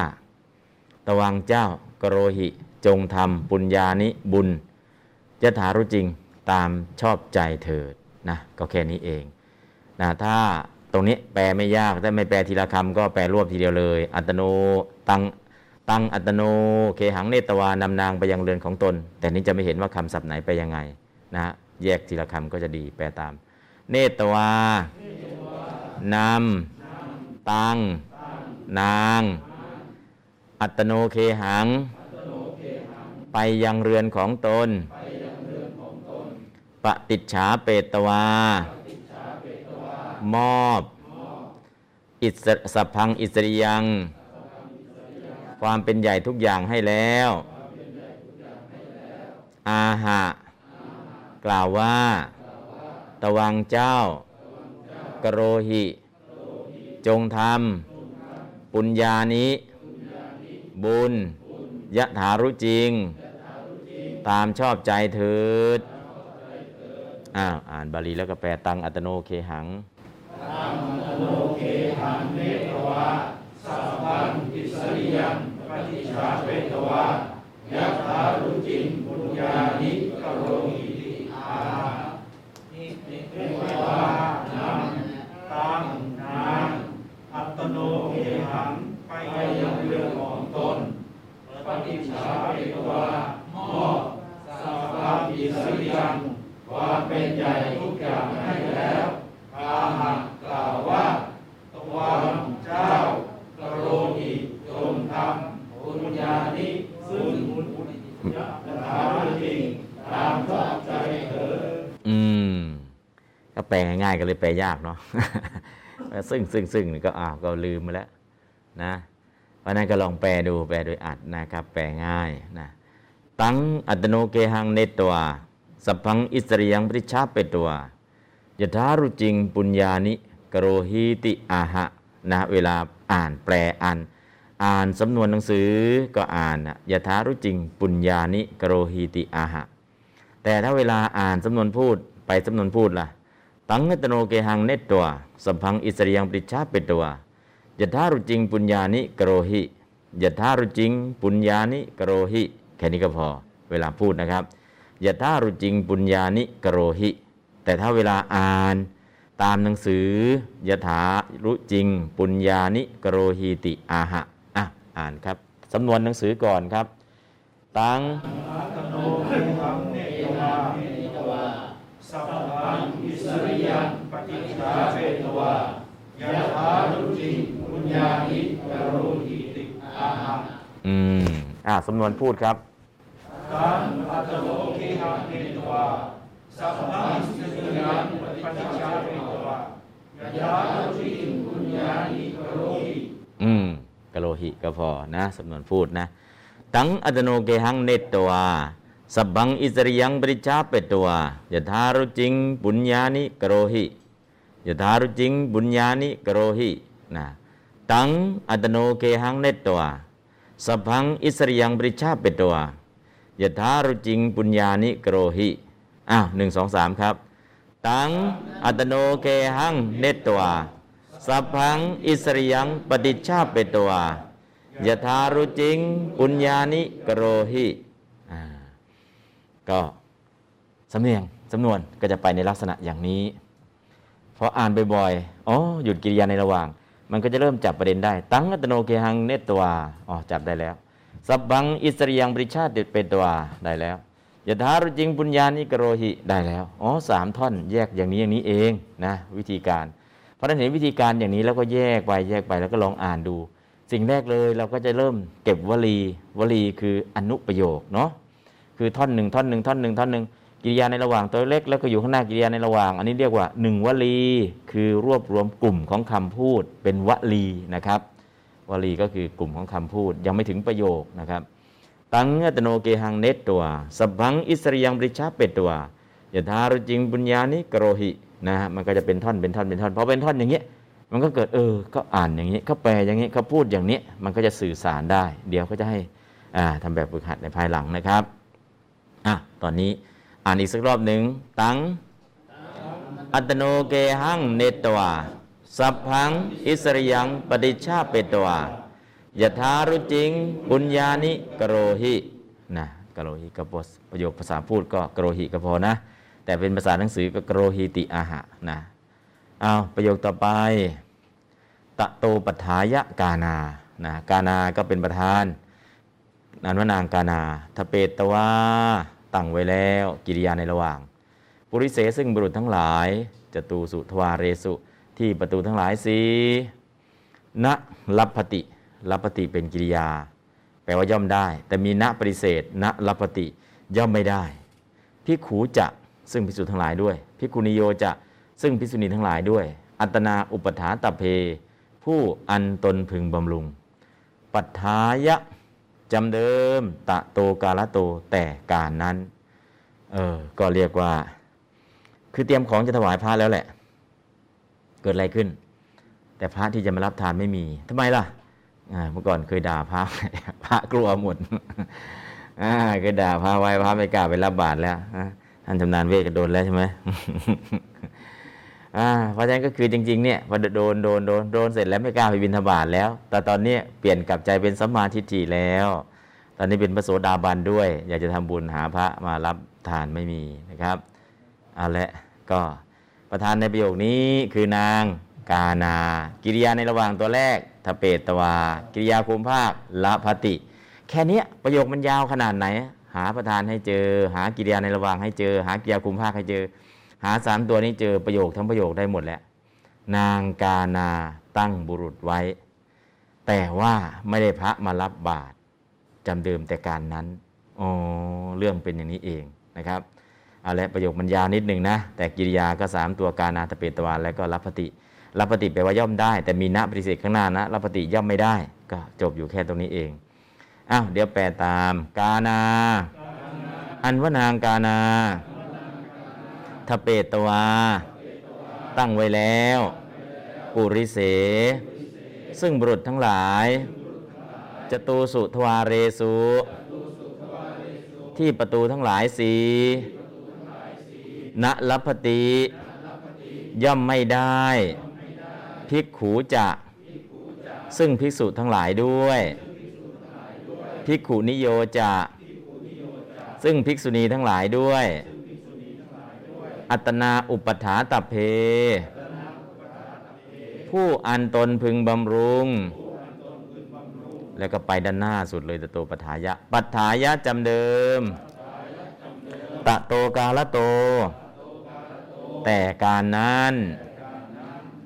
ตวังเจ้ากโรหิ จงทำปุญญานิบุญยถารู้จริงตามชอบใจเถิดนะก็แค่นี้เองนะถ้าตรงนี้แปลไม่ยากถ้าไม่แปลทีละคำก็แปลรวบทีเดียวเลย อัตโนตังตังอัตโนเคหังเนตวานำนางไปยังเรือนของตน แต่นี้จะไม่เห็นว่าคำศัพท์ไหนไปยังไงนะแยกทีละคำก็จะดีแปลตาม เนตวานำตัง นาง อัตโนเคหัง ไปยังเรือนของตน ปฏิจฉาเปตวา มอบ อิสสพพังอิสริยัง ความเป็นใหญ่ทุกอย่างให้แล้ว อาหะ กล่าวว่า ตวังเจ้ากโรหิ จงทำปุญญานิบุญยะถารุจริง ตามชอบใจเถิดอ้าวอ่านบาลีแล้วก็แปลตังอัตโนเคหังตังอัตโนเคหังเนตวะสัพพังปิสริยังปฏิชาเวตวะยะถารุจริงปุญญานิกโรหิติอา ตโนเอหังไปยังเรื่องของตนปฏิชาเปตวามอบสัพพะอิสริยังความเป็นใหญ่ทุกอย่างให้แล้วอาหักกล่าวว่าตวันเจ้ากรโรหิจงทำปุญญานิซึ่งบุญยะถา แปลง่ายๆก็เลยแปลยากเนาะซึ่งซึ่งซึ่งก็อ้าวก็ลืมไปแล้วนะเพราะนั้นก็ลองแปลดูแปลโดยอัดนะครับ แปลง่ายนะตังอัตโนเกหังเนตวาสัพพังอิสริยังปริชาเปตัวยถารุจริงปุญญานิกโรหิติอาหะนะเวลาอ่านแปลอ่านอ่านสำนวนหนังสือก็อ่านนะยถารุจริงปุญญานิกโรหิติอาหะ แต่ถ้าเวลาอ่านสำนวนพูดไปสำนวนพูดล่ะ ตังเนตโนเกหังเนตตัวสัพพังอิสริยังปริชาเปตัวยถารุจริงปุญญานิกโรหิยถารุจริงปุญญานิกโรหิแค่นี้ก็พอเวลาพูดนะครับยถารุจริงปุญญานิกโรหิแต่ถ้าเวลาอ่านตามหนังสือยถารุจริง ปุญญานิกโรหิติอาหะอะอ่านครับ สำนวนหนังสือก่อนครับ ตัง สัพพังอิสริยังปฏิชาเปตวายะถารุจิงปุญญานิกโรหิติอาหังอืม อ่าสำนวนพูดครับตังอัตโนเคหังเนตวาสัพพังอิสริยังปฏิชาเปตวายะถารุจิงปุญญานิกโรหิอืมกะโลหิก็พอนะสำนวนพูดนะ ตังอัตโนเกหังเนตตวา สับบังอิสริยังปริชาเปตวายถารุจิงบุญญานิกโรหิยถารุจิงบุญญานิกโรหินะตังอัตโนเกหังเนตตัวสัพพังอิสริยังบริชาเปตัวยถารุจิงปุญญานิกโรหิอ้าวหนึ่งสองสามครับ ตังอัตโนเกหังเนตตัวสัพพังอิสริยังปฏิชาเปตัวยถารุจิงปุญญานิกโรหิ ก็สำเนียงสำนวนก็จะไปในลักษณะอย่างนี้พออ่านบ่อยๆอ๋อหยุดกิริยาในระหว่าง มันก็จะเริ่มจับประเด็นได้ ตั้งอัตโนเกหังเนตตัวอ๋อจับได้แล้วสับบังอิสริยังบริชาติเป็นตัวได้แล้วยถารุจิงปุญญานิกโรหิได้แล้วอ๋อสามท่อนแยกอย่างนี้อย่างนี้เองนะวิธีการเพราะฉะนั้นเห็นวิธีการอย่างนี้แล้วก็แยกไปแยกไปแล้วก็ลองอ่านดู สิ่งแรกเลยเราก็จะเริ่มเก็บวลีวลีคืออนุประโยคเนาะ คือท่อนหนึ่งท่อนหนึ่งท่อนหนึ่งท่อนหนึ่งกิริยาในระหว่างตัวเล็กแล้วก็อยู่ข้างหน้ากิริยาในระหว่าง อันนี้เรียกว่าหนึ่งวลี คือรวบรวมกลุ่มของคำพูด เป็นวลีนะครับวลีก็คือกลุ่มของคำพูดยังไม่ถึงประโยคนะครับตังอัตโนเกหังเนตตัวสัพพังอิสริยังบริชาเป็ดตัวยถารุจิงบุญญานิกโรหินะฮะมันก็จะเป็นท่อนเป็นท่อนเป็นท่อนพอเป็นท่อนอย่างเงี้ยมันก็เกิดเออก็อ่านอย่างนี้เขาแปลอย่างนี้เขาพูดอย่างนี้มันก็จะสื่อสารได้ เดี๋ยวก็จะให้อ่าทำแบบฝึกหัดในภายหลังนะครับ อะ ตอนนี้อ่านอีกสักรอบหนึ่งตัง อัตโนเกหังเนตตัวสัพพัง อิสริยังปฏิชาเปตัวยถารุจิงปุญญานิกโรหินะกโรหิกบประโยคภาษาพูดก็กโรหิก็พอนะ แต่เป็นภาษาหนังสือก็กโรหิติอาหะนะเอาประโยคต่อไปตะโตปัฏฐายะกานานะกานาก็เป็นประธานนันวนางกานาทเปตวา ตั้งไว้แล้วกิริยาในระหว่าง ปุริเสซึ่งบุรุษทั้งหลายจตูสุทวาเรสุที่ประตูทั้งหลายสีณลัพพติลัพพติเป็นกิริยา แปลว่าย่อมได้ แต่มี น ปฏิเสธ น ลภติย่อมไม่ได้ ภิกขู จ ซึ่งภิกษุทั้งหลายด้วย ภิกขุนิโย จ ซึ่งภิกษุณีทั้งหลายด้วย อัตตนาอุปัฏฐาตัพเพ ผู้อันตนพึงบำรุง ปัฏฐายะ จำเดิม ตโตกาลโตแต่กาลนั้น เออ ก็เรียกว่า คือเตรียมของจะถวายพระแล้วแหละ เกิดอะไรขึ้น แต่พระที่จะมารับทานไม่มีทำไมล่ะเมื่อก่อนเคยด่าพระ พระกลัวหมดเคยด่าพระไว้พระไม่กล้าไปรับบาตรแล้วอ่าท่านชำนาญเวทก็โดนแล้วใช่ไหม อ่าเพราะฉะนั้นก็คือจริงๆเนี่ยพอโดนโดนโดนโดนเสร็จแล้วไม่กล้าไปบิณฑบาตแล้ว แต่ตอนนี้เปลี่ยนกลับใจเป็นสัมมาทิฏฐิแล้ว ตอนนี้เป็นพระโสดาบันด้วย อยากจะทำบุญหาพระมารับทานไม่มีนะครับเอาละก็ประธานในประโยคนี้คือนางกานา กิริยาในระหว่างตัวแรกทเปตวา กิริยาภูมิภาคละพติ แค่นี้ประโยคมันยาวขนาดไหน หาประธานให้เจอ หากิริยาในระหว่างให้เจอ หากิริยาภูมิภาคให้เจอ หาสามตัวนี้เจอประโยคทั้งประโยคได้หมดแล้ว นางกานาตั้งบุรุษไว้ แต่ว่าไม่ได้พระมารับบาตรจำเดิมแต่การนั้นอ๋อเรื่องเป็นอย่างนี้เองนะครับเอาละประโยคมันยาวนิดหนึ่งนะ แต่กิริยาก็สามตัวกานาตะเปตวานแล้วก็รับปฏิรับปฏิแปลว่าย่อมได้ แต่มีณปฏิเสธข้างหน้านะรับปฏิย่อมไม่ได้ ก็จบอยู่แค่ตรงนี้เองอ้าวเดี๋ยวแปลตาม กานา อันว่านางกานา ทเปตวา ตั้งไว้แล้ว ปุริเส ซึ่งบุรุษทั้งหลายจตูสุทวาเรสุ ที่ประตูทั้งหลายสีณลัพติ ย่อมไม่ได้ภิกขูจะซึ่งภิกษุทั้งหลายด้วย ภิกขุนิโยจะ ซึ่งภิกษุณีทั้งหลายด้วย อัตนาอุปถาตเพ ผู้อันตนพึงบำรุง แล้วก็ไปด้านหน้าสุดเลยตะโตปัฏฐายะ ปัฏฐายะจำเดิม ตะโตกาละโต แต่การนั้น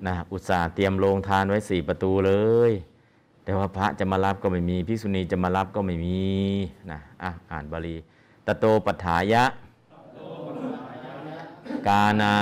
นะอุตส่าห์เตรียมโรงทานไว้สี่ประตูเลย แต่ว่าพระจะมารับก็ไม่มีภิกษุณีจะมารับก็ไม่มีนะอะอ่านบาลีตะโตปัฏฐายะ กานา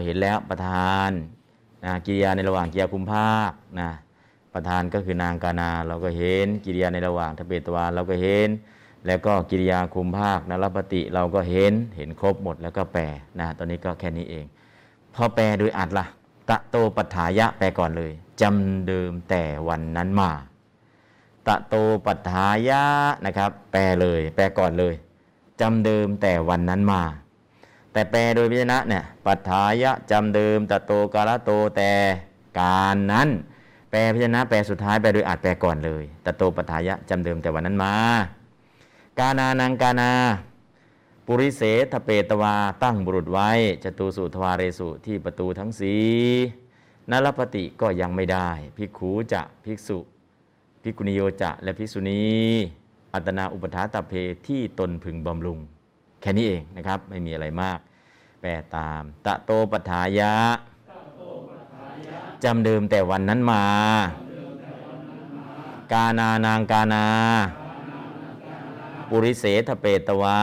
เราเห็นแล้วประธานนะกิริยาในระหว่างกิริยาคุมภาคนะประธานก็คือนางกานาเราก็เห็นกิริยาในระหว่างทเปตวาเราก็เห็น แล้วก็กิริยาคุมภาคนรปฏิเราก็เห็นเห็นครบหมดแล้วก็แปลนะตอนนี้ก็แค่นี้เอง พอแปลโดยอัดละ่ะตะโตปัฏฐายะแปลก่อนเลยจำเดิมแต่วันนั้นมา ตะโตปัฏฐายะนะครับ แปลเลย แปลก่อนเลยจำเดิมแต่วันนั้นมา แต่แปลโดยพิจนะเนี่ยปัฏฐายะจำเดิมตะโตกาลโตแต่การนั้น แปลพิจนะแปลสุดท้ายแปลโดยอัดแปลก่อนเลยตะโตปัฏฐายะจำเดิมแต่วันนั้นมา กานานังกานาปุริเสทเปตวาตั้งบุรุษไว้จตูสุทวาเรสุที่ประตูทั้งสีนรปฏิก็ยังไม่ได้ภิกขูจะภิกษุภิกขุณิโยจะและภิกษุณีอัตนาอุปถาตเพที่ตนพึงบำรุง แค่นี้เองนะครับ ไม่มีอะไรมาก แปลตาม ตะโตปัฏฐายะจำเดิมแต่วันนั้นมา กานานางกานาปุริเสทเปตวา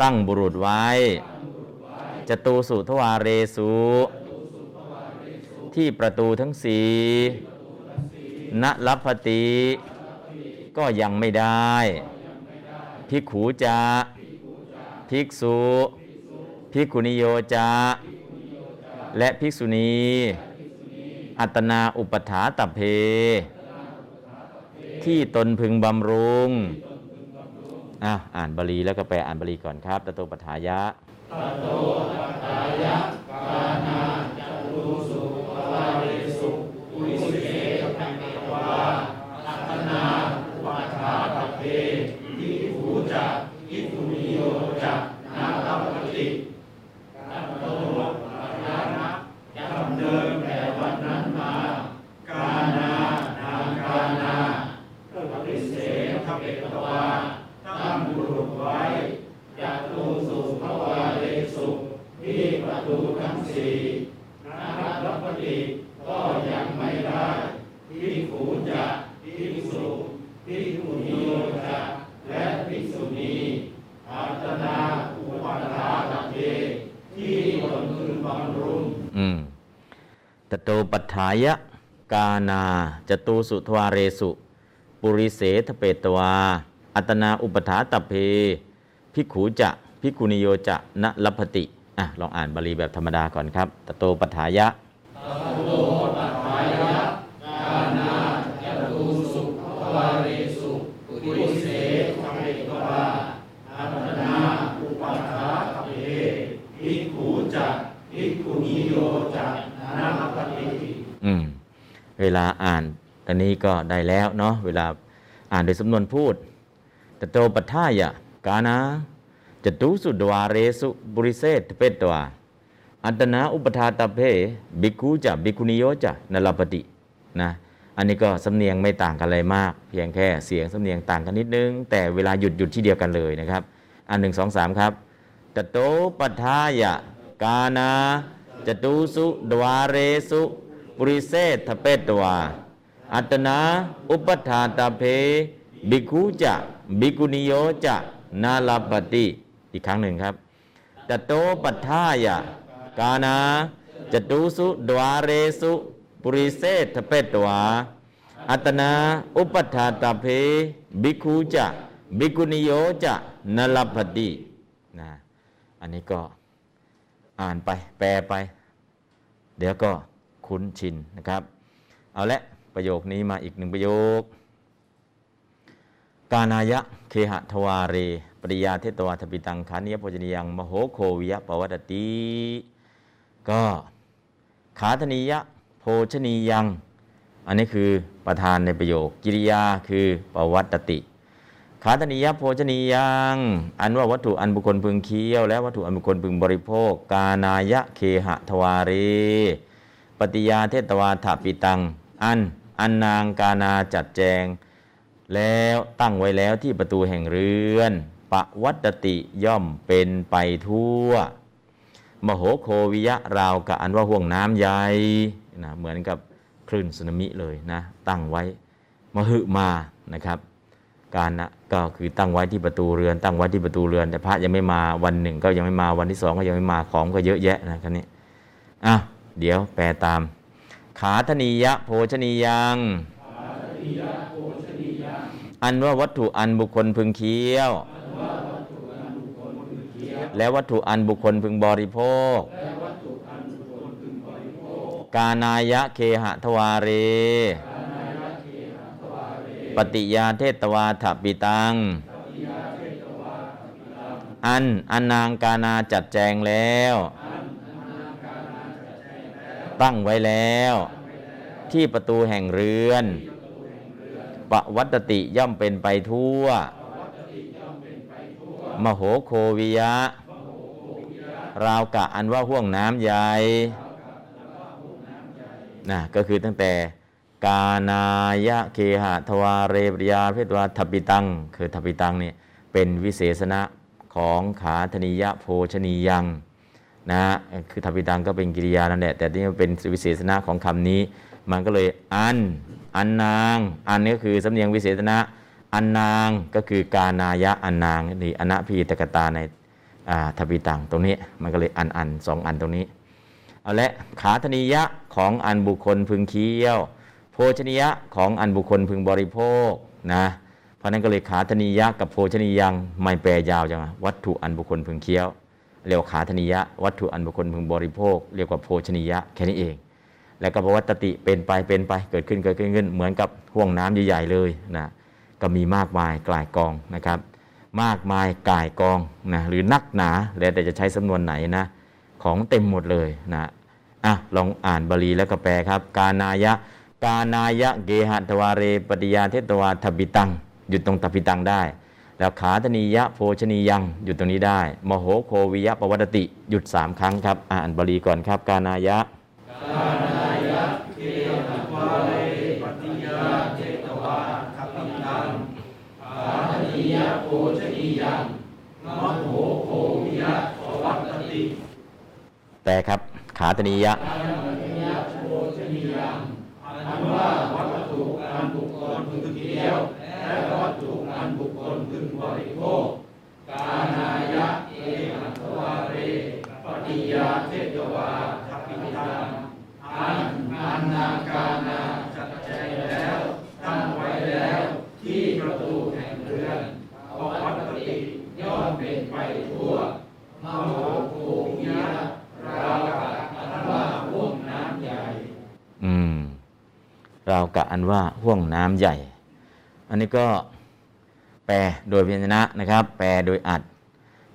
ตั้งบุรุษไว้ จตูสุทวาเรสุ ที่ประตูทั้งสีณลัพติ ก็ยังไม่ได้ ภิกขูจะภิกษุภิกขุนิโยจะและภิกษุณี อัตนาอุปถาตเพ ที่ตนพึงบำรุงอะอ่านบาลีแล้วก็แปลอ่านบาลีก่อนครับตะโตปฏฐา สีนารัปฏิก็ยังไม่ได้พิขูจะพิสุพิขุนโยจะและพิสุนีอาตนาอุปัทาตเกที่ตนคือบำรุงอืมตโตปัฏฐายะกานาจตูสุทวาเรสุ ปุริเสทเปตวา อัตนาอุปถาตเพ พิขูจะพิกุนิโยจะนะลพติ อะลองอ่านบาลีแบบธรรมดาก่อนครับตโตปัฏฐายะอืมเวลาอ่านตอนนี้ก็ได้แล้วเนาะเวลาอ่านโดยสำนวนพูดตโตปัฏฐายะกานา จตุสุดวาเรสุบุริเซตเปตวาอัตนาอุปทาตเพบิกูจะบิกุนิโยจะนลปตินะอันนี้ก็สำเนียงไม่ต่างกันอะไรมาก เพียงแค่เสียงสำเนียงต่างกันนิดนึง แต่เวลาหยุดหยุดที่เดียวกันเลยนะครับ อันหนึ่งสองสามครับตโตปัฏฐายะกานาจตุสุดวาเรสุปุริเซทเปตวาอัตนาอุปทาตเพบิกูจะบิกุนิโยจะนาลปติ อีกครั้งหนึ่งครับตโตปัฏฐายะกานาจตุสุดวาเรสุปุริเซทเปตวาอัตนา อุปทาตเพบิคูจะบิกุนิโยจะนลปตินะอันนี้ก็อ่านไปแปลไป เดี๋ยวก็คุ้นชินนะครับ เอาละประโยคนี้มาอีกหนึ่งประโยค กานายะเคหะทวาเร ปริยาเทตวาทปิตังขานิยโภชนิยังมโหโควิยะปวัตติก็ขาธนิยะโภชนียัง อันนี้คือประธานในประโยค กิริยาคือปวัตติ ขาธนิยะโภชนียัง อันว่าวัตถุอันบุคคลพึงเคี้ยว และวัตถุอันบุคคลพึงบริโภค กานายะเคหะทวาเรปฏิยาเทตวาถปิตัง อันอันนางกานาจัดแจง แล้วตั้งไว้แล้วที่ประตูแห่งเรือน ปวัตติย่อมเป็นไปทั่ว มโหโควิยะราวกับอันว่าห่วงน้ำใหญ่นะเหมือนกับคลื่นสึนามิเลยนะตั้งไว้มหึมานะครับการนะก็คือตั้งไว้ที่ประตูเรือน ตั้งไว้ที่ประตูเรือน แต่พระยังไม่มาวันหนึ่ง ก็ยังไม่มาวันที่สองก็ยังไม่มาของก็เยอะแยะนะคันนี้อะเดี๋ยวแปลตาม ขาธนียะโภชนียังอันว่าวัตถุอันบุคคลพึงเคี้ยว และวัตถุอันบุคคลพึงบริโภค กานายะเคหะทวาเร ปฏิยาเทตวาถปิตัง อันอันนางกานาจัดแจงแล้ว ตั้งไว้แล้ว ที่ประตูแห่งเรือนปวัตติย่อมเป็นไปทั่ว มโหโควิยะ ราวกะอันว่าห่วงน้ำใหญ่นะก็คือตั้งแต่กานายะเคหะทวาเรปริยาเพศวาทัปิตัง คือทัปิตังเนี่ยเป็นวิเศษณะของขาธนิยะโภชนียังนะคือทัปิตังก็เป็นกิริยานั่นแหละแต่ที่มันเป็นวิเศษณะของคำนี้ มันก็เลยอัน อันนาง อันนี้ก็คือสำเนียงวิเศษณะ อันนางก็คือกานายะอันนางนี่อนะพีตกตาในอ่าทัปิตังตรงนี้มันก็เลยอันอันสองอันตรงนี้เอาละขาธนิยะของอันบุคคลพึงเคี้ยว โภชนิยะของอันบุคคลพึงบริโภคนะเพราะนั้นก็เลยขาธนิยะกับโภชนิยังไม่แปลยาวจังวัตถุอันบุคคลพึงเคี้ยวเรียกว่าขาธนิยะ วัตถุอันบุคคลพึงบริโภค เรียกว่าโภชนิยะแค่นี้เอง แล้วก็ปวัตติเป็นไปเป็นไปเกิดขึ้นเกิดขึ้นขึ้นเหมือนกับห่วงน้ำใหญ่ๆเลยนะ ก็มีมากมายกลายกองนะครับ มากมายกายกองนะหรือนักหนาแล้วแต่จะใช้สำนวนไหนนะของเต็มหมดเลยนะอะลองอ่านบาลีแล้วก็แปลครับ กานายะ กานายะเกหะทวาเรปฏิยาเทตวาทบิตังหยุดตรงทบิตังได้ แล้วขาธนียะโภชนียังหยุดตรงนี้ได้มโหโควิยะปวัตติหยุดสามครั้งครับ อ่านบาลีก่อนครับ กานายะ แต่ครับขาตนียะอื เรากะอันว่าห่วงน้ำใหญ่ อันนี้ก็แปลโดยพยัญชนะนะครับ แปลโดยอัด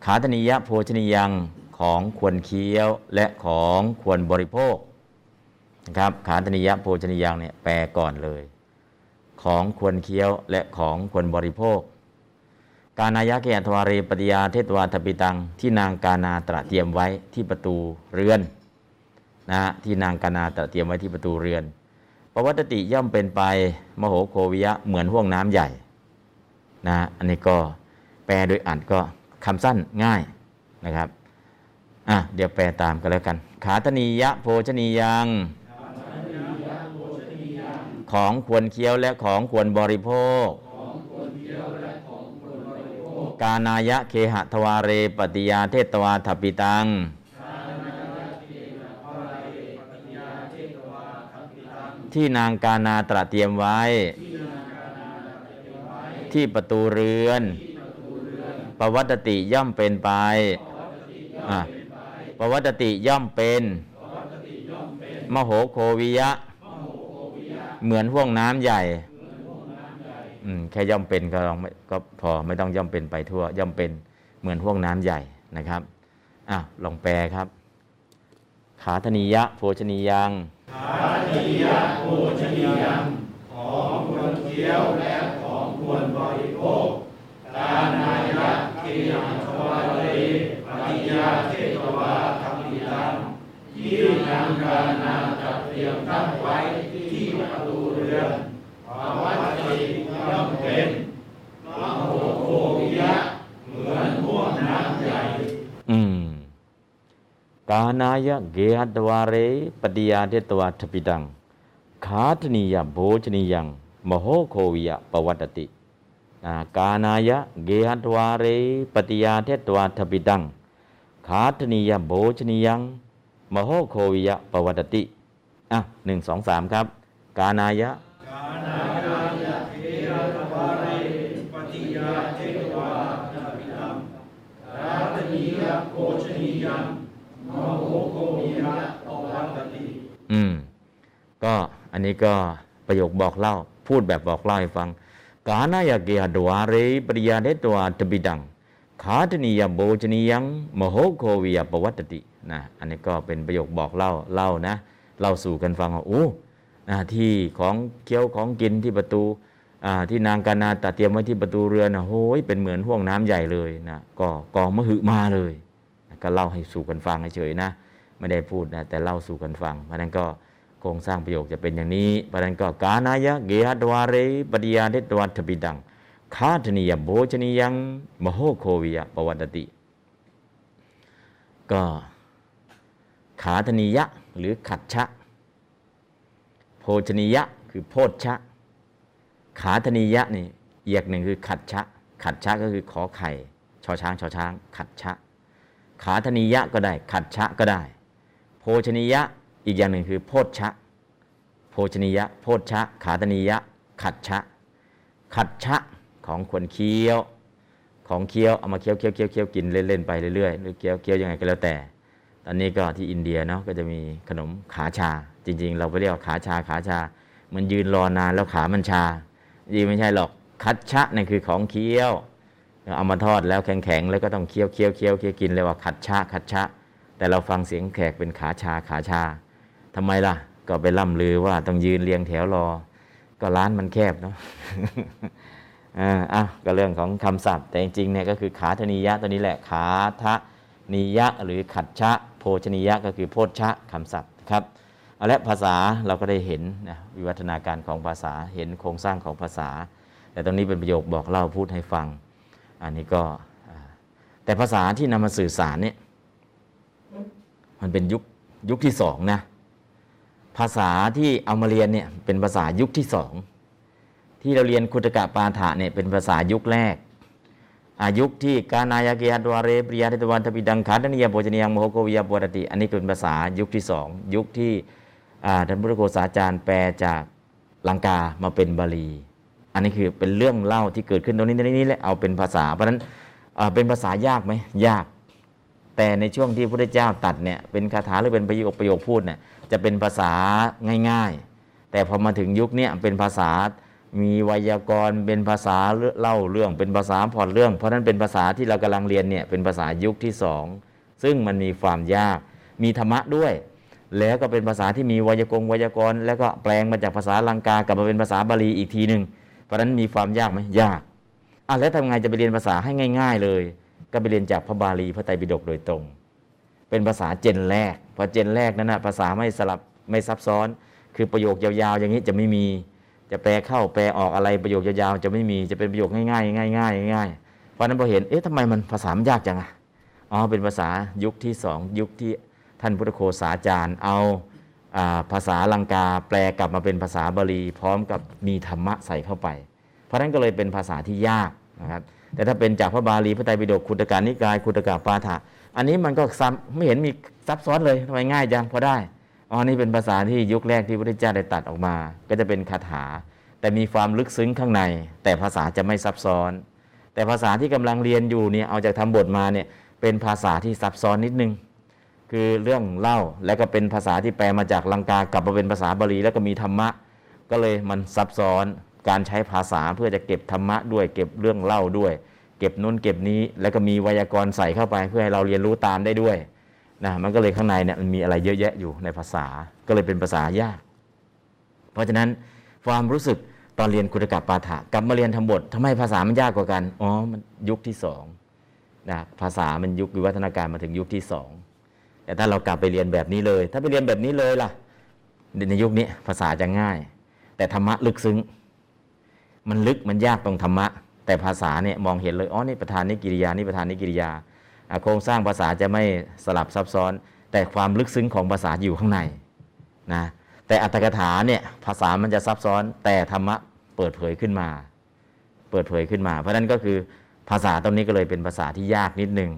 ขาธนิยะโภชนิยังของควรเคี้ยวและของควรบริโภคนะครับขาธนิยะโภชนิยังเนี่ยแปลก่อนเลย ของควรเคี้ยวและของควรบริโภค กานายะเกยทวารีปฏิยาเทตวาทปิตังที่นางกานาตระเตรียมไว้ที่ประตูเรือนนะฮะที่นางกานาตระเตรียมไว้ที่ประตูเรือน ปวัตติย่อมเป็นไปมโหโควิยะเหมือนห่วงน้ำใหญ่นะอันนี้ก็แปลโดยอ่านก็คำสั้นง่ายนะครับอะเดี๋ยวแปลตามกันแล้วกัน ขาตนียะโภชนียังของควรเคี้ยวและของควรบริโภค กานายะเคหะทวาเรปฏิยาเทตวาถปิตัง ที่นางกานาตระเตรียมไว้ ที่ประตูเรือน ประวัตติย่อมเป็นไปอะวัตติย่อมเป็น มโหโควิยะ เหมือนห่วงน้ำใหญ่ แค่ย่อมเป็นก็ลองก็พอไม่ต้องย่อมเป็นไปทั่ว ย่อมเป็นเหมือนห่วงน้ำใหญ่นะครับอะลองแปลครับ ขาธนียะ โภชนียัง อาติยาโภชนียังของควรเคี้ยวและของควรบริโภคตานายะกิยังทวารีปฏิยาเทตวาธรรมิลังที่ยังกานาจัดเตรียมตั้งไว้ที่ประตูเรือนภาวะจิตย่อมเป็นมโหโภยะเหมือนห่วงน้ำ กานายะเกหัตวาเรปฏิยาเทตวาทปิตังขาธนียะโภชนียัง มโหโควิยะปวัตติกากานายะเกหัตวาเรปฏิยาเทตวาทปิตังขาธนียโภชนียัง มโหโควิยะปวัตติอะหนึ่งสองสามครับ กานายะอื ก็อันนี้ก็ประโยคบอกเล่า พูดแบบบอกเล่าให้ฟังกานายเกียดวาเรปริยาเดตวาตบิดังขาธนียโบชนียังมโหโควิยปวัตตินะอันนี้ก็เป็นประโยคบอกเล่าเล่านะเล่าสู่กันฟังว่าโอ้นะที่ของเคี้ยวของกินที่ประตูที่นางกานาตาเตรียมไว้ที่ประตูเรือนนะโอ้ยเป็นเหมือนห่วงน้ำใหญ่เลยนะก็กองมหึมาเลย ก็เล่าให้สู่กันฟังเฉยๆนะ ไม่ได้พูดนะแต่เล่าสู่กันฟังเพราะนั้นก็ โครงสร้างประโยคจะเป็นอย่างนี้เพระนั้นก็กานายะเกหดวาเรปฏิยาเดตวัตถปิดังคาธนียโภชนียังมโหโควิยปวัตติ ก็ขาธนียะหรือขัดชะโภชนียะคือโพชชะ ขาธนียะนี่เอียกหนึ่งคือขัดชะ ขัดชะก็คือขอไข่ชอช้างชอช้าง ขัดชะ ขาธนียะก็ได้ ขัดชะก็ได้โภชนียะ อีกอย่างหนึ่งคือ โพชชะ โภชนียะ โพชชะ ขาธนียะ ขัดชะ ขัดชะของคนเคี้ยว ของเคี้ยวเอามาเคี้ยวเคี้ยวเคี้ยวเคี้ยวกินเล่นๆไปเรื่อยๆหรือเคี้ยวเคี้ยวยังไงก็แล้วแต่ ตอนนี้ก็ที่อินเดียเนาะก็จะมีขนมขาชา จริง ๆ เราไปเรียกว่าขาชาขาชา มันยืนรอนานแล้วขามันชาจริงไม่ใช่หรอกคัดชะนั่คือของเคี้ยวเอามาทอดแล้วแข็งๆแล้วก็ต้องเคี้ยวเคี้ยวเคี้ยวเคี้ยวกินเลยว่าขัดชะขัดชะ แต่เราฟังเสียงแขกเป็นขาชาขาชา ทำไมล่ะ ก็ไปล่ำลือว่าต้องยืนเรียงแถวรอ ก็ร้านมันแคบเนาะอ่าอะก็เรื่องของคำศัพท์ แต่จริงๆเนี่ยก็คือขาธนียะตัวนี้แหละขาทะนียะหรือขัดชะ โภชนียะก็คือโพชชะคำศัพท์ครับเอาละภาษาเราก็ได้เห็นนะวิวัฒนาการของภาษาเห็นโครงสร้างของภาษา แต่ตรงนี้เป็นประโยคบอกเล่าพูดให้ฟัง อันนี้ก็แต่ภาษาที่นำมาสื่อสารเนี่ยมันเป็นยุคยุคที่สองนะ ภาษาที่เอามาเรียนเนี่ยเป็นภาษายุคที่สองที่เราเรียนคุตกะปาฐะเนี่ยเป็นภาษายุคแรก อายุคที่กานายาเกหัตวาเรปริยาเทตวันทปิดังขาดนิยโภชนียังโมโหโกวิยาปวรติ อันนี้เป็นภาษายุคที่สองยุคที่ท่านพุทธโฆษาจารย์แปลจากลังกามาเป็นบาลี อันนี้คือเป็นเรื่องเล่าที่เกิดขึ้นตรงนี้ตรงนี้แหละเอาเป็นภาษา เพราะฉะนั้นเป็นภาษายากไหมยาก แต่ในช่วงที่พระพุทธเจ้าตัดเนี่ยเป็นคาถาหรือเป็นประโยคประโยคพูดเนี่ยจะเป็นภาษาง่าย ๆ แต่พอมาถึงยุคนี้เป็นภาษามีไวยากรณ์เป็นภาษาเล่าเรื่องเป็นภาษาพอดเรื่อง เพราะนั้นเป็นภาษาที่เรากำลังเรียนเนี่ยเป็นภาษายุคที่สองซึ่งมันมีความยาก มีธรรมะด้วย แล้วก็เป็นภาษาที่มีไวยากรณ์ไวยากรณ์แล้วก็แปลงมาจากภาษาลังกากลับมาเป็นภาษาบาลีอีกทีหนึ่งเพราะฉะนั้นมีความยากไหมยากอะแล้วทำไงจะไปเรียนภาษาให้ง่าย ๆ เลย ก็ไปเรียนจากพระบาลีพระไตรปิฎกโดยตรง เป็นภาษาเจนแรก พอเจนแรกนั้นนะภาษาไม่สลับไม่ซับซ้อน คือประโยคยาวๆ อย่างนี้จะไม่มี จะแปลเข้าแปลออกอะไรประโยคยาวๆจะไม่มี จะเป็นประโยคง่ายๆง่ายๆง่ายๆเพราะนั้นพอเห็น เอ๊ะทำไมมันภาษามันยากจังอะอ๋อ เป็นภาษายุคที่สองยุคที่ท่านพุทธโฆษาจารย์เอาภาษาลังกาแปลกลับมาเป็นภาษาบาลี พร้อมกับมีธรรมะใส่เข้าไป เพราะนั้นก็เลยเป็นภาษาที่ยากนะครับ แต่ถ้าเป็นจากพระบาลีพระไตรปิฎกคุตการนิกายคุตกาปาฐะอันนี้มันก็ซ้ำไม่เห็นมีซับซ้อนเลยทำไมง่ายจังพอได้อ๋อนี่เป็นภาษาที่ยุคแรกที่พระพุทธเจ้าได้ตัดออกมา ก็จะเป็นคาถา แต่มีความลึกซึ้งข้างใน แต่ภาษาจะไม่ซับซ้อน แต่ภาษาที่กำลังเรียนอยู่เนี่ยเอาจากทำบทมาเนี่ยเป็นภาษาที่ซับซ้อนนิดนึง คือเรื่องเล่าแล้วก็เป็นภาษาที่แปลมาจากลังกากลับมาเป็นภาษาบาลีแล้วก็มีธรรมะ ก็เลยมันซับซ้อน การใช้ภาษาเพื่อจะเก็บธรรมะด้วย เก็บเรื่องเล่าด้วย เก็บนู้นเก็บนี้แล้วก็มีไวยากรณ์ใส่เข้าไป เพื่อให้เราเรียนรู้ตามได้ด้วยนะมันก็เลยข้างในเนี่ยมันมีอะไรเยอะแยะอยู่ในภาษาก็เลยเป็นภาษายาก เพราะฉะนั้นความรู้สึกตอนเรียนคุตกะปาฐะกับมาเรียนทำบททำไมภาษามันยากกว่ากันอ๋อมันยุคที่สองนะภาษามันยุควิวัฒนาการมาถึงยุคที่สองแต่ถ้าเรากลับไปเรียนแบบนี้เลย ถ้าไปเรียนแบบนี้เลยล่ะในยุคนี้ภาษาจะง่าย แต่ธรรมะลึกซึ้ง มันลึกมันยากตรงธรรมะ แต่ภาษาเนี่ยมองเห็นเลยอ๋อนี่ประธานนี่กิริยานี่ประธานนี่กิริยาโครงสร้างภาษาจะไม่สลับซับซ้อน แต่ความลึกซึ้งของภาษาอยู่ข้างในนะแต่อัตถกถาเนี่ยภาษามันจะซับซ้อน แต่ธรรมะเปิดเผยขึ้นมา เปิดเผยขึ้นมา เพราะฉะนั้นก็คือภาษาตรงนี้ก็เลยเป็นภาษาที่ยากนิดนึง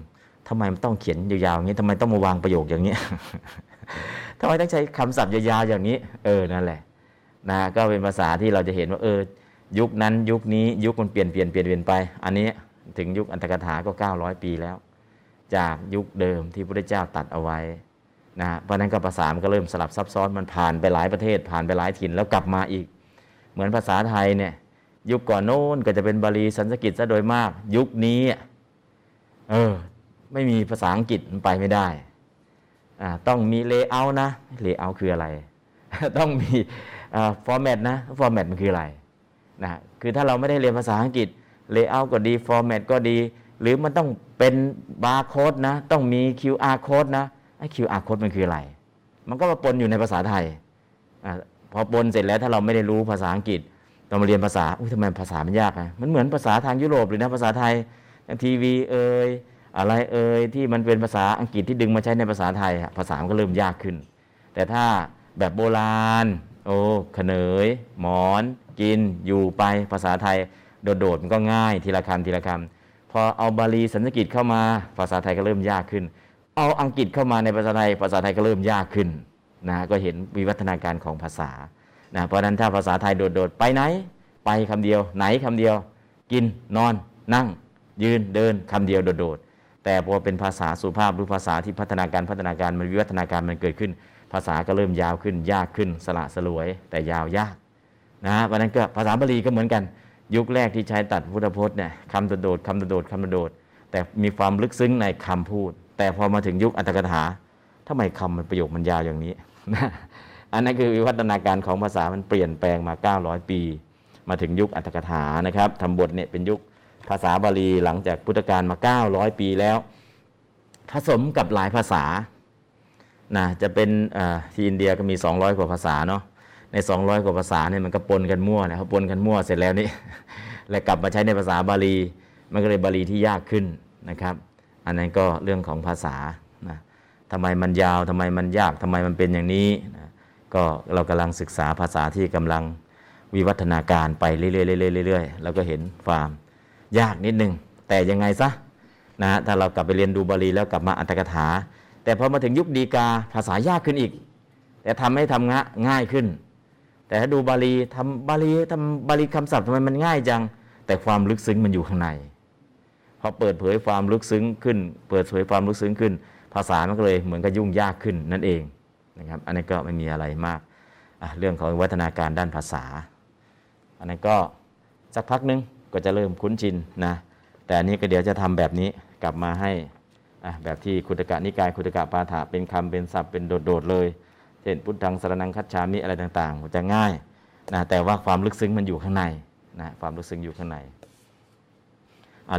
ทำไมมันต้องเขียนยาวๆอย่างนี้ทำไมต้องมาวางประโยคอย่างนี้ทำไมต้องใช้คำศัพท์ยาวๆอย่างนี้ เออนั่นแหละนะก็เป็นภาษาที่เราจะเห็นว่าเออ ยุคนั้นยุคนี้ยุคมันเปลี่ยนเปลี่ยนเปลี่ยนเปลี่ยนไป อันนี้ถึงยุคอันตรกถาก็ 900 ปีแล้ว จากยุคเดิมที่พระเจ้าตัดเอาไว้นะเพราะนั้นก็ภาษามันก็เริ่มสลับซับซ้อนมันผ่านไปหลายประเทศ ผ่านไปหลายถิ่นแล้วกลับมาอีก เหมือนภาษาไทยเนี่ยยุคก่อนโน้นก็จะเป็นบาลีสันสกฤตซะโดยมาก ยุคนี้เออไม่มีภาษาอังกฤษมันไปไม่ได้อ่าต้องมี layer นะ layer คืออะไร ต้องมีอ่า format นะ format มันคืออะไร นะคือถ้าเราไม่ได้เรียนภาษาอังกฤษ layer ก็ดี format ก็ดี หรือมันต้องเป็นบาร์โค้ดนะ ต้องมี QR โค้ดนะไอ้ QR โค้ดมันคืออะไร มันก็มาปนอยู่ในภาษาไทยอพอปนเสร็จแล้วถ้าเราไม่ได้รู้ภาษาอังกฤษต้องมาเรียนภาษาอุ้ยทำไมภาษามันยากอะมันเหมือนภาษาทางยุโรปเลยนะภาษาไทยทีวีเอ่ยอะไรเอ่ยที่มันเป็นภาษาอังกฤษที่ดึงมาใช้ในภาษาไทย ภาษามันก็เริ่มยากขึ้น แต่ถ้าแบบโบราณ โอ้ขเนยหมอน กินอยู่ไปภาษาไทยโดดๆมันก็ง่ายทีละคำทีละคำพอเอาบาลีสันสกฤตเข้ามาภาษาไทยก็เริ่มยากขึ้น เอาอังกฤษเข้ามาในภาษาไทยภาษาไทยก็เริ่มยากขึ้นนะก็เห็นวิวัฒนาการของภาษานะเพราะนั้นถ้าภาษาไทยโดดๆไปไหน ไปคำเดียว ไหนคำเดียว กินนอน นั่ง ยืนเดินคำเดียวโดดๆแต่พอเป็นภาษาสุภาพหรือภาษาที่พัฒนาการพัฒนาการมันวิวัฒนาการมันเกิดขึ้น ภาษาก็เริ่มยาวขึ้นยากขึ้นสละสลวย แต่ยาวยาก นะเพราะนั้นก็ภาษาบาลีก็เหมือนกัน ยุคแรกที่ใช้ตัดพุทธพจน์เนี่ยคำโดดคำโดดคำโดดแต่มีความลึกซึ้งในคำพูด แต่พอมาถึงยุคอัตถกถาทำไมคำมันประโยคมันยาวอย่างนี้อันนั้นคือวิวัฒนาการของภาษามันเปลี่ยนแปลงมา 900 ปี มาถึงยุคอัตถกถานะครับทำบทเนี่ยเป็นยุคภาษาบาลีหลังจากพุทธกาลมา 900 ปีแล้ว ผสมกับหลายภาษานะจะเป็นที่อินเดียก็มี 200 กว่าภาษาเนาะ ใน 200 กว่าภาษาเนี่ยมันก็ปนกันมั่วนะเขาปนกันมั่วเสร็จแล้วนี่แล้วกลับมาใช้ในภาษาบาลี มันก็เลยบาลีที่ยากขึ้นนะครับ อันนั้นก็เรื่องของภาษานะทำไมมันยาวทำไมมันยากทำไมมันเป็นอย่างนี้นะก็เรากำลังศึกษาภาษาที่กำลังวิวัฒนาการไปเรื่อยๆเรื่อยๆแล้วก็เห็นความยากนิดนึง แต่ยังไงซะนะถ้าเรากลับไปเรียนดูบาลีแล้วกลับมาอัตถกถา แต่พอมาถึงยุคดีกาภาษายากขึ้นอีก แต่ทำให้ทำงง่ายขึ้น แต่ถ้าดูบาลีทำบาลีทำบาลีคำศัพท์ทำไมมันง่ายจัง แต่ความลึกซึ้งมันอยู่ข้างในพอเปิดเผยความลึกซึ้งขึ้น เปิดเผยความลึกซึ้งขึ้น ภาษามันก็เลยเหมือนกับยุ่งยากขึ้นนั่นเองนะครับ อันนี้ก็ไม่มีอะไรมากเรื่องของวัฒนาการด้านภาษา อันนั้นก็สักพักนึงก็จะเริ่มคุ้นชินนะแต่อันนี้ก็เดี๋ยวจะทำแบบนี้กลับมาให้แบบที่คุตกะนิกายคุตกะปาฐะเป็นคำเป็นศัพท์เป็นโดดๆเลย ช่นพุทธังสรนังคัจฉามิอะไรต่างๆจะง่ายนะแต่ว่าความลึกซึ้งมันอยู่ข้างในนะความลึกซึ้งอยู่ข้างใน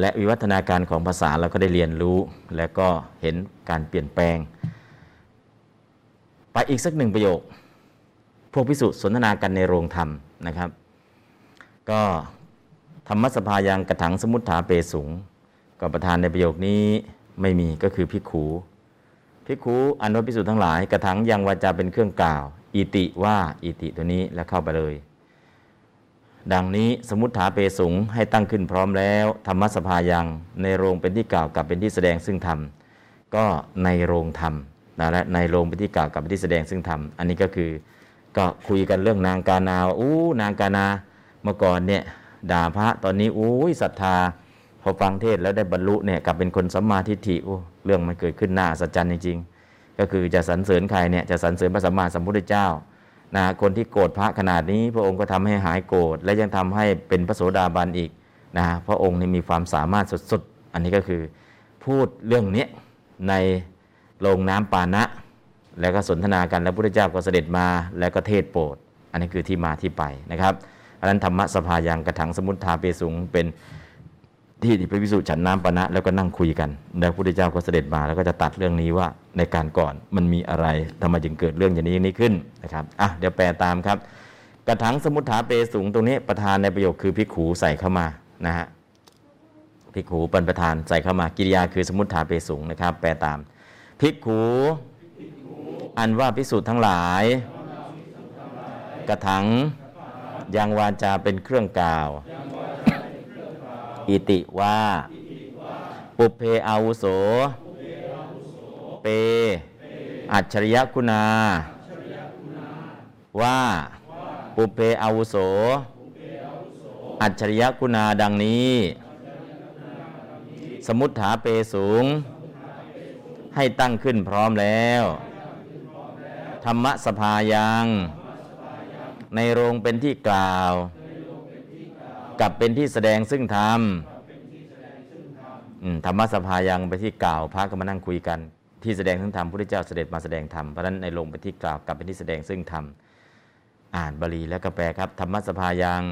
และวิวัฒนาการของภาษาเราก็ได้เรียนรู้ แล้วก็เห็นการเปลี่ยนแปลง ไปอีกสักหนึ่งประโยค พวกพิสุสนทนากันในโรงธรรมนะครับ ก็ธรรมสภายังกระถังสมุทฐาเปสุงก็ประธานในประโยคนี้ไม่มีก็คือพิขู พิกขูอนว่าพิสุทั้งหลาย กระถังยังวาจาเป็นเครื่องกล่าว อิติว่าอิติตัวนี้แล้วเข้าไปเลย ดังนี้สมุทฐาเปสุงให้ตั้งขึ้นพร้อมแล้ว ธรรมสภายังในโรงเป็นที่กล่าวกับเป็นที่แสดงซึ่งธรรมก็ในโรงธรรมนะและในโรงเป็นที่กล่าวกับเป็นที่แสดงซึ่งธรรมอันนี้ก็คือก็คุยกันเรื่องนางกานาอู้นางกานาเมื่อก่อนเนี่ยด่าพระตอนนี้อุ้ศรัทธา อฟังเทศแล้วได้บรรลุเนี่ยกลับเป็นคนสัมมาทิฏฐิโอ้เรื่องมันเกิดขึ้นหน้าสัจจันจริงๆ ก็คือจะสรรเสริญใครเนี่ยจะสรรเสริญพระสัมมาสัมพุทธเจ้านะคนที่โกรธพระขนาดนี้ พระองค์ก็ทำให้หายโกรธและยังทำให้เป็นพระโสดาบันอีกนะพระองค์นี่มีความสามารถสุดๆ อันนี้ก็คือพูดเรื่องนี้ในโรงน้ำปานะ แล้วก็สนทนากันแล้วพระพุทธเจ้าก็เสด็จมาแล้วก็เทศโปรด อันนี้คือที่มาที่ไปนะครับอันนั้นธรรมะสภายังกระถังสมุทธาเปสุงเป็น ที่ที่พระวิสุฉันน้ำปณะแล้วก็นั่งคุยกัน แล้วพระพุทธเจ้าก็เสด็จมาแล้วก็จะตัดเรื่องนี้ว่าในการก่อนมันมีอะไรทำไมจึงเกิดเรื่องอย่างนี้นี้ขึ้นนะครับอะเดี๋ยวแปลตามครับ กระถังสมุทธาเปสุงตรงนี้ประธานในประโยคคือพิกขูใส่เข้ามานะฮะพิกขูเป็นประธานใส่เข้ามากิริยาคือสมุทธาเปสุงนะครับ แปลตามพิกขูอันว่าพิสุทั้งหลาย กระถังยังวาจาเป็นเครื่องกล่าว อิติว่าปุเพอาวุโส เป อัจฉริยคุณา ว่าปุเพอาวุโส อัจฉริยคุณาดังนี้ สมุทฐาเปสูง ให้ตั้งขึ้นพร้อมแล้ว ธรรมสภายัง ในโรงเป็นที่กล่าว กับเป็นที่แสดงซึ่งธรรมอืมธรรมสภายังไปนที่กล่าวพระก็มานั่งคุยกัน ที่แสดงซึ่งธรรมพระพุทธเจ้าเสด็จมาแสดงธรรมเพราะฉะนั้นในโรงเป็นที่กล่าวกับเป็นที่แสดงซึ่งธรรมอ่านบาลีแล้วก็แปลครับธรรมสภายัง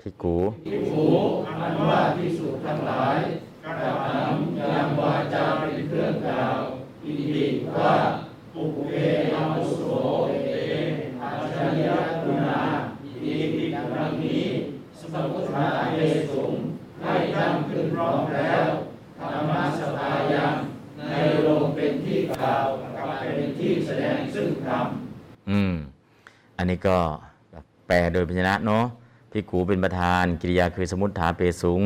ภิกขุอันว่าที่สุดทั้งหลายกระทำยังวาจาเป็นเครื่องกล่าวอิติ ว่าปุเพอาวุโสเตอัจฉริยคุณาอิติดังนี้สมุทฐาเอสุงให้ตั้งขึ้นพร้อมแล้วธรรมสภายังในโรงเป็นที่กล่าวกับเป็นที่แสดงซึ่งธรรมอืม อันนี้ก็แปลโดยพยัญชนะเนาะพิกขูเป็นประธานกิริยาคือสมุทฐาเปสุง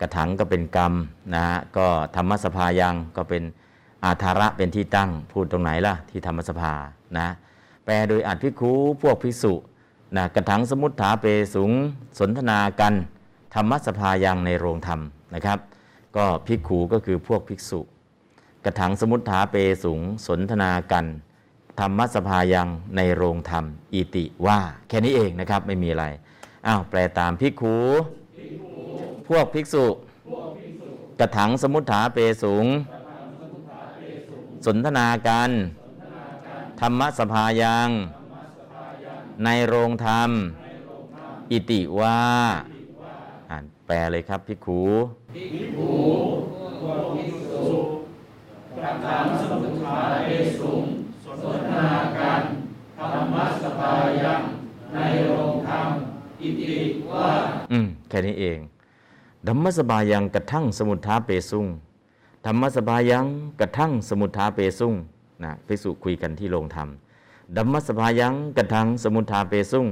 กระถังก็เป็นกรรมนะฮะก็ธรรมสภายังก็เป็น อาธาระเป็นที่ตั้งพูดตรงไหนล่ะ ที่ธรรมสภานะแปลโดยอัดพิกขูพวกภิกษุนะกระถังสมุทฐาเปสุงสนทนากัน ธรรมสภายังในโรงธรรมนะครับ ก็ภิกขูก็คือพวกภิกษุ กระถังสมุทฐาเปสุงสนทนากัน ธรรมสภายังในโรงธรรม อิติว่า แค่นี้เองนะครับไม่มีอะไรอ้าวแปลตามภิกขูพวกภิกษุ กระถังสมุทฐาเปสุง สนทนากัน ธรรมสภายัง ในโรงธรรม อิติว่าอ่านแปลเลยครับภิกขูกระทำสมุทฐาเอสุงสนทนากันธรรมสภายัง ในโรงธรรม อิติว่า อืม แค่นี้เอง ธรรมสบายังกระทั่งสมุทธาเปซุง ธรรมสบายังกระทั่งสมุทาเปซุ่งนะภิกษุคุยกันที่โรงธรรมธรรมสบายังกระทั่งสมุทาเปซุ่ง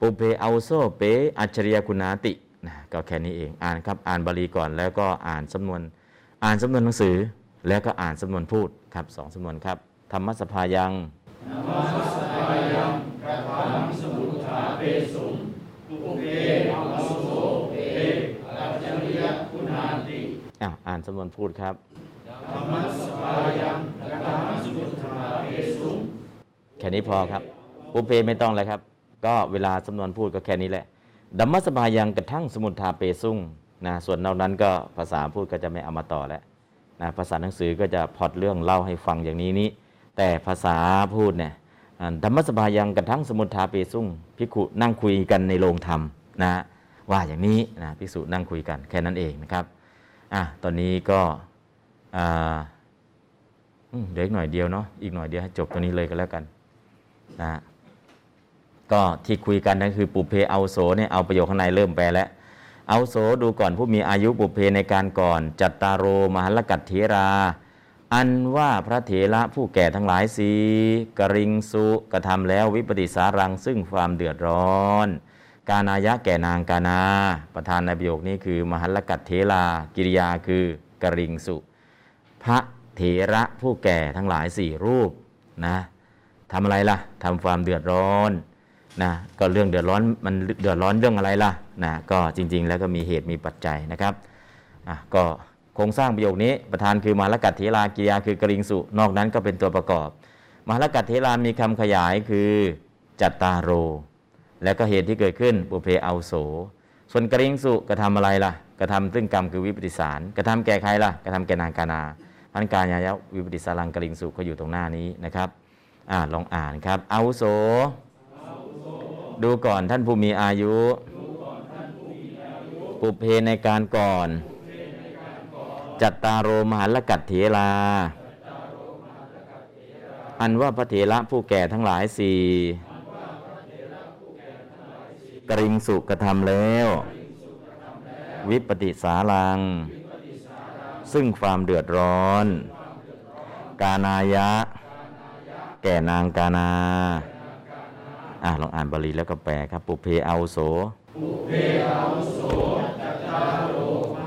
ปุเพเอาโซเปอัจฉริยคุณาตินะก็แค่นี้เองอ่านครับอ่านบาลีก่อนแล้วก็อ่านสำนวน อ่านสำนวนหนังสือ แล้วก็อ่านสำนวนพูดครับสองสำนวนครับธรรมสภายังธรรมสภายังกระทั่งสมุทฐาเปสุ่งปุเพอาโสเปอัจฉริยคุณาติ อ่าอ่านสำนวนพูดครับธรรมสภายังกระทำสมุทาเปสุแค่นี้พอครับปุเพไม่ต้องเลยครับ ก็เวลาสำนวนพูดก็แค่นี้แหละดัมมัสบายังกระทั่งสมุทาเปซุ่งนะส่วนนอกนั้นก็ภาษาพูดก็จะไม่เอามาต่อแล้วนะภาษาหนังสือก็จะพอดเรื่องเล่าให้ฟังอย่างนี้นี้ แต่ภาษาพูดเนี่ยดัมมัสบายังกระทั่งสมุทาเปซุ่งพิกุนั่งคุยกันในโรงธรรมนะว่าอย่างนี้นะภิกษุนั่งคุยกันแค่นั้นเองนะครับ อะตอนนี้ก็อ่าเดี๋ยวอีกหน่อยเดียวเนาะอีกหน่อยเดียวให้จบตัวนี้เลยก็แล้วกันนะก็ที่คุยกันนั่นคือปุเพเอาโสเนี่ยเอาประโยคข้างในเริ่มแปลแล้วเอาโสดูก่อนผู้มีอายุปุเพในการก่อน จัตตารโรมหัลกัตเถรา อันว่าพระเถระผู้แก่ทั้งหลายสีกริงสุกระทำแล้ววิปติสารังซึ่งความเดือดร้อน กานายะแก่นางกานา ประธานในประโยคนี้คือ มหัลกัตเถรากิริยาคือกริงสุ พระเถระผู้แก่ทั้งหลายสี่รูปนะทำอะไรล่ะทำความเดือดร้อนนะก็เรื่องเดือดร้อนมันเดือดร้อนเรื่องอะไรล่ะนะก็จริง ๆ แล้วก็มีเหตุมีปัจจัยนะครับอะก็โครงสร้างประโยคนี้ประธานคือมหาลกัตเถรากิริยาคือกริงสุ นอกนั้นก็เป็นตัวประกอบ มหาลกัตเถรามีคำขยายคือจัตตารโร แล้วก็เหตุที่เกิดขึ้นปุเพเอาโส ส่วนกริงสุกระทำอะไรล่ะ กระทำซึ่งกรรมคือวิปฏิสาร กระทำแก่ใครล่ะ กระทำแก่นางกานาพันการยายะวิปฏิสารังกริงสุก็อยู่ตรงหน้านี้นะครับอ่าลองอ่านครับอาโส ดูก่อนท่านผู้มีอายุ ปุเพในการก่อน จัตตารโรมหันลกัตเถราอันว่าพระเถระผู้แก่ทั้งหลายสี่ กริงสุกระทำแล้ว วิปติสาลัง ซึ่งความเดือดร้อน กานายะ แก่นางกานาอะลองอ่านบาลีแล้วก็แปลครับ ปุเพเอาโสอืม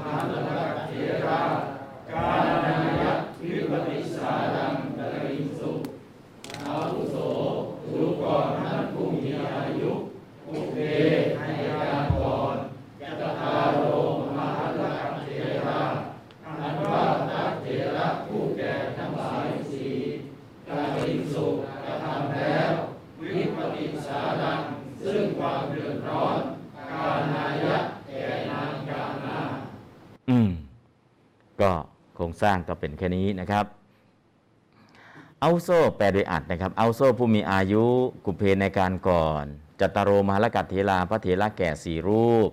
โครงสร้างก็เป็นแค่นี้นะครับเอาโซแปลโดยอัดนะครับเอาโซผู้มีอายุกุเพในการก่อนจตตารโรมหลกัตเทลาพระเถระแก่สี่รูป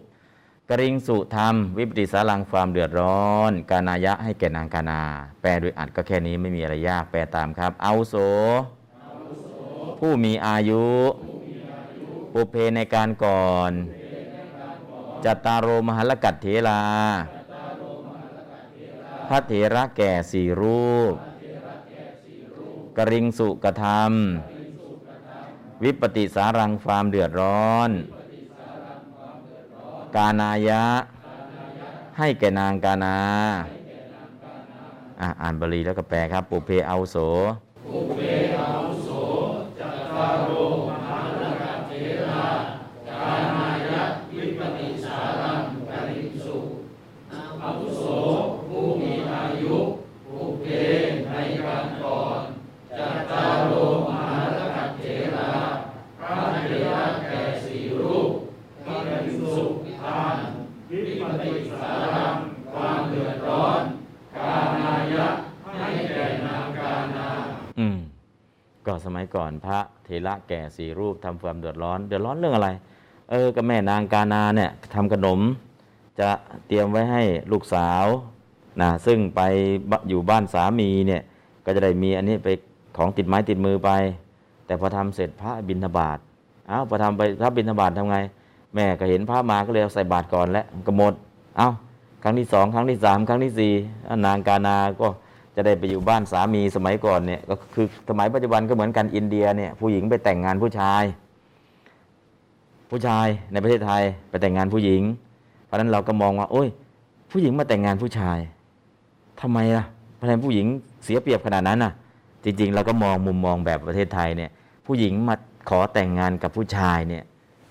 กริงสุธรรม วิปติสารังความเดือดร้อน กานายะให้แก่นางกานา แปลโดยอัดก็แค่นี้ไม่มีอะไรยากแปลตามครับ เอาโส ผู้มีอายุปุเพในการก่อนจัตตารโรมหลกัตเทลา พระเถระแก่สี่รูป กริงสุกธรรม วิปติสารังความเดือดร้อน กานายะ ให้แก่นางกานาอ่านบาลีแล้วก็แปลครับ ปุเพเอาโสวิปติสารังความเดือดร้อน กานายะให้แก่นางกานา อืม ก่อนพระเถระแก่สี่รูปทำความเดือดร้อน เดือดร้อนเรื่องอะไร เออก็แม่นางกานาเนี่ยทำขนมจะเตรียมไว้ให้ลูกสาวนะซึ่งไปอยู่บ้านสามีเนี่ยก็จะได้มีอันนี้ไปของติดไม้ติดมือไป แต่พอทำเสร็จพระบิณฑบาตเอ้าพอทำไปพระบิณฑบาตทำไง แม่ก็เห็นพระมาก็เลยเอาใส่บาตรก่อนแล้วก็หมด เอ้าครั้งที่สองครั้งที่สามครั้งที่สี่นางกานาก็ จะได้ไปอยู่บ้านสามีสมัยก่อนเนี่ยก็คือสมัยปัจจุบันก็เหมือนกันอินเดียเนี่ยผู้หญิงไปแต่งงานผู้ชาย ผู้ชายในประเทศไทยไปแต่งงานผู้หญิง เพราะนั้นเราก็มองว่า โอ้ย ผู้หญิงมาแต่งงานผู้ชายทำไมล่ะทำไมผู้หญิงเสียเปรียบขนาดนั้นน่ะ จริง ๆ เราก็มองมุมมองแบบประเทศไทยเนี่ย ผู้หญิงมาขอแต่งงานกับผู้ชายเนี่ย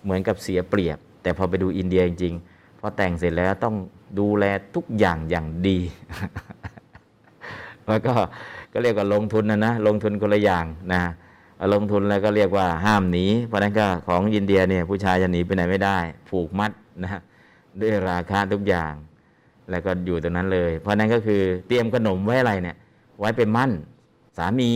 เหมือนกับเสียเปรียบ แต่พอไปดูอินเดียจริงๆพอแต่งเสร็จแล้วต้องดูแลทุกอย่างอย่างดี แล้วก็ก็เรียกว่าลงทุนนะนะลงทุนคนละอย่างนะลงทุนแล้วก็เรียกว่าห้ามหนี เพราะนั้นก็ของอินเดียเนี่ยผู้ชายจะหนีไปไหนไม่ได้ ผูกมัดนะด้วยราคาทุกอย่าง แล้วก็อยู่ตรงนั้นเลย เพราะนั้นก็คือเตรียมขนมไว้อะไรเนี่ย ไว้เป็นมั่นสามี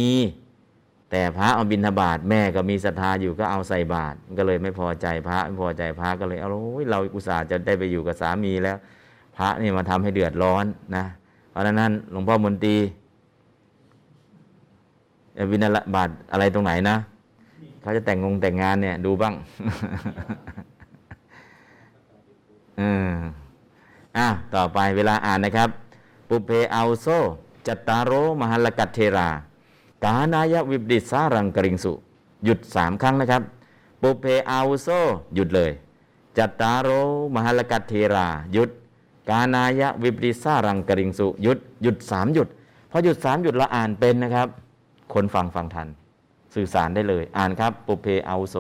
แต่พระเอาบิณฑบาตแม่ก็มีศรัทธาอยู่ก็เอาใส่บาตรก็เลยไม่พอใจพระไม่พอใจพระก็เลยเอาโอ้ยเราอุตส่าห์จะได้ไปอยู่กับสามีแล้ว พระนี่มาทำให้เดือดร้อนนะ เพราะฉะนั้นหลวงพ่อมนตรีเอ่อบิณฑบาตอะไรตรงไหนนะเขาจะแต่งงงแต่งงานเนี่ย ดูบ้างเอออะต่อไปเวลาอ่านนะครับ ปุเพเอาโซจัตตารโรมหัลกัตเทรา กานายวิบดิสารังกริงสุ หยุดสามครั้งนะครับ ปุเพเอาโซหยุดเลย จัตตารโรมหัลกัตเทรา หยุด กานายวิบดิสารังกริงสุหยุดหยุดสามหยุดพอหยุดสามหยุดเราอ่านเป็นนะครับ คนฟังฟังทัน สื่อสารได้เลย อ่านครับ ปุเพเอาโส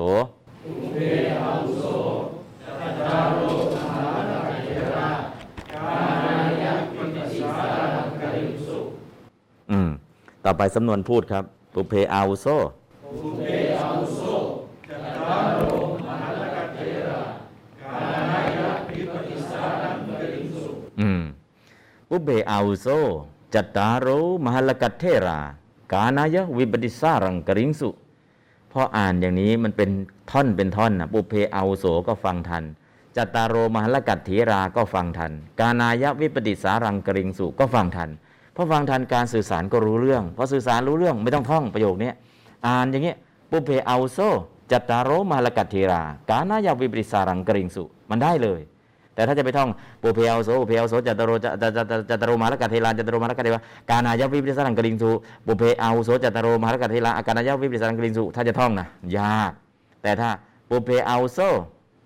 อืมต่อไปสำนวนพูดครับ ปุเพเอาโซอื ปุเพเอาโซจัตตารโรมหัลกัตเทรา กานายะวิปติสารังกริงสุพออ่านอย่างนี้มันเป็นท่อนเป็นท่อนนะปุเพเอาโสก็ฟังทันจัตตารโรมหัลกัตเถราก็ฟังทัน กานายะวิปติสารังกริงสุก็ฟังทันพอฟังทันการสื่อสารก็รู้เรื่องพอสื่อสารรู้เรื่องไม่ต้องท่องประโยคนี้อ่านอย่างเงี้ปุเพเอาโซจัตตารโรมหัลลกัตเถรา กานายะวิปติสารังกริงสุมันได้เลย แต่ถ้าจะไปท่องปุเพเอาโสปุเพเอาโสจัตโรจัตจัตจัตโรมหาลกัตเทลาจัตโรมหาลกัตเทวากาณายวิปริสังกลิงสุปุเพเอาโสจัตโรมหาลกัตเทลาอากาณายวิปริสังกลิงสุถ้าจะท่องนะยาก แต่ถ้าปุเพเอาโซ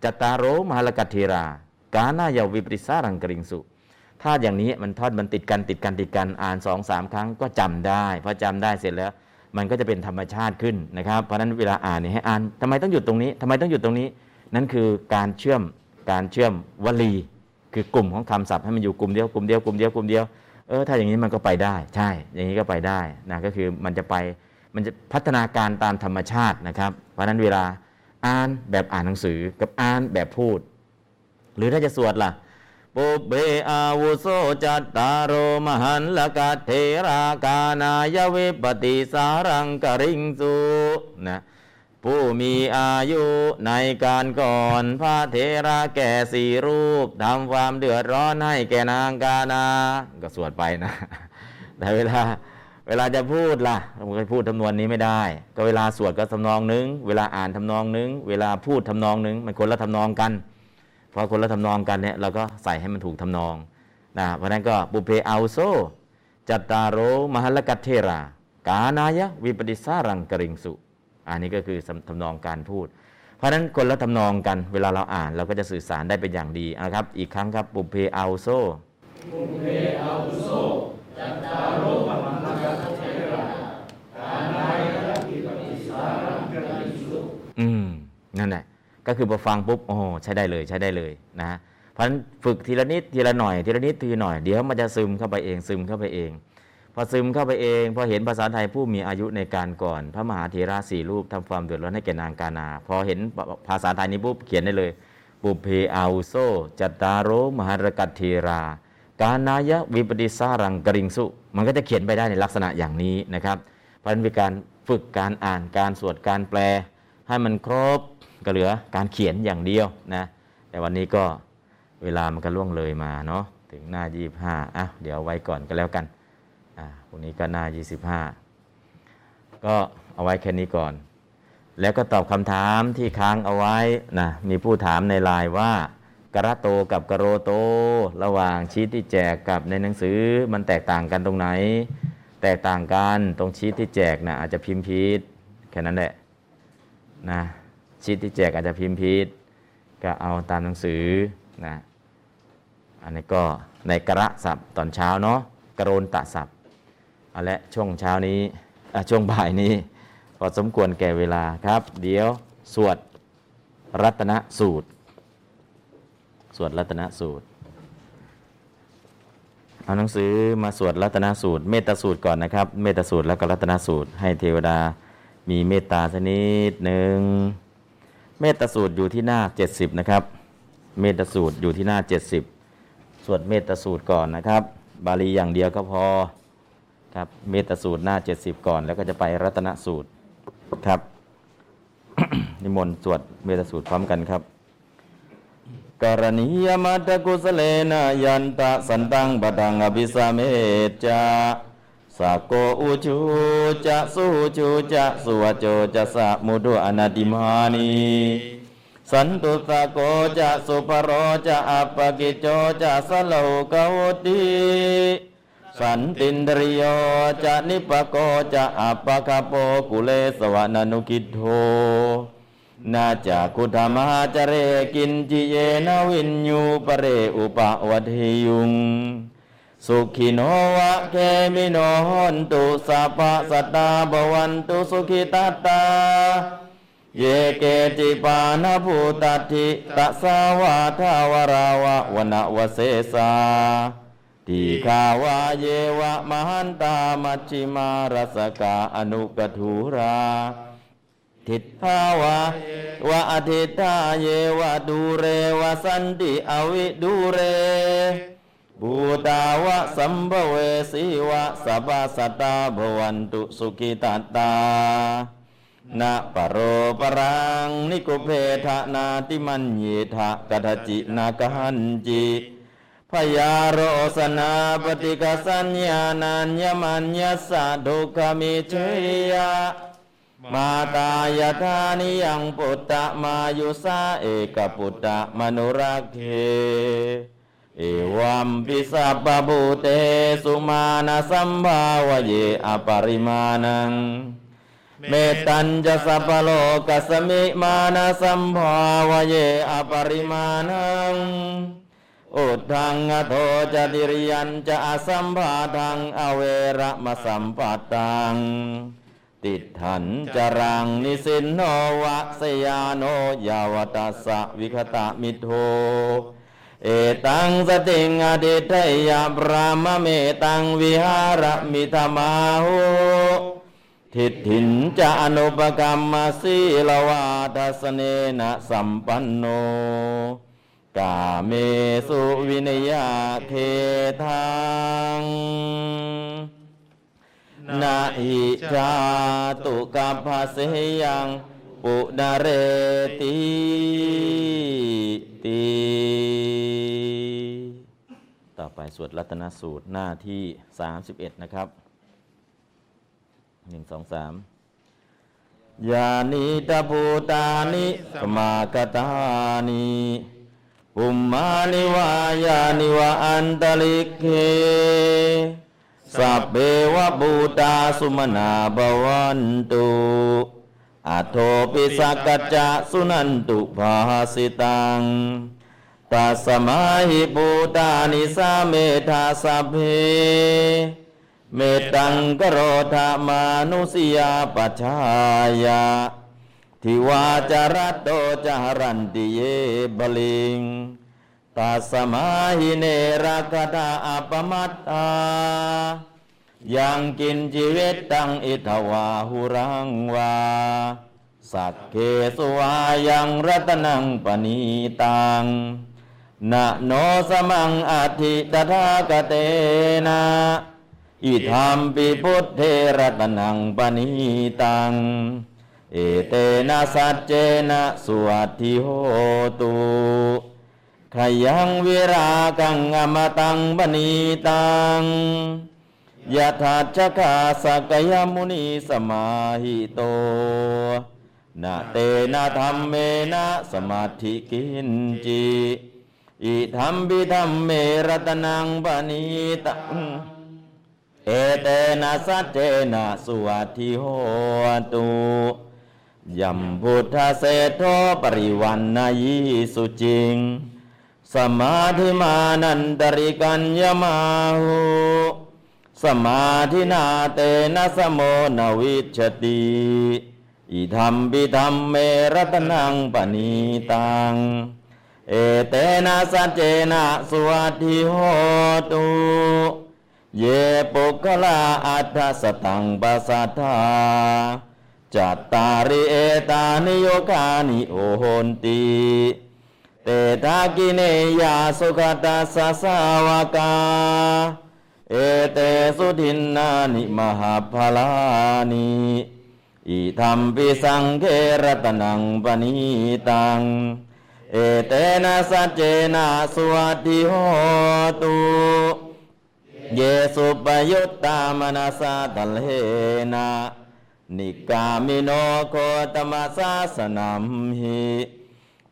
จัตโรมหาลกัตเทรา กาณายวิปริสังกลิงสุถ้าอย่างนี้มันทอดมันติดกันติดกันติดกันอ่านสองสามครั้งก็จำได้พอจำได้เสร็จแล้วมันก็จะเป็นธรรมชาติขึ้นนะครับ เพราะฉะนั้นเวลาอ่านเนี่ยให้อ่านทำไมต้องหยุดตรงนี้ทำไมต้องหยุดตรงนี้ นั่นคือการเชื่อม การเชื่อมวลี คือกลุ่มของคำศัพท์ให้มันอยู่กลุ่มเดียวกลุ่มเดียวกลุ่มเดียวกลุ่มเดียวเออถ้าอย่างนี้มันก็ไปได้ ใช่ อย่างนี้ก็ไปได้นะก็คือมันจะไปมันจะพัฒนาการตามธรรมชาตินะครับ เพราะนั้นเวลาอ่านแบบอ่านหนังสือกับอ่านแบบพูด หรือถ้าจะสวดล่ะปุเบอาวุโสจัตตารโรมหันลกะเทรากานายเวปติสารังกริงสุนะ ผู้มีอายุในการก่อนพระเทระแก่สี่รูปทำความเดือดร้อนให้แก่นางกานา ก็สวดไปนะ แต่เวลาเวลาจะพูดล่ะมันก็พูดทำนวนนี้ไม่ได้ ก็เวลาสวดก็ทำนองนึง เวลาอ่านทำนองนึง เวลาพูดทำนองนึง มันคนละทำนองกันพอคนละทำนองกันเนี่ยเราก็ใส่ให้มันถูกทำนองนะเพราะนั้นก็ปุเพเอาโซจัตตารโรมหลกัตเทรา กานายะวิปปิสารังกริงสุ อันนี้ก็คือทำนองการพูด เพราะฉะนั้นคนละทำนองกันเวลาเราอ่านเราก็จะสื่อสารได้เป็นอย่างดีนะครับ อีกครั้งครับปุเพเอาโซอืมนั่นแหละก็คือพอฟังปุ๊บโอ้ใช้ได้เลยใช้ได้เลยนะฮะเพราะฉะนั้นฝึกทีละนิดทีละหน่อยทีละนิดทีละหน่อยเดี๋ยวมันจะซึมเข้าไปเองซึมเข้าไปเอง พอซึมเข้าไปเอง พอเห็นภาษาไทยผู้มีอายุในการก่อน พระมหาเถระสี่รูปทำความเดือดร้อนให้แก่นางกานา พอเห็นภาษาไทยนี้ปุ๊บเขียนได้เลย ปุเพอาวุโซจัตตารโรมหารกัตเทรา กานายะวิปติสารังกริงสุ มันก็จะเขียนไปได้ในลักษณะอย่างนี้นะครับเพราะฉะนั้นเป็นการฝึกการอ่านการสวดการแปล ให้มันครบก็เหลือการเขียนอย่างเดียวนะแต่วันนี้ก็เวลามันก็ล่วงเลยมาเนาะถึงหน้า 25อะเดี๋ยวไว้ก่อนก็แล้วกัน อ่าพรุ่งนี้ก็หน้า 25 ก็เอาไว้แค่นี้ก่อน แล้วก็ตอบคำถามที่ค้างเอาไว้นะมีผู้ถามในไลน์ว่ากระโตกับกระโรโต ระหว่างชีตที่แจกกับในหนังสือมันแตกต่างกันตรงไหน แตกต่างกันตรงชีตที่แจกนะอาจจะพิมพ์ผิดแค่นั้นแหละนะชีตที่แจกอาจจะพิมพ์ผิดก็เอาตามหนังสือนะอันนี้ก็ในกระศัพท์ตอนเช้าเนาะกระโรนตะศัพท์ เอาละช่วงเช้านี้ช่วงบ่ายนี้พอสมควรแก่เวลาครับ เดี๋ยวสวดรัตนสูตร สวดรัตนสูตร เอาหนังสือมาสวดรัตนสูตร เมตตาสูตรก่อนนะครับ เมตตาสูตรแล้วก็รัตนสูตร ให้เทวดามีเมตตาสักนิดหนึ่งเมตตาสูตรอยู่ที่หน้า 70 นะครับ เมตตาสูตรอยู่ที่หน้า 70 สวดเมตตาสูตรก่อนนะครับ บาลีอย่างเดียวก็พอ ครับเมตาสูตรหน้า 70 ก่อน แล้วก็จะไปรัตนสูตรครับ นิมนต์สวดเมตตสูตรพร้อมกันครับกรณียมัตถกุสเลนะยันตัง สันตังปทังอภิสเมจจะ สักโกอุชูจะสุหุชูจะสุวโจจัสสะมุทุอนติมานีสันตุสสโกจะสุภโรจะอัปปกิจโจจะสัลลหุกวุตติ สันตินทริโยจะนิปโกจะอัปปคโปกุเลสวนานุกิโธนาจากคุธมาจเรกินจิเยนวินยูปเรอุปวัฏยุง สุขิโนวะเคมิโนหนตุสัพพะสัตตาบวันตุสุขิตตา เยเกจิปานภูตัติตะสาวาทาวราวะวนวเสสา ทีขาวาเยวะมหันตามัชิมารสกาอนุกทูราทิฏฐาวะวะอธิตาเยวะดูเรวะสันติอวิดูเรบูตาวะสัมภเวสีวะสัพพะสัตตาภวันตุสุขิตาตานะปโรปรังนิกุเพทะนาติมันเยทะกัตจินาคันจิ พยาโรสนาปฏิกสัญญานัญญมัญญสะดุขมิเชยะมาตายธานิยังปุตตะมายุสาเอกปุตตะมนุรักเขเอวัมปิสัพพะบูเตสุมาณสัมภาวเยอปริมาณังเมตัญจะสัพพะโลกัสมิมานะสัมภาวเยอปริมาณัง อุทังอโทจะดิริยันจะอสัมภาทังอเวระมะสัมปัตตัง ติดถันจรังนิสินโนวะสยาโนยาวตัสสะวิคตะมิโทเอตังสติงอดิทยะพรามเมตังวิหารมิธมาหุทิฏฐินจะอนุปกรรมสีลวาทัสเนนะสัมปันโน กาเมสุวินยาเคทังนาหิจาตุกัพพะเสยังปุดาเรติติต่อไปสวดรัตนสูตรหน้าที่ 31 นะครับหนึ่งสองสามยานิตาภูตานิสมากตานิ ปุมมานิวายานิวะอันตลิกเคสัพเพวะบูตาสุมนาบวันตุอัโทปิสักกัจจะสุนันตุภาสิตังตัสมาหิบูตานิสาเมธาสัพเพเมตังกโรธามานุสยาปัชายา ทิวาจารัตโตจารันติเยบลิงตัสมาหิเนรักตาอปมัตตายังกินชีวิตตังอิทวาหุรังวา สักเคสวายังรัตนังปณีตังนะโนสมังอธิตถาคเตนะอิธรรมปิพุทเทระตนังปณิตัง เอเตนะสัจเจนะสุวัติโหตุขยัง วิรากังอมตังปณิตังยะถาชกาสกยมุนีสมาหิโตนะเตนะธรรมเมนะสมาธิกินจิอิธรรมปิธรรมเมรตนังปณิตังเอเตนะสัจเจนะสุวัติโหตุ ยัมพุทธเสโทปริวันนายสุจิง สมาธิมานันตริกัญญมาหุสมาธินาเตนะสโมนวิชติอิธรรมปิธรรมเมรตนังปณีตัง เอเตนะสัจเจนะสวัตถิโหตุเยปุคละอัฏฐสตังปัสสัทา จัตตาริเอตานิโยคานิโอโหนติเตทากิเนยาสุขตัสสาวกา เอเตสุทินนานิมหาภลานิอิธรรมปิสังเครตนังปณิตัง เอเตนะสัจเจนะสวัตถิโหตุเยสุปยุตตามนาสาตัลเหนะ นิกามิโนโคตมสาสนัมหิ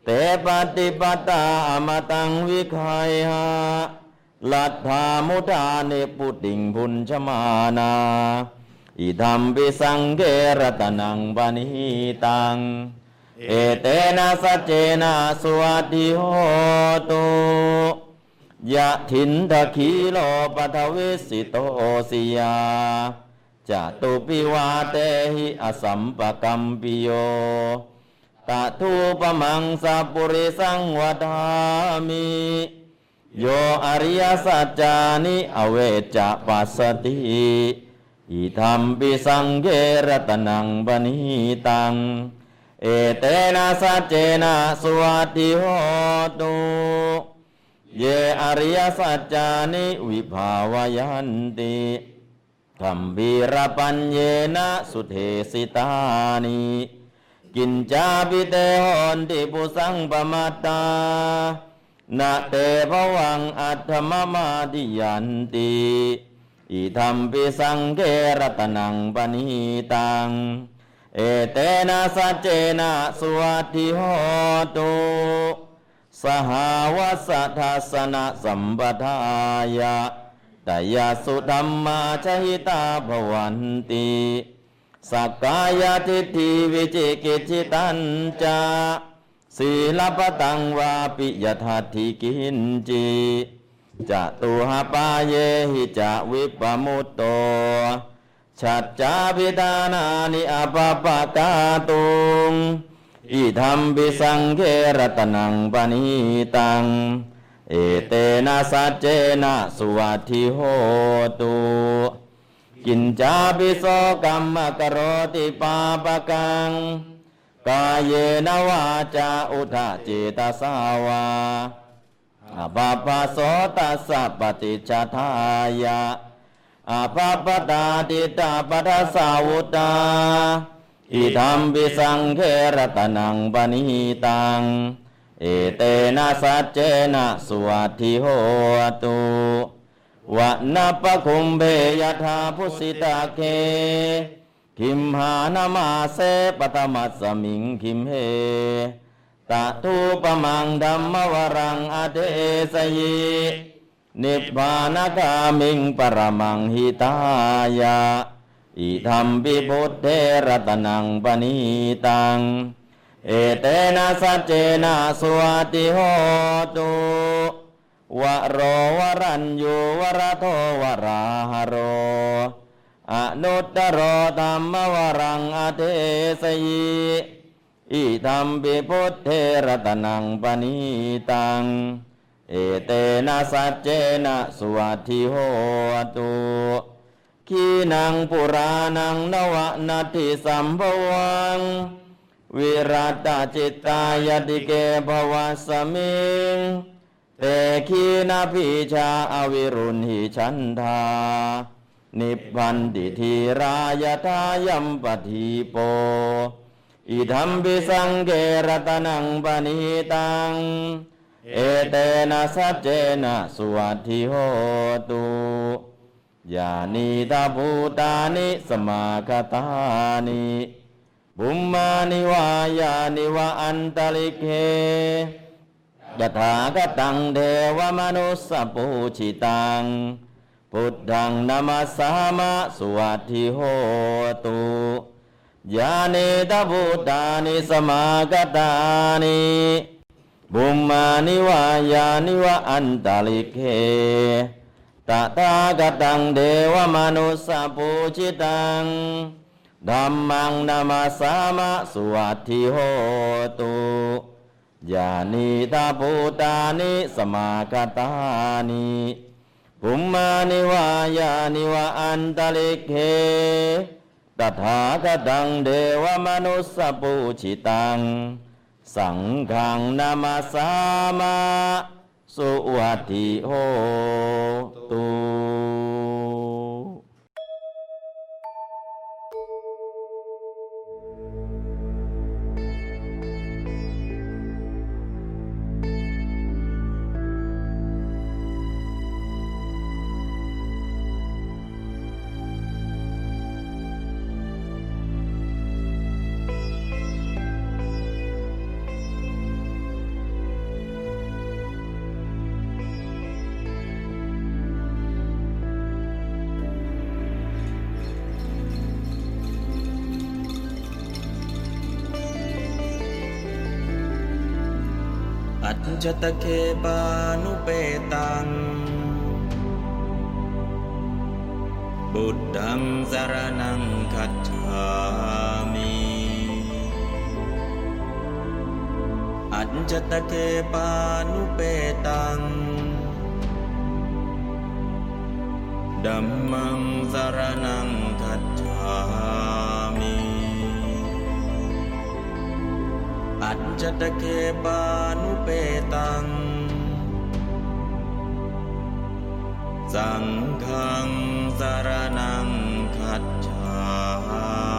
เตปฏิปตาอมตังวิคัยหาลัทธามุทานิปุติงพุญชมานาอิธรรมปิสังเกรตนังปณิตัง เอเตนะสัจเจนะสวัตถิโหตุยะถินทคีโลปัทวิสิโตสิยา จตุปิวาเตหิอสัมปกัมปิโยตะทูปมังสัพปุริสังวดามิโยอริยสัจจานิอเวจะปัสสติอิธรรมปิสังเกรตนังปณิตัง เอเตนะสัจเจนะสุวัติโหตุเยอริยสัจจานิวิภาวยันติ คัมบีรปัญเยนะสุเทสิตานิกินจาปิเตหอนติปุสังปมาตานาเตภวังอัตถมมาดิยันติอิธรรมปิสังเกรตนังปณิตัง เอเตนะสัจเจนะสวัสดิโหตุสหาวสัทธัสนะสัมปทายะ ตยาสุธรรมาชหิตาภวันติสักกายทิฏฐิวิจิกิจิตันจาศีลปตังวาปิยทัตถิกินจีจะตุหปาเยหิจะวิปมุตโตชัจจาพิธานานิอปปะกาตุงอิธรรมปิสังเครตนังปณิตัง เอเตนะสัจเจนะสุวัติโหตุกินจาปิโสกรรมกโรติปาปะกังกายเยนวาจาอุทะเจตาสาวาอภาปโสตัสสะปฏิจทายะอภาปตาติตาปัสสาวุตาอิธรรมปิสังเครตนังปณิตัง เอเตนะสัจเจนะสวัตถิโหตุวะนัปะคุมเบยธาพุสิตาเคคิมหานามาเสปตมัสมิงคิมเฮตะทูปมังดัมมวรังอเทสยินิพพานกามิงปรมังหิตายะอิธรรมปิพุทเทรตนังปณิตัง เอเตนะสัจเจนะสวัสดิโหตุวะโรวรัญยูวรโทวราหโรอนุตตโรธรรมวรังอเทสยิอิธรรมปิพุทเทรตนังปณิตัง เอเตนะสัจเจนะสวัสดิโหตุขีนังปุรานังนวะนาทิสัมภวัง วิรัตจิตตายติเกภวัสมิงเตขีนาพิชาอวิรุณหิชันธานิพพันติธีรายทายัมปทีโป อิธรรมปิสังเกรตนังปณิตัง เอเตนะสัจเจนะสุวัตถิโหตุยานิตาภูตานิสมาคตานิ บุมมานิวายานิวะอันตลิเคยถากตังเทวมนุสสปูชิตัง พุทธังนามาสามะสวัสดิโหตุยานิตาภูตานิสมาคตานิบุมมานิวายานิวะอันตลิเคตถาคตังเทวมนุสสปูชิตัง ธัมมังนามาสามะสวัสดิโหตุยานิตาภูตานิสมาคตานิภุมมานิวายานิวะอันตลิเคตถาคตังเทวมนุสสปูชิตัง สังฆังนามาสามะสุวัตถิโหตุ จจตเคปานุเปตังบุตตังสารนังคัจฉามิอัจจตเคปานุเปตังดัมมังสารนังคัจฉามิ อัจจตเคปานุเปตัง สังฆสารนังขัดฌา